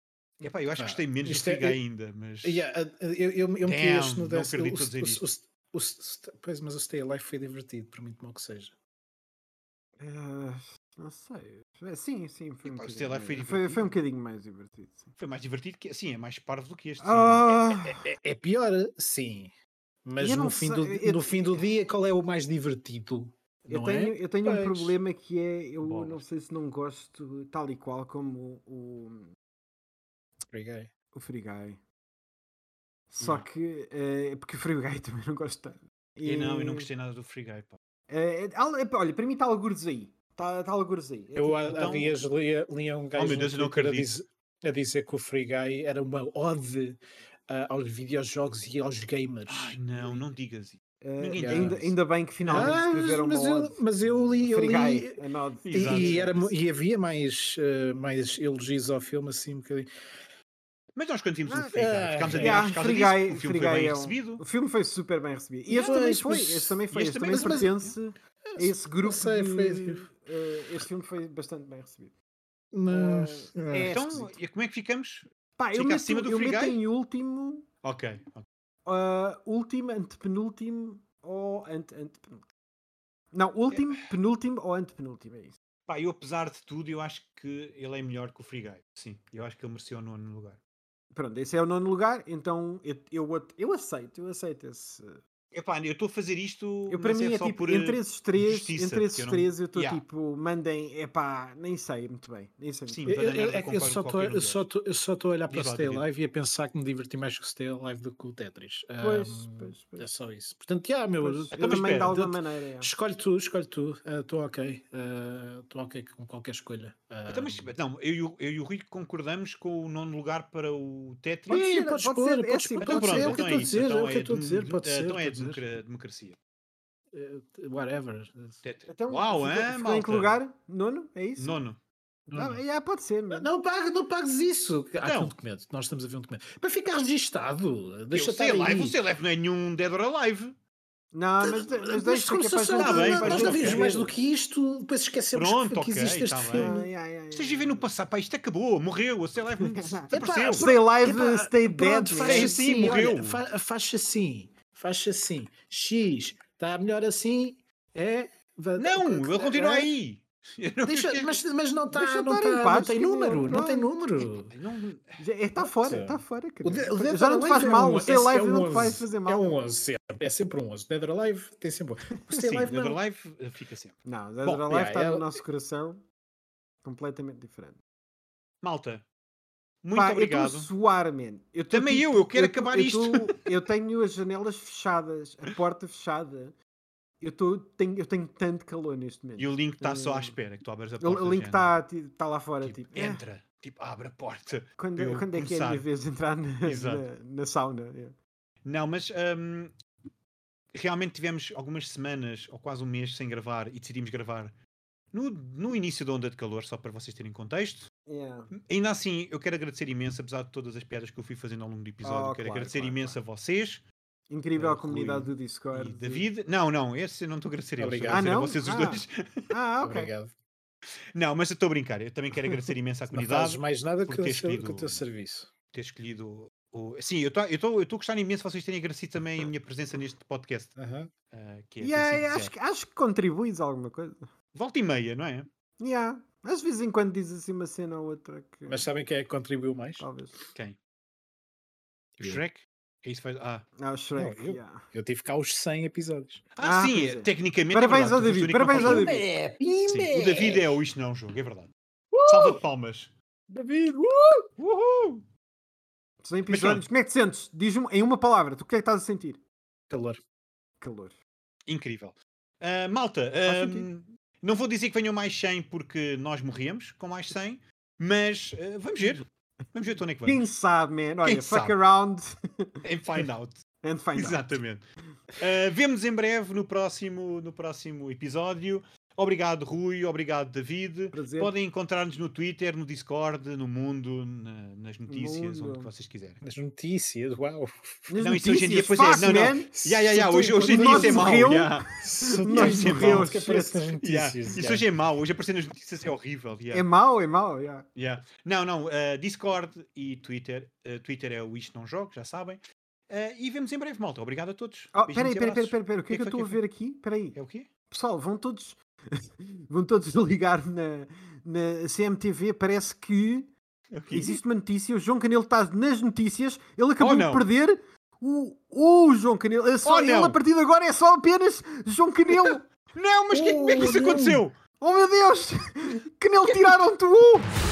Epá, eu acho que Ah, gostei menos do é- ainda, mas... yeah, ah, eu, eu, eu meti este no não décimo. acredito o- dizer o- isto. o- o- Pois, mas o Stay Alive foi divertido, por muito mal que seja. Ah, não sei. É, Sim, sim. Foi um, Epá, o bocadinho Stay Alive foi mais- foi, foi divertido. um bocadinho mais divertido. Sim. Foi mais divertido que... Sim, é mais parvo do que este. Ah, É, é pior, sim. Mas no fim, do, eu- no fim do dia, qual é o mais divertido? eu não tenho, é? eu tenho um problema que é. Eu não sei se não gosto tal e qual como o, Free Guy. o Free Guy. Só Não. que. É porque o Free Guy também não gosto tanto. E não, eu não gostei nada do Free Guy, pá. Eh, epá, olha, para mim está algures aí. Está tá algures aí. É Eu tipo- há, há então- dias lia, lia um gajo meu no Deus, eu não a, dizer, a dizer que o Free Guy era uma ode ah, aos videojogos e aos gamers. Ai, não, não digas isso. ninguém ainda, ainda bem que finalmente Ah, escreveram mas, eu, mas eu li, eu li e, e era, e havia mais, eh, mais elogios ao filme assim um bocadinho. Mas nós quando vimos Ah, o Free Guy, ficámos a é. dizer Yeah, causa Free disso, o filme Free foi bem é um- recebido. O filme foi super bem recebido. E este Pois, também foi. Este também foi. este Este também também mas- pertence a esse grupo. sei, de- foi- eh, este filme foi bastante bem recebido. Mas, é Então, e como é que ficamos? Pá, eu Fica meto, acima do eu meto em último, Ok. ok. uh, último, antepenúltimo ou ante, antepenúltimo. Não, último, penúltimo ou antepenúltimo, é isso. Pá, eu apesar de tudo, eu acho que ele é melhor que o Free Guy. Sim, eu acho que ele mereceu o nono lugar. Pronto, esse é o nono lugar, então eu, eu, eu aceito, eu aceito esse. Epá, eu estou a fazer isto. Eu, para mas mim é, só tipo, por, entre esses três, justiça, entre esses eu não- três eu estou Yeah. tipo, mandem, epá, nem sei muito bem, nem sei muito Sim, bem. Eu, eu- é que eu só um estou a olhar para o Stay. Alive e a pensar que me diverti mais com o Stay Alive do que o Tetris. Pois, Ahm, pois, pois. É só isso. Portanto, já, meu. Pois, eu- Então, também de espera, alguma maneira. yeah. Escolhe tu, escolhe tu. Estou ok. Estou ok com qualquer escolha. Então, mas, não, eu, e o- eu e o Rui concordamos com o nono lugar para o Tetris. Pode ser, pode ser, é assim, Então ser, é o que então eu é estou a dizer, é Então o que eu estou a dizer, dem- pode ser. É democra- democracia. Eh, Whatever. Então, Uau, é, ficou em que lugar? Nono? É isso? Nono. Ah, yeah, pode ser, Não, mano. não, pagues, não pagues isso. Há aqui Então. um documento. Nós estamos a ver um documento. Para ficar registado. Deixa eu estar sei aí. live, o sei live não é nenhum Dead or Alive. Não, mas, mas deixa que é para a Tá bem, não, mas nós não vimos mais do que isto. Depois esquecemos Pronto, que, que ok, existe este tá filme. Ah, yeah, yeah, yeah. Vocês vivem no passado, pá, isto acabou, morreu, o sei live não desapareceu. Stay alive, Epá, stay dead. Faz Sim, assim, morreu. fa- faz assim, faz assim, X, está melhor assim, é... Não, ele continua é, aí. Eu não Deixa, mas, mas não, tá, Deixa não, tá, não tem número, não tem pronto. número. Está fora, Sim. está fora, O o Já não te faz é mal, um- o Stay é um não te 11, vai fazer É mal. um 11 sempre, é sempre um 11. Dead or Alive tem sempre um. O Stay Sim, or não. Alive eh, fica sempre. Não, Dead Bom, or Alive yeah, está é- no nosso coração completamente diferente. Malta, muito Pá, obrigado. Eu estou a suar, man. Eu Também tipo, eu, eu quero tô- acabar eu isto. tô- eu tenho as janelas fechadas, a porta fechada. Eu, tô, tenho, eu tenho tanto calor neste momento. E o link está só à Eh, espera que tu abres a porta. o link está tá lá fora. Tipo, Tipo, entra, tipo, abre a porta. quando, eu quando é que é a minha vez de entrar na, na, na sauna? yeah. Não, mas hum, realmente tivemos algumas semanas ou quase um mês sem gravar e decidimos gravar no, no início da onda de calor, só para vocês terem contexto. Yeah. Ainda assim, eu quero agradecer imenso, apesar de todas as piadas que eu fui fazendo ao longo do episódio, Oh, quero claro, agradecer claro, imenso a vocês Incrível Eh, a comunidade Rui do Discord. e David. Não, não, esse eu não estou a agradecer a eles, a Ah, a não? vocês os Ah. dois. Ah, ok. Obrigado. Não, mas eu estou a brincar, eu também quero agradecer imenso à Não comunidade. fazes mais nada que o, ter seu, que o escolhido- teu serviço. ter escolhido o. Sim, eu estou a gostar imenso de vocês terem agradecido também a minha presença neste podcast. Aham. ah, que é, tem sido acho, que- acho que contribuis alguma coisa. Volta e meia, não é? Yeah. Às vezes em quando dizes assim uma cena ou outra que Mas sabem quem é que contribuiu mais? talvez. Quem? Eu. Shrek? É isso que faz. Ah, Ah, o Shrek. Não, eu- yeah. Eu tive cá os 100 episódios. ah, Ah, sim, pois é. tecnicamente. Parabéns é verdade, ao o David, parabéns ao David. É. Sim, o David é o Isto Não é um Jogo, é verdade. Salva de palmas. David! Uhul! 100 Mas episódios. Como é que te sentes? Diz em uma palavra. Tu o que é que estás a sentir? Calor. Calor. Incrível. Ah, malta, não vou dizer que venham mais 100 porque nós morríamos com mais 100, mas ah, vamos ver. Vamos ver onde é que vamos. Quem sabe, man? Olha, Quem fuck sabe? around And find out. and find out. Exatamente. Uh, vemos em breve no próximo, no próximo episódio. Obrigado, Rui. Obrigado, David. Prazer. Podem encontrar-nos no Twitter, no Discord, no mundo, na- nas notícias, Mundo. onde vocês quiserem. Nas notícias, uau. Nas Não, isso hoje em dia, pois é, não, não. Ya, ya, ya, Só Hoje, hoje em dia isso é mau. morreu. ya. Nós Isso é morreu. mau. que aparece nas notícias. Isso ya. hoje é mau. Hoje aparecer nas notícias é horrível. ya. É mau, é mau. yeah. Ya. Não, não. uh, Discord e Twitter. Uh, Twitter é o Isto Não Jogo, já sabem. Uh, e vemos em breve, malta. Obrigado a todos. Oh, peraí, e peraí, peraí, abraços. peraí, peraí. O que é que eu que estou a ver aqui? Peraí. É o quê? Pessoal, vão todos vão todos ligar na, na CMTV. Parece que É o quê? existe uma notícia. O João Canelo está nas notícias. Ele acabou Oh, de perder o, o João Canelo. É só, Oh, ele a partir de agora é só apenas João Canelo. Não, mas que- como é que isso Oh, aconteceu? oh meu Deus! Canelo tiraram-te o!